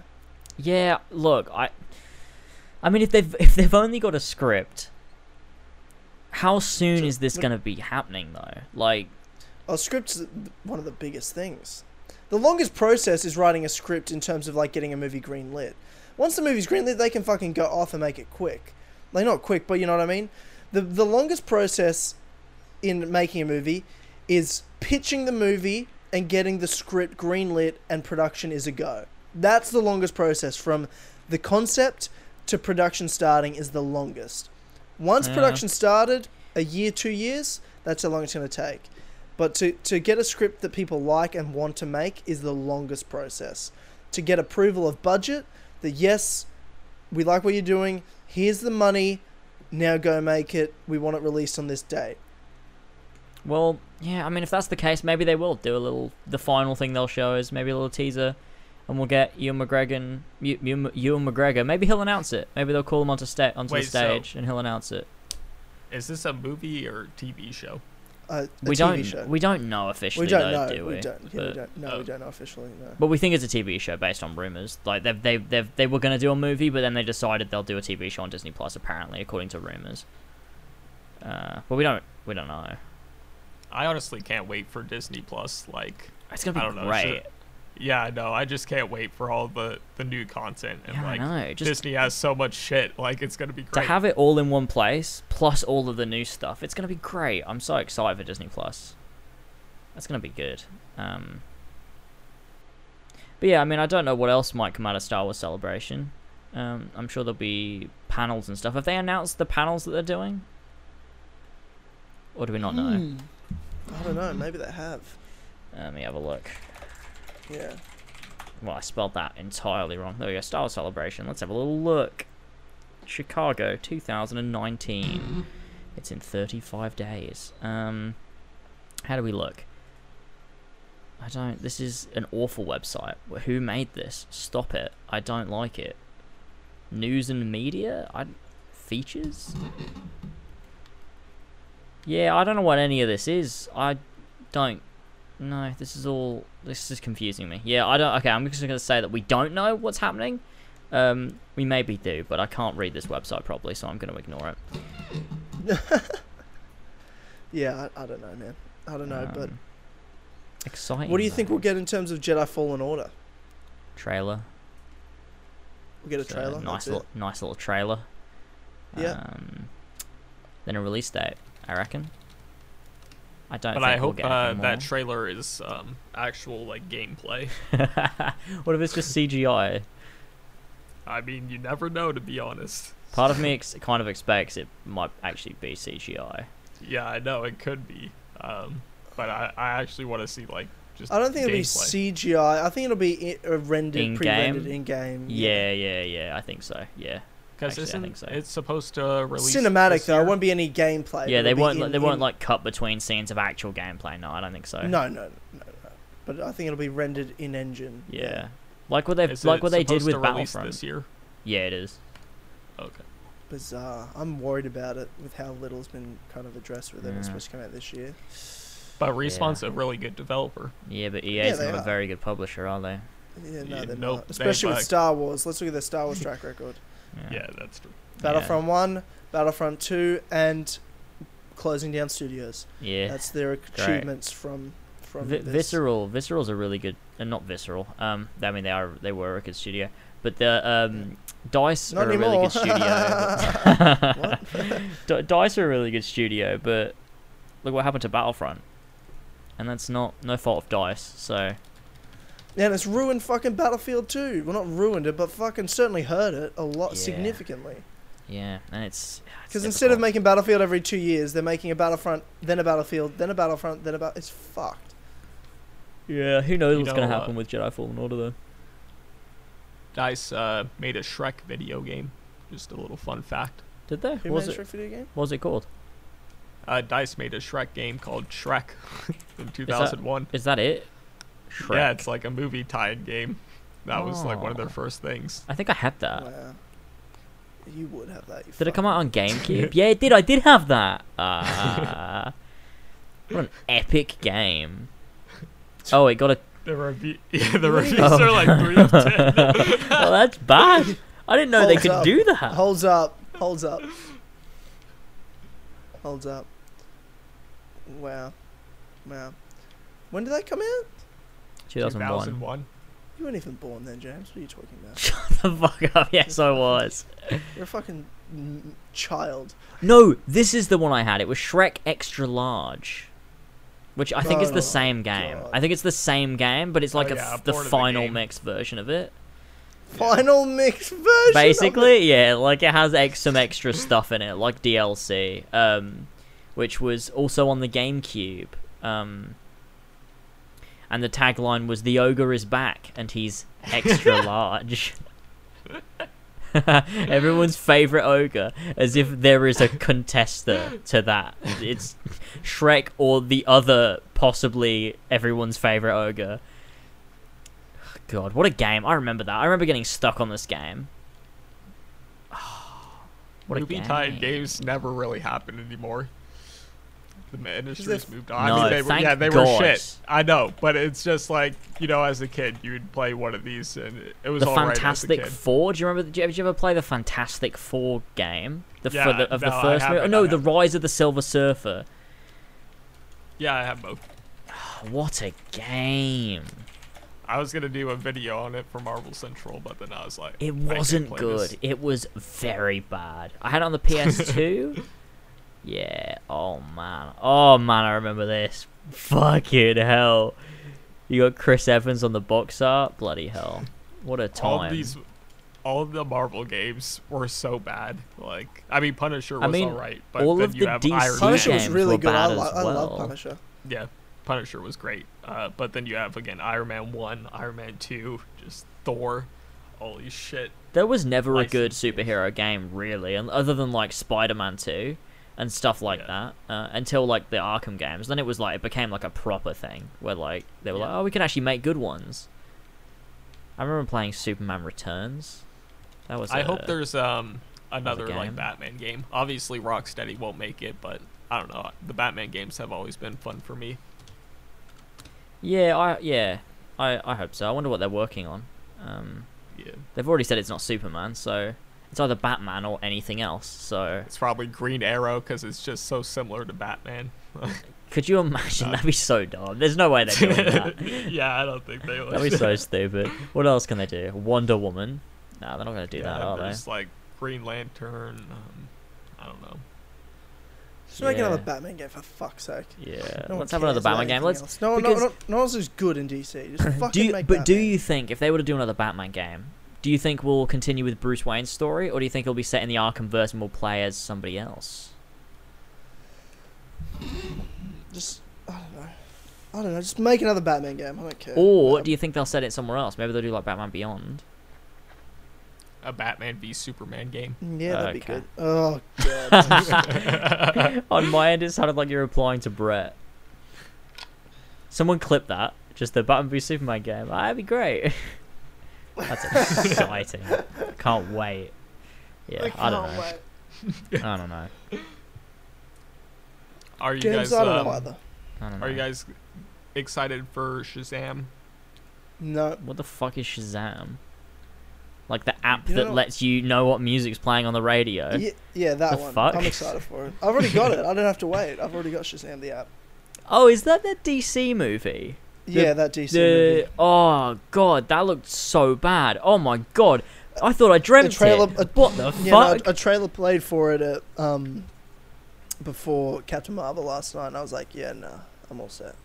Yeah, look, I I mean if they've if they've only got a script, how soon So, is this going to be happening though? Like a script's one of the biggest things. The longest process is writing a script in terms of like getting a movie greenlit. Once the movie's greenlit, they can fucking go off and make it quick. Like not quick, but you know what I mean. The the longest process in making a movie is pitching the movie and getting the script greenlit and production is a go. That's the longest process from the concept to production starting is the longest. Once Yeah. production started, a year, two years, that's how long it's going to take. But to, to get a script that people like and want to make is the longest process. To get approval of budget, that yes, we like what you're doing, here's the money, now go make it, we want it released on this date. Well, yeah, I mean, if that's the case, maybe they will do a little. The final thing they'll show is maybe a little teaser, and we'll get Ewan McGregor. And, you, you, Ewan McGregor. Maybe he'll announce it. Maybe they'll call him onto sta- onto Wait, the so- stage, and he'll announce it. Is this a movie or TV show? Uh, a We TV don't. show. We don't know officially. We don't though, know. do we? we? don't. Yeah, we don't. No, oh. we don't know officially. No. But we think it's a TV show based on rumors. Like they they they they were gonna do a movie, but then they decided they'll do a TV show on Disney Plus. Apparently, according to rumors. Uh, but we don't we don't know. I honestly can't wait for Disney Plus. Like, It's gonna I be don't know. great. should- yeah, I know. I just can't wait for all the the new content and Yeah, I like know. Just Disney has so much shit. Like, it's gonna be great to have it all in one place, plus all of the new stuff, it's gonna be great. I'm so excited for Disney Plus. That's gonna be good. Um, but yeah, I mean, I don't know what else might come out of Star Wars Celebration. Um, I'm sure there'll be panels and stuff. Have they announced the panels that they're doing? Or do we not know? Hmm. I don't know. Maybe they have. Let me have a look. Yeah. Well, I spelled that entirely wrong. There we go. Wars Celebration. Let's have a little look. Chicago, 2019. It's in 35 days. Um, how do we look? I don't. This is an awful website. Who made this? Stop it. I don't like it. News and media. I features. Yeah, I don't know what any of this is. I don't. No, this is all. This is confusing me. Yeah, I don't. Okay, I'm just gonna say that we don't know what's happening. Um, we maybe do, but I can't read this website properly, so I'm gonna ignore it. Yeah, I, I don't know, man. I don't know, but Um, exciting. what do you though. think we'll get in terms of Jedi Fallen Order? Trailer. We'll get a It's trailer. nice little, nice little trailer. Yeah. Um, then a release date, I reckon. I don't. but think I we'll hope get uh, that trailer is um, actual like gameplay. what if it's just CGI? I mean, you never know, to be honest. Part of me ex- kind of expects it might actually be CGI. Yeah, I know it could be, um, but I, I actually want to see like just. I don't think it'll be. CGI. I think it'll be i- uh, rendered, In-game? pre-rendered in game. Yeah, yeah, yeah. I think so. Yeah. Because I isn't think so. it's supposed to release Cinematic though. It won't be any gameplay. yeah, they it'll be won't. in- they won't in- like cut between scenes of actual gameplay. No, I don't think so. No, no, no, no, no. But I think it'll be rendered in engine. Yeah. Like what they Is like what they did with Battlefront. this year. Yeah, it is. Okay. bizarre. I'm worried about it with how little's been kind of addressed with it. Yeah. It's supposed to come out this year. But Respawn's a really good developer. Yeah, but EA's they not a very good publisher, are they? Yeah, no, Yeah, they're nope, not. they Especially with bug. Star Wars. Let's look at their Star Wars track record. Yeah, that's true. Battlefront 1, Battlefront 2, and closing down studios. Yeah. That's their achievements from from Vi- this. Visceral, Visceral's a really good, and not Visceral. Um, I mean they are they were a good studio, but the um, Dice Not are a really good studio. D- Dice are a really good studio, but look what happened to Battlefront, and that's not no fault of Dice. So Yeah, and it's ruined fucking Battlefield 2. Well, not ruined it, but fucking certainly hurt it a lot Yeah. significantly. yeah, and it's Because instead of making Battlefield every two years, they're making a Battlefront, then a Battlefield, then a Battlefront, then a Bat. It's fucked. yeah, who knows You what's gonna know, uh, happen with Jedi Fallen Order though. Dice uh, made a Shrek video game. Just a little fun fact. Did they? Who What was made a it? Shrek video game? What was it called? Uh, Dice made a Shrek game called Shrek in 2001. Is that it? Shrek. Yeah, it's like a movie tied game. That was like one of their Oh. first things. I think I had that. Wow. You would have that. You Did it come out on GameCube? yeah, it did. I did have that. Uh, what an epic game. Oh, it got a. The review, yeah, the Really? reviews are like three of ten. well, that's bad. I didn't know they could up. do that. Holds up. Holds up. Holds up. Wow. Wow. When did that come out? 2001. 2001. You weren't even born then, James. What are you talking about? Shut the fuck up. Yes, I was. You're a fucking child. No, this is the one I had. It was Shrek Extra Large. Which I think is Oh, the same game. God. I think it's the same game, but it's Oh, like a yeah, f- a the port of the final mix version of it. Final mix version. of it. Basically, yeah, like it has ex- some extra stuff in it, like DLC, um, which was also on the GameCube. Um, and the tagline was "The ogre is back, and he's extra large." Everyone's favorite ogre, as if there is a contester to that. It's Shrek or the other, possibly everyone's favorite ogre. God, what a game! I remember that. I remember getting stuck on this game. What a movie game. tied games never really happen anymore. The ma- industry's moved on. No, I mean, they were, thank yeah, they were God. shit. I know, but it's just like you know, as a kid, you would play one of these, and it- it was The all right as a Fantastic kid. Four. Do you remember? Did you, did you ever play the Fantastic Four game? The for Yeah, the, of the no, I first movie? Oh, no, the. Rise of the Silver Surfer. Yeah, I have both. What a game! I was gonna do a video on it for Marvel Central, but then I was like, It wasn't good. this. It was very bad. I had it on the PS2. yeah. Oh man. Oh man, I remember this. Fucking hell. You got Chris Evans on the box art. Bloody hell. What a time. All these, all of the Marvel games were so bad. Like, I mean, Punisher was I mean, alright, but all then of you the have DC Iron Punisher Man. was really were good. I, bad li- as I love. Punisher. Yeah, Punisher was great. Uh, but then you have again Iron Man one, Iron Man two, just Thor. Holy shit! There was never a good superhero game, really, and other than like Spider-Man 2 and stuff like Yeah. that, uh, until like the Arkham games. Then it was like it became like a proper thing where like they were like, oh, we can actually make good ones. I remember playing Superman Returns. That was. I a- hope there's um another like Batman game. Obviously, Rocksteady won't make it, but I don't know. The Batman games have always been fun for me. Yeah, I yeah, I I hope so. I wonder what they're working on. Um, Yeah, they've already said it's not Superman, so it's either Batman or anything else. So it's probably Green Arrow because it's just so similar to Batman. could you imagine? That'd be so dumb. There's no way they're doing that. yeah, I don't think they would. That'd be so stupid. What else can they do? Wonder Woman? No, they're not gonna do yeah, that, are they? there's like Green Lantern. Um, I don't know. Just make another Batman game for fuck's sake. Yeah. No Let's have another Batman game. Let's. else. No, no, because- no, no one else is good in DC. Just fucking Do you, make but do you think if they were to do another Batman game, do you think we'll continue with Bruce Wayne's story, or do you think it'll be set in the Arkham verse and we'll play as somebody else? Just I don't know. I don't know. Just make another Batman game. I don't care. Or Um, do you think they'll set it somewhere else? Maybe they'll do like Batman Beyond. A Batman v Superman game. Yeah, that'd be good. Oh god. On my end, it sounded like you're replying to Brett. Someone clip that. Just the Batman v Superman game. Ah, That'd be great. That's exciting. Can't wait. Yeah, I, don't can't know. wait. I don't know. Are you James, guys? I don't um, know either. I don't know. Are you guys excited for Shazam? No. What the fuck is Shazam? Like the app You that know- lets you know what music's playing on the radio. Yeah, yeah, that The one. fuck? I'm excited for it. I've already got it. I don't have to wait. I've already got Shazam the app. Oh, is that the DC movie? Yeah, that DC The movie. oh god, that looked so bad. Oh my god, I thought I dreamt The trailer- it. uh, what the Yeah, fuck? a, a trailer played for it at, um, before Captain Marvel last night, and I was like, yeah, nah, I'm all set.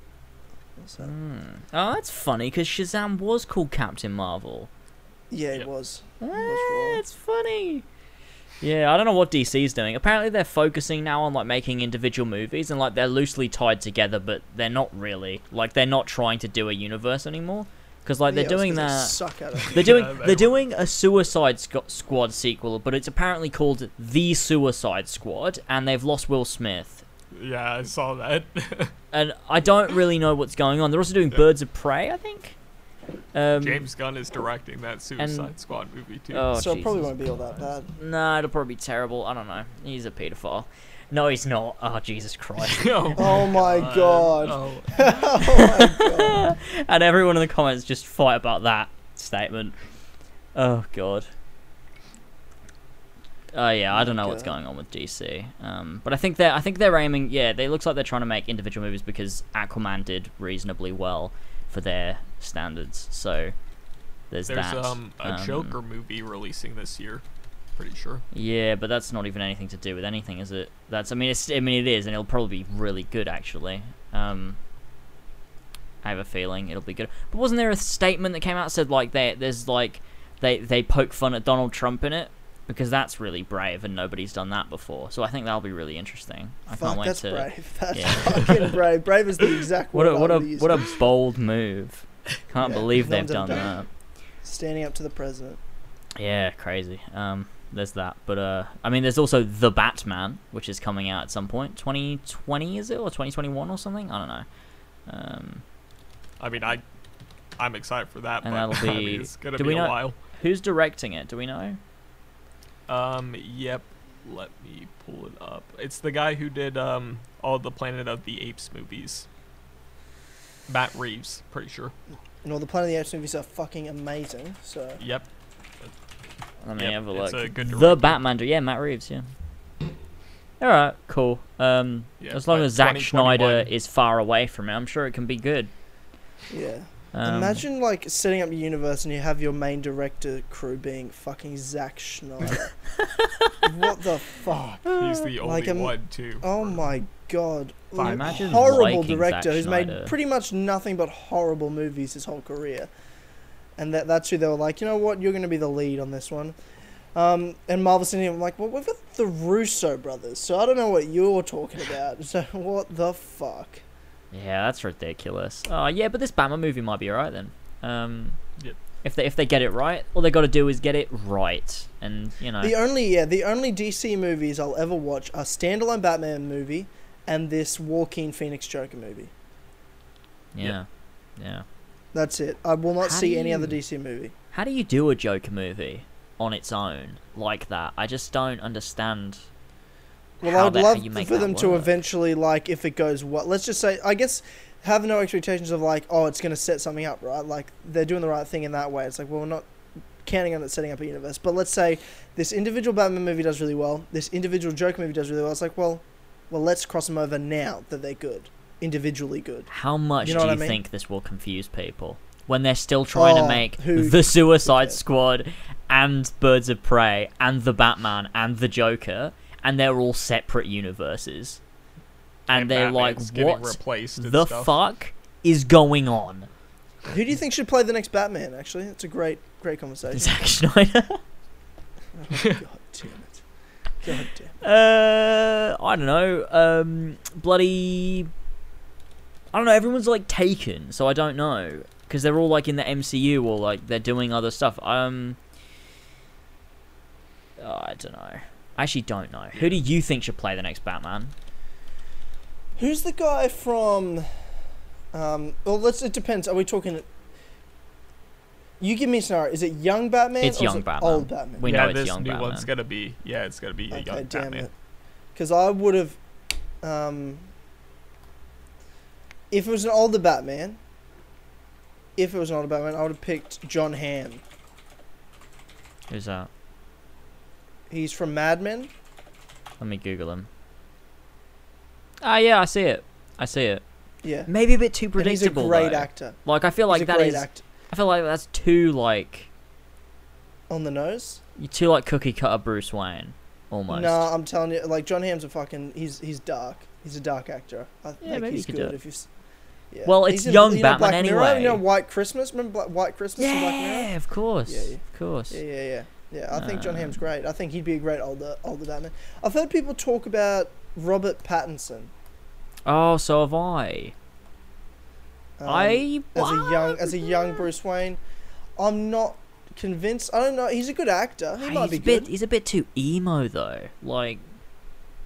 All set. Hmm. Oh, that's funny because Shazam was called Captain Marvel. Yeah, Yep. it was. Eh, wrong. it's funny. Yeah, I don't know what DC's doing. Apparently, they're focusing now on like making individual movies, and like they're loosely tied together, but they're not really. Like they're not trying to do a universe anymore, because like they're Yeah, it was doing 'cause they that. Suck at it. They're doing Yeah, they they're doing a Suicide Squad sequel, but it's apparently called The Suicide Squad, and they've lost Will Smith. Yeah, I saw that. And I don't really know what's going on. They're also doing Birds of Prey, I think. Um, James Gunn is directing that Suicide Squad movie too. Oh, so it probably won't be all that bad. Nah, it'll probably be terrible. I don't know. He's a paedophile. No, he's not. Oh, Jesus Christ. oh, Oh my god. Oh, oh my god. and everyone in the comments just fight about that statement. Oh, God. Oh yeah, I don't know what's going on with DC. Um, but I think they're I think they're aiming. Yeah, they looks like they're trying to make individual movies because Aquaman did reasonably well for their standards. So there's, there's that. um a Um, Joker movie releasing this year. Pretty sure. Yeah, but that's not even anything to do with anything, is it? That's I mean, it's I mean it is, and it'll probably be really good actually. Um, I have a feeling it'll be good. But wasn't there a statement that came out that said like they there's like they they poke fun at Donald Trump in it because that's really brave and nobody's done that before. So I think that'll be really interesting. I Fuck, can't wait to. that's to. brave. That's yeah. fucking brave. Brave is the exact What word a what I a would use. what a bold move! Can't Yeah, believe they've one's done that. Standing up to the president. Yeah, crazy. Um, there's that, but uh, I mean, there's also the Batman, which is coming out at some point. 2020 is it or 2021 or something? I don't know. Um, I mean, I I'm excited for that, And but that'll I be- mean, it's gonna do be we a know- while. who's directing it? Do we know? Um, yep. Let me pull it up. It's the guy who did um all the Planet of the Apes movies. Matt Reeves, pretty sure. And all the Planet of the Apes movies are fucking amazing. So Yep. Let me Yep, have a it's look. a good the. Batman, yeah, Matt Reeves, yeah. All right, cool. Um, Yeah, as long as Zack 2021 Snyder is far away from it, I'm sure it can be good. yeah. Um, Imagine like setting up your universe and you have your main director crew being fucking Zack Snyder. what the fuck? He's the only Like, one too. Oh my god. Fine. Imagine horrible director Zack who's Snyder. made pretty much nothing but horrible movies his whole career. And that that's who they were like, you know what, you're gonna be the lead on this one. Um, and Marvel Cinema, I'm like, well, we've got the Russo brothers, so I don't know what you're talking about. So what the fuck? Yeah, that's ridiculous. Oh, yeah, but this Batman movie might be alright then. Um, Yep. if they if they get it right, all they got to do is get it right, and you know, The only yeah, the only DC movies I'll ever watch are standalone Batman movie and this Joaquin Phoenix Joker movie. yeah, yeah. That's it. I will not How see do any other DC movie. How do you do a Joker movie on its own like that? I just don't understand. Well, I'd love for them to eventually like if it goes what. Let's just say I guess have no expectations of like oh it's going to set something up right. Like they're doing the right thing in that way. It's like well we're not counting on it setting up a universe. But let's say this individual Batman movie does really well. This individual Joker movie does really well. It's like well, well let's cross them over now that they're good, individually good. How much You know do you I mean? think this will confuse people when they're still trying to Oh, make who- the Suicide? Squad and Birds of Prey and the Batman and the Joker, and they're all separate universes, and, they're Batman's like, getting what replaced the stuff. fuck is going on? Who do you think should play the next Batman? Actually, it's a great great conversation. Zack Snyder. Oh, God damn it. God damn. it. Uh, I don't know. Um, bloody. I don't know. Everyone's like taken, so I don't know because they're all like in the MCU or like they're doing other stuff. Um, oh, I don't know. I actually don't know. Who do you think should play the next Batman? Who's the guy from? Um, well, let's. It depends. Are we talking? You give me a scenario. Is it young Batman? It's or young is it Batman. Old Batman. We yeah, know it's this young new Batman. one's gonna be. Yeah, it's gonna be a okay, young damn Batman. it. Because I would have, um, if it was an older Batman. If it was an older Batman, I would have picked John Hamm. Who's that? He's from Mad Men. Let me Google him. Ah, yeah, I see it. I see it. Yeah, Maybe a bit too and he's a predictable. great though. actor. Like I feel like he's a that great is. actor. I feel like that's too like On the nose. you too like cookie cutter Bruce Wayne, almost. No, I'm telling you, like John Hamm's a fucking. He's he's dark. He's a dark actor. I Yeah, think maybe he's you could do good it. if you. s- Yeah. Well, He's it's in- young you know Batman Black Mirror? You know anyway. White Christmas? Remember Black, White Christmas? in Black Mirror? Yeah, of course. Yeah, yeah. Of course. Yeah, yeah, yeah. Yeah, I think John. Hamm's great. I think he'd be a great older older Batman. I've heard people talk about Robert Pattinson. Oh, so have I. um, I as a young as a young Bruce Wayne. I'm not convinced. I don't know. He's a good actor. He might be a bit. good. He's a bit too emo though. Like,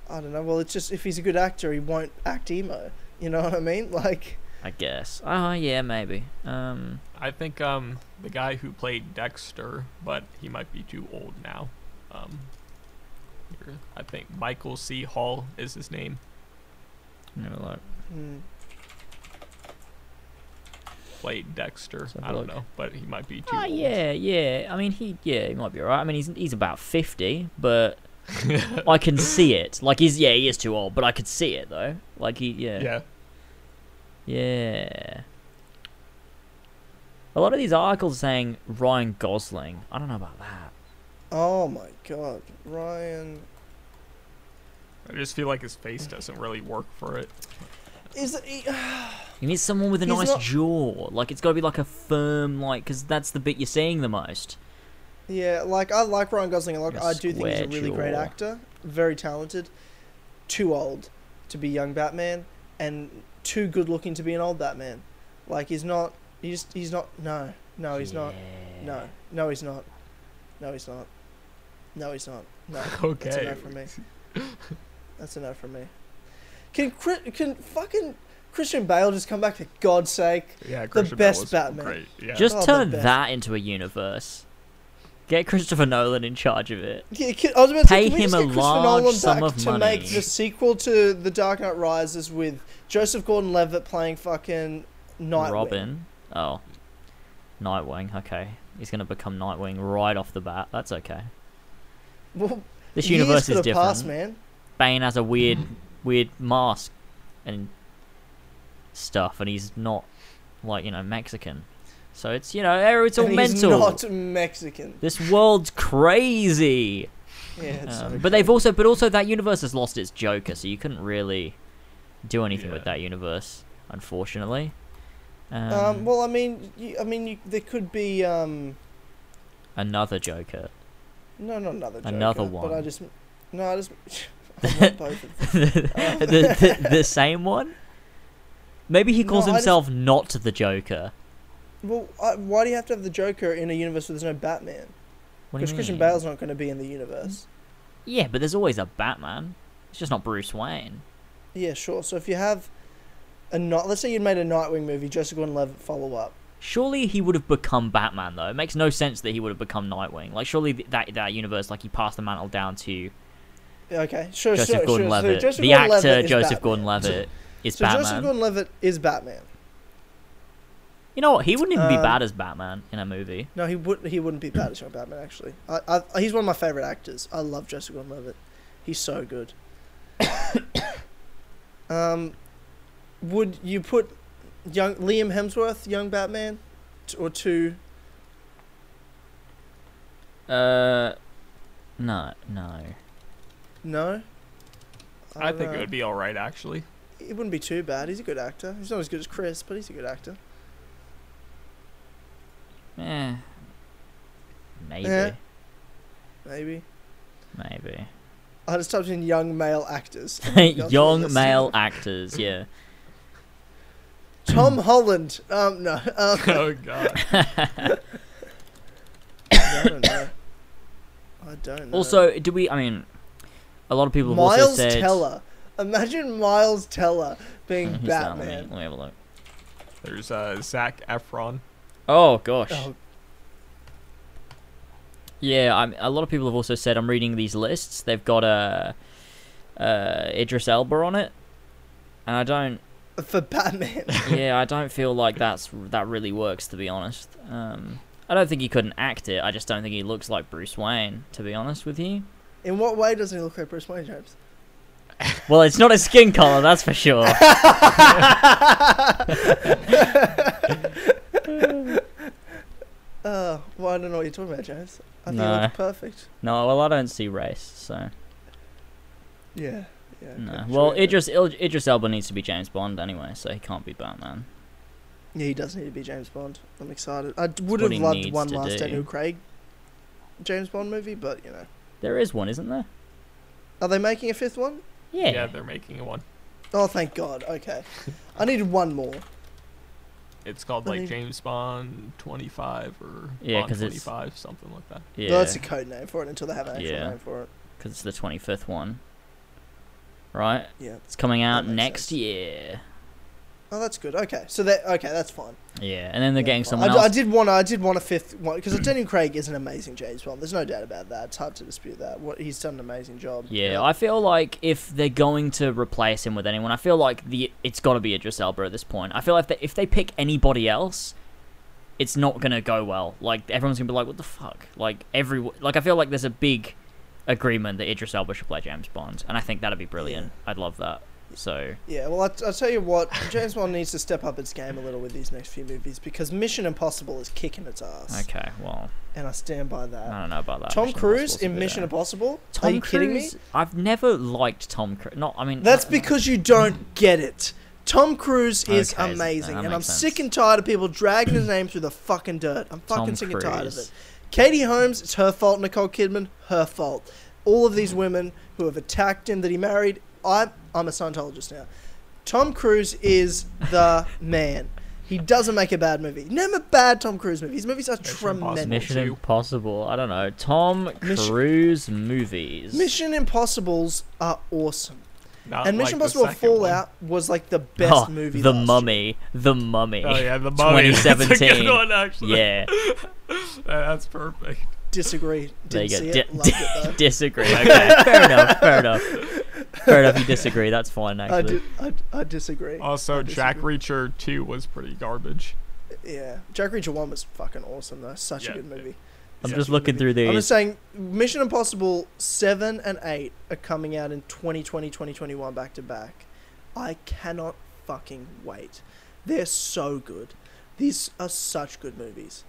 I don't know. Well, it's just if he's a good actor, he won't act emo. You know what I mean? Like, I guess. Oh yeah, maybe. Um. I think um the guy who played Dexter, but he might be too old now. Um, here, I think Michael C. Hall is his name. Never look. hmm. Played Dexter. Let's have a I don't look. know, but he might be too Oh old. yeah, yeah. I mean, he yeah, he might be alright. I mean, he's he's about fifty, but I can see it. Like he's yeah, he is too old, but I could see it though. Like he yeah. yeah. Yeah. A lot of these articles saying Ryan Gosling. I don't know about that. Oh my God, Ryan. I just feel like his face doesn't really work for it. Is it? He, You need someone with a He's nice not- jaw. Like it's got to be like a firm, like, because that's the bit you're seeing the most. yeah, like I like Ryan Gosling. Like A I do think he's a square really great actor. Very talented. Too old to be young Batman, and too good looking to be an old Batman. Like he's not. He's he's not. No, no, he's not. No, no, he's not. No, he's not. No, he's not. No. okay. That's a Okay. no from me. That's enough no from me. Can can fucking Christian Bale just come back for God's sake? Yeah, Christian best Bale was Batman. Great. Yeah. Just Oh, turn that into a universe. Get Christopher Nolan in charge of it. Yeah, can, I was about to Pay say, can we him just a Christopher large Nolan sum back of to make the sequel to The Dark Knight Rises with Joseph Gordon-Levitt playing fucking Nightwing. Robin. Oh. Nightwing. Okay. He's gonna become Nightwing right off the bat. That's okay. Well, This years universe could is have different. Passed, man. Bane has a weird, weird mask and stuff, and he's not like you know Mexican. So it's you know er, it's all And he's mental. not Mexican. This world's crazy. Yeah, it's Um, so but they've also, but also that universe has lost its Joker, so you couldn't really do anything with that universe, unfortunately. Um, Um, well, I mean, you, I mean, you, there could be um, another Joker. no, not another Joker, Another one. But I just, no, I just, I want both the, the, the same one. Maybe he No, calls just- himself not the Joker. Well, I, why do you have to have the Joker in a universe where there's no Batman? What do you Because Christian mean? Bale's not going to be in the universe. Yeah, but there's always a Batman. It's just not Bruce Wayne. Yeah, sure. So if you have a not, let's say you made a Nightwing movie, Joseph Gordon-Levitt follow up. Surely he would have become Batman though. It makes no sense that he would have become Nightwing. Like surely th- that that universe, like he passed the mantle down to Okay, sure, Joseph sure, Gordon-Levitt. sure. So Joseph the Gordon-Levitt actor is Joseph Batman. Gordon-Levitt is So Batman. Joseph Gordon-Levitt is Batman. You know what? He wouldn't even be Um, bad as Batman in a movie. No, he would. He wouldn't be bad as young Batman. Actually, I, I, he's one of my favorite actors. I love Joseph Gordon-Levitt. He's so good. um, would you put young Liam Hemsworth, young Batman, t- or two? Uh, no, no. No. I don't think know. it would be all right actually. It wouldn't be too bad. He's a good actor. He's not as good as Chris, but he's a good actor. Eh. Maybe. Eh. Maybe. Maybe. I just typed in young male actors. My gosh, what Young male actors, yeah. Tom Holland. Um, no. Um, oh god. I don't know. I don't know. also, do we? I mean, a lot of people have Miles also said. Teller. Imagine Miles Teller being Who's that? Let me, Batman. let me have a look. There's uh Zac Efron. Oh gosh. Oh, Yeah, I'm, a lot of people have also said I'm reading these lists. They've got a uh, uh, Idris Elba on it, and I don't. For Batman. yeah, I don't feel like that's that really works. To be honest, um, I don't think he couldn't act it. I just don't think he looks like Bruce Wayne. To be honest with you. In what way doesn't he look like Bruce Wayne, James? Well, it's not his skin color, that's for sure. Uh, well, I don't know what you're talking about, James. I think No. he looks perfect. no, well, I don't see race, so Yeah. Yeah. no. Well, yeah. Idris Il- Idris Elba needs to be James Bond anyway, so he can't be Batman. Yeah, he does need to be James Bond. I'm excited. I would what have loved one to last do. Daniel Craig James Bond movie, but you know, There is one, isn't there? are they making a fifth one? Yeah. Yeah, they're making one. Oh, thank God. Okay, I needed one more. It's called like James Bond 25 or Yeah, Bond 'cause it's- 25, something like that. Yeah. Well, that's a code name for it until they have an actual Yeah. name for it. because it's the 25th one. Right? Yeah. It's coming out next sense. year. Oh, that's good. Okay, so that okay, that's fine. Yeah, and then they're Yeah, getting someone I, else. I did want. I did want a fifth one because Daniel Craig is an amazing James Bond. There's no doubt about that. It's hard to dispute that. What he's done an amazing job. Yeah, I feel like if they're going to replace him with anyone, I feel like the it's got to be Idris Elba at this point. I feel like if they, if they pick anybody else, it's not gonna go well. Like everyone's gonna be like, "What the fuck?" Like every like I feel like there's a big agreement that Idris Elba should play James Bond, and I think that'd be brilliant. I'd love that. So Yeah, well, I, I'll tell you what, James Bond needs to step up its game a little with these next few movies because Mission Impossible is kicking its ass, okay, well, and I stand by that. I don't know about that. Tom Mission Cruise in Mission Impossible? Tom Are you kidding me? I've never liked Tom Cruise. Not, I mean, That's uh, because you don't get it. Tom Cruise is Okay, amazing, and I'm sense. sick and tired of people dragging his name through the fucking dirt. I'm fucking Tom sick and tired of Cruise. it. Katie Holmes, it's her fault. Nicole Kidman, her fault. All of these women who have attacked him that he married, I'm, I'm a Scientologist now. Tom Cruise is the man. He doesn't make a bad movie. Name a bad Tom Cruise movie. His movies are Mission Impossible. tremendous. Mission. Impossible. I don't know. Tom Mission- Cruise movies. Mission Impossibles are awesome. Not and Mission like Impossible second one. Fallout was like the best Oh, movie. The last year. Mummy. The Mummy. Oh yeah, the mummy. That's a 2017. good one, actually. Yeah. That's perfect. Disagree. There you go. see it. Di- Loved it disagree. Okay. fair enough. Fair enough. Fair enough. You disagree. That's fine. I, Actually. di- I, I disagree. Also, I Jack. Reacher 2 was pretty garbage. Yeah, Jack Reacher One was fucking awesome though. Such Yeah, a good movie. I'm Such just looking movie. through these. I'm just saying, Mission Impossible Seven and Eight are coming out in 2020, 2021 back to back. I cannot fucking wait. They're so good. These are such good movies.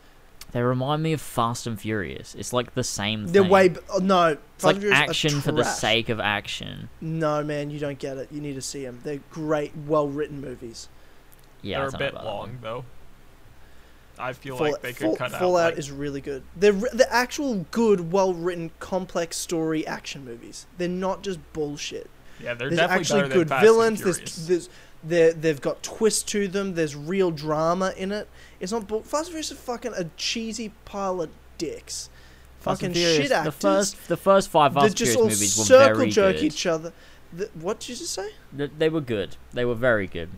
They remind me of Fast and Furious. It's like the same. Thing. They're way. b- Oh, no, It's Fast like Furious action for the sake of action. No, man, you don't get it. You need to see them. They're great, well written movies. Yeah, They're a bit long, one. though. I feel Fall- like they could Fall- cut Fallout out like, is really good. They're re- the actual good, well written, complex story action movies. They're not just bullshit. yeah, they're There's definitely actually better good than Fast villains. And There's, Furious. there's they're, they've got twists to them. There's real drama in it. It's not bull- Fast and Furious is fucking a cheesy pile of dicks. Fast fucking shit actors. The first, the first five Fast and just Furious all movies were circle very jerk good. each other. The, what did you just say? Th- They were good. They were very good.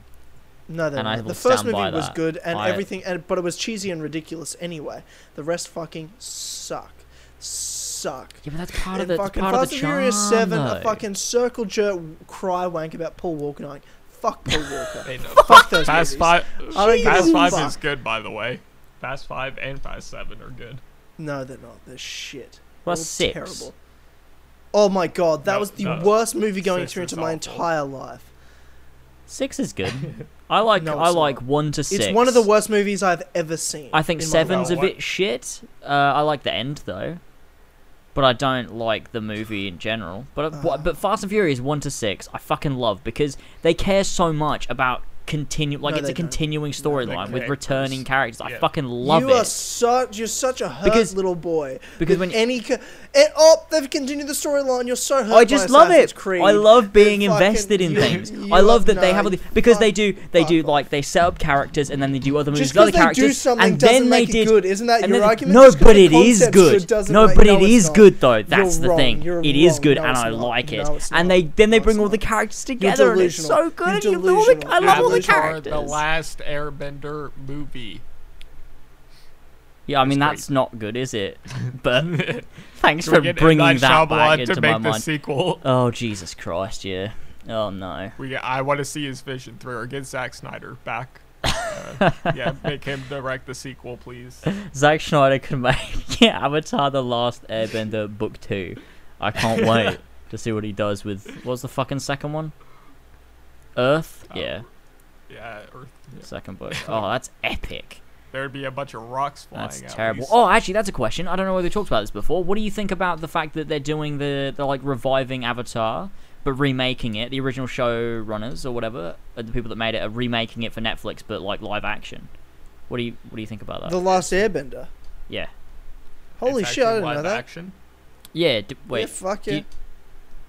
No, they're And I not. will The first movie was that. good and I- everything, and, but it was cheesy and ridiculous anyway. The rest fucking suck, suck. Yeah, but that's part of And the fucking part Fast of the and charm. Furious Seven, though. a fucking circle jerk cry wank about Paul Walker. like, fuck Paul Walker. They know. fuck those Fast movies. Five. I don't give Fast a Five fuck. is good, by the way. Fast Five and Fast Seven are good. No, they're not. They're shit. Well, They're six. Terrible. Oh my god, that No, was the no. worst movie going Six experience is of my awful. entire life. Six is good. I like No, I it's like not. one to six. It's one of the worst movies I've ever seen. I think in my seven's a life. life. bit shit. Uh, I like the end though, but I don't like the movie in general. But but, but Fast and Furious one to six, I fucking love because they care so much about continue like No, it's a don't. continuing the storyline with returning characters. I fucking love you are it such you're such a hurt Because- little boy. because when any ca- and, oh they've continued the storyline. You're so hurt. I just by love it. Creed. I love being fucking- invested in you- things. you I love are- that they have all the because they do they fuck do off. like they set up characters and then they do other movies Just with other they characters do something and doesn't then they make did good, isn't that and your then- argument? No, Just 'cause but it is good. No, but it's good though. That's the thing. It is good, and I like it. And they then they bring all the characters together, and it's so good. You're You know all the, delusional. I love all the Avatar, characters. the last Airbender movie. Yeah, I mean It's that's not good, is it? But thanks for bringing Night that back Shyamalan into to my the mind. sequel. Oh Jesus Christ! Yeah. Oh no. We I want to see his vision through or get Zack Snyder back. Uh, yeah, make him direct the sequel, please. Zack Snyder can make yeah, Avatar: The Last Airbender Book Two. I can't wait to see what he does with what's the fucking second one? Earth. Oh, yeah, Yeah, Earth. second book. Oh, that's epic. There'd be a bunch of rocks flying. That's terrible. least. Oh, actually, that's a question. I don't know whether we talked about this before. What do you think about the fact that they're doing the the like reviving Avatar, but remaking it? The original showrunners or whatever, the people that made it, are remaking it for Netflix, but like live action. What do you what do you think about that? The Last Airbender. yeah, Holy It's shit! I didn't know that. Action. yeah. D- wait, yeah, fuck do yeah. you-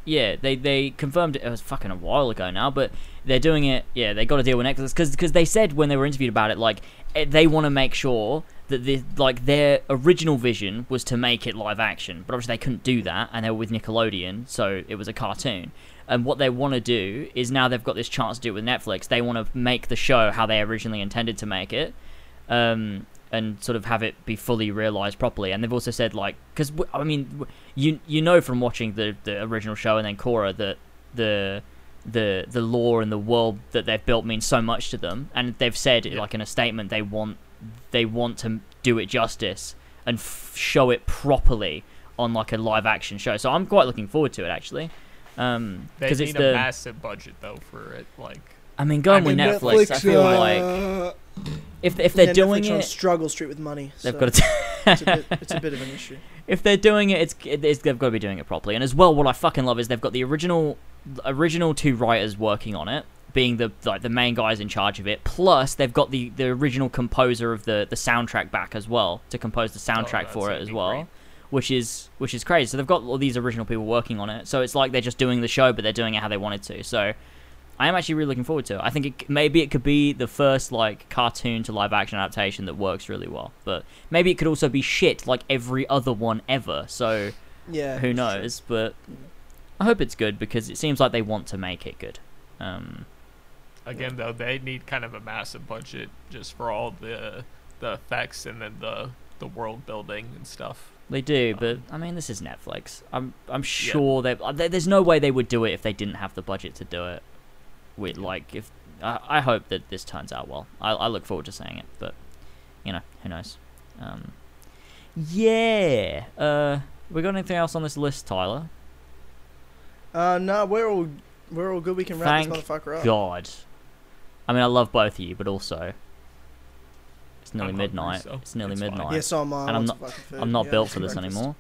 yeah, they they confirmed it. It was fucking a while ago now, but they're doing it. Yeah, they got to deal with Netflix because they said when they were interviewed about it, like eh, they want to make sure that the like their original vision was to make it live action, but obviously they couldn't do that, and they were with Nickelodeon, so it was a cartoon. And what they want to do is now they've got this chance to do it with Netflix. They want to make the show how they originally intended to make it, um, and sort of have it be fully realized properly. And they've also said like, because I mean, you you know from watching the the original show and then Korra that the the the lore and the world that they've built means so much to them, and they've said Yeah. like in a statement they want they want to do it justice and f- show it properly on like a live action show. So I'm quite looking forward to it actually. Um, They because need it's a the massive budget though for it. Like, I mean going I with mean, Netflix, I feel like uh, if if they're yeah, doing Netflix on it, struggle street with money. they've so got to. it's, a bit, it's a bit of an issue. if they're doing it, it's, it's they've got to be doing it properly. And as well, what I fucking love is they've got the original original two writers working on it, being the like the main guys in charge of it. Plus, they've got the the original composer of the the soundtrack back as well to compose the oh, soundtrack Oh, for it as well. great. Which is which is crazy. So they've got all these original people working on it. So it's like they're just doing the show, but they're doing it how they wanted to. So I am actually really looking forward to it. I think it, maybe it could be the first like cartoon to live action adaptation that works really well. But maybe it could also be shit like every other one ever. So Yeah. who knows? But I hope it's good because it seems like they want to make it good. Um, again though, they need kind of a massive budget just for all the the effects and then the the world building and stuff. they do, Um, but I mean, this is Netflix. I'm I'm sure they uh, there's no way they would do it if they didn't have the budget to do it. With like if I, I hope that this turns out well. I, I look forward to seeing it, but you know who knows. Um, yeah. Uh, we got anything else on this list, Tyler? Uh, no, we're all we're all good. We can wrap this motherfucker up. God. I mean, I love both of you, but also it's nearly I'm midnight. so it's nearly it's fine. midnight. Yeah, so am I. I And I'm want some fucking food. I'm not Yeah, built for this breakfast. anymore.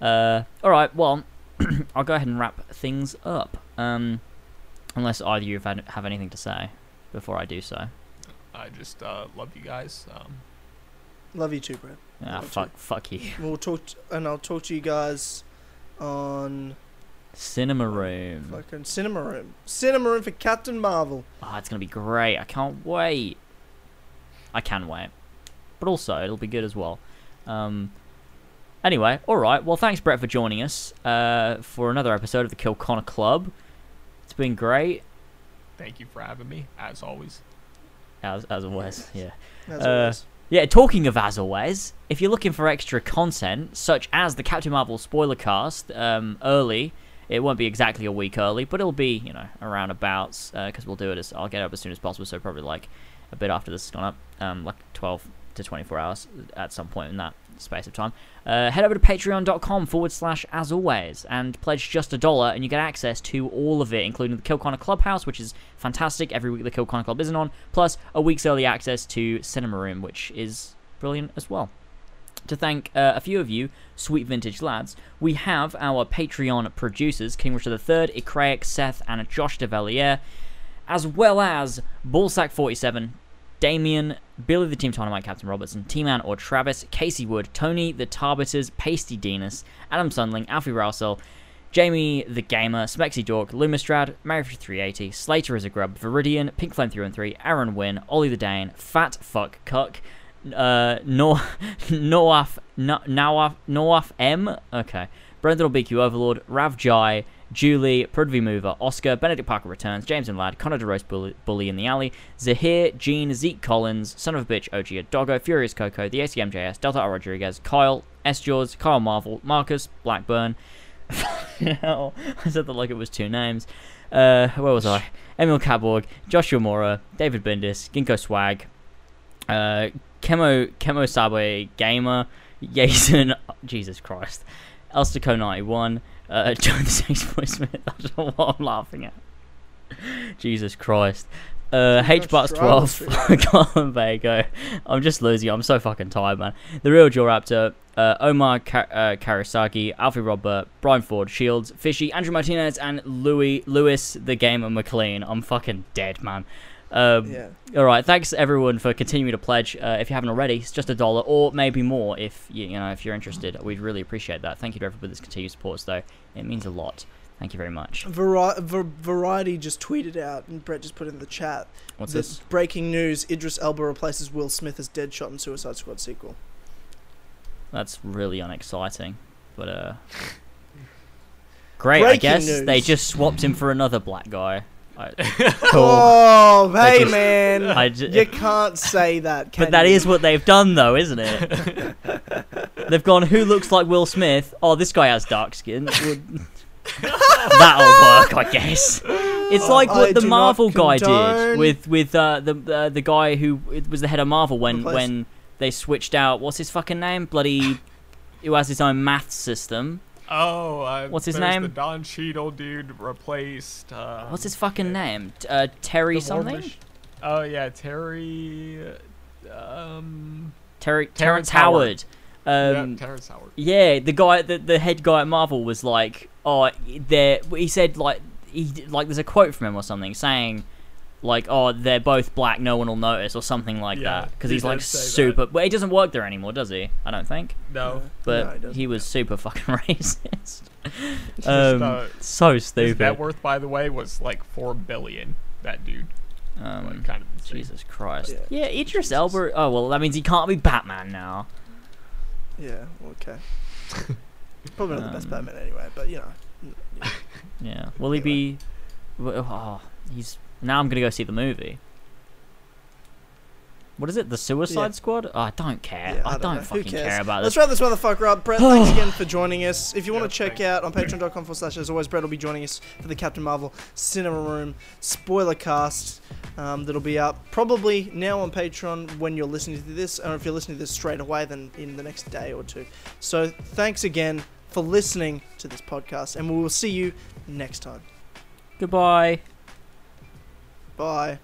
Uh, all right, well, I'll go ahead and wrap things up. Um, unless either of you have, anything to say before I do so. I just uh, love you guys. Um, Love you too, Brett. Ah, Love you. fuck, fuck you. We'll talk, t- and I'll talk to you guys on Cinema Room. fucking cinema room. Cinema room for Captain Marvel. Ah, it's gonna be great. I can't wait. I can wait, but also it'll be good as well. Um. Anyway, all right. Well, thanks Brett for joining us uh, for another episode of the Kill Connor Club. It's been great thank you for having me, as always. as as always. Yeah. As Uh, always. Yeah, talking of as always, if you're looking for extra content, such as the Captain Marvel spoiler cast, um, early, it won't be exactly a week early, but it'll be, you know, around abouts, because we'll do it as, I'll get it up as soon as possible, so probably like a bit after this has gone up, um, like 12 to 24 hours at some point in that space of time. Uh, head over to patreon.com forward slash as always and pledge just a dollar and you get access to all of it, including the Kill Connor Clubhouse, which is fantastic. Every week the Kill Connor Club isn't on, plus a week's early access to Cinema Room, which is brilliant as well. To thank uh, a few of you, sweet vintage lads, we have our Patreon producers, King Richard III, Icraic, Seth, and Josh DeValier, as well as Ballsack47, Damien, Billy the Team Dynamite, Captain Robertson, T-Man or Travis, Casey Wood, Tony the Tarbiters, Pasty Denis, Adam Sunling, Alfie Rousel, Jamie the Gamer, Smexy Dork, Lumistrad, Mary380, Slater is a Grub, Viridian, Pink Flame 313, Aaron Wynn, Ollie the Dane, Fat Fuck Cuck, uh, no, Noaf, no, Nawaf, Noaf M, okay, Brendan BQ Overlord, Rav Jai, Julie, Prudvi Mover, Oscar, Benedict Parker Returns, James and Lad, Connor DeRose Bully, Bully in the Alley, Zahir, Gene, Zeke Collins, Son of a Bitch, OG Doggo, Furious Coco, The ACMJS, Delta R. Rodriguez, Kyle, S. Jaws, Kyle Marvel, Marcus, Blackburn. I said that like it was two names. Uh, where was I? Emil Caborg, Joshua Mora, David Bindis, Ginkgo Swag, uh, Chemo Chemo Sabe Gamer, Jason, Jesus Christ, Elstico 91, uh, John the Six Boy Smith. I don't know what I'm laughing at. Jesus Christ. Uh, H Bucks 12, Colin Bago. I'm just losing. I'm so fucking tired, man. The Real Jaw Raptor, uh, Omar Ka- uh, Karasaki, Alfie Robert, Brian Ford, Shields, Fishy, Andrew Martinez, and Louis Lewis, the Gamer McLean. I'm fucking dead, man. Um, Yeah. all right, thanks everyone for continuing to pledge. Uh, if you haven't already, it's just a dollar or maybe more if you, you know if you're interested. We'd really appreciate that. Thank you to everybody that's continued support, though. It means a lot. Thank you very much. Vari- Var- Variety just tweeted out, and Brett just put in the chat. What's this? Breaking news: Idris Elba replaces Will Smith as Deadshot in Suicide Squad sequel. That's really unexciting, but uh, great. I guess news. they just swapped him for another black guy. I, cool. Oh, hey just- man, I ju- you can't say that. Can But that you? is what they've done, though, isn't it? they've gone, who looks like Will Smith? Oh, this guy has dark skin. That'll work, I guess. It's like I what the Marvel guy did with with uh, the uh, the guy who was the head of Marvel when Replace- when they switched out. What's his fucking name? Bloody, who has his own math system? Oh, uh, What's his name? The Don Cheadle dude replaced. Uh, What's his fucking name? Uh, Terry something? Oh yeah, Terry. Um. Terry Terrence Terrence Howard. Um, yeah, Terrence Howard. Yeah, the guy, the, the head guy at Marvel was like, oh, there. He said like he like there's a quote from him or something saying, like, oh, they're both black, no one will notice or something like Yeah, that because he he's like does say that. super. But he doesn't work there anymore, does he? I don't think. No. But No, he he was super fucking racist. Just, um, uh, so stupid. net worth, by the way, was like four billion. That dude. Um, like, kind of. Jesus Christ. Yeah. Yeah, Idris Jesus. Elba. Oh well, that means he can't be Batman now. Yeah. Okay. Probably not the best Um, Batman anyway, but you know. yeah. Yeah. Will he be? Oh, he's now. I'm gonna go see the movie. What is it? The Suicide Yeah. Squad? Oh, I don't care. Yeah, I, don't, know. Who fucking care about this. Let's wrap this motherfucker up. Brett, thanks again for joining us. If you want to check thanks. out on patreon.com forward slash as always, Brett will be joining us for the Captain Marvel Cinema Room spoiler cast um, that'll be up probably now on Patreon when you're listening to this, or if you're listening to this straight away, then in the next day or two. So thanks again for listening to this podcast, and we will see you next time. Goodbye. Bye.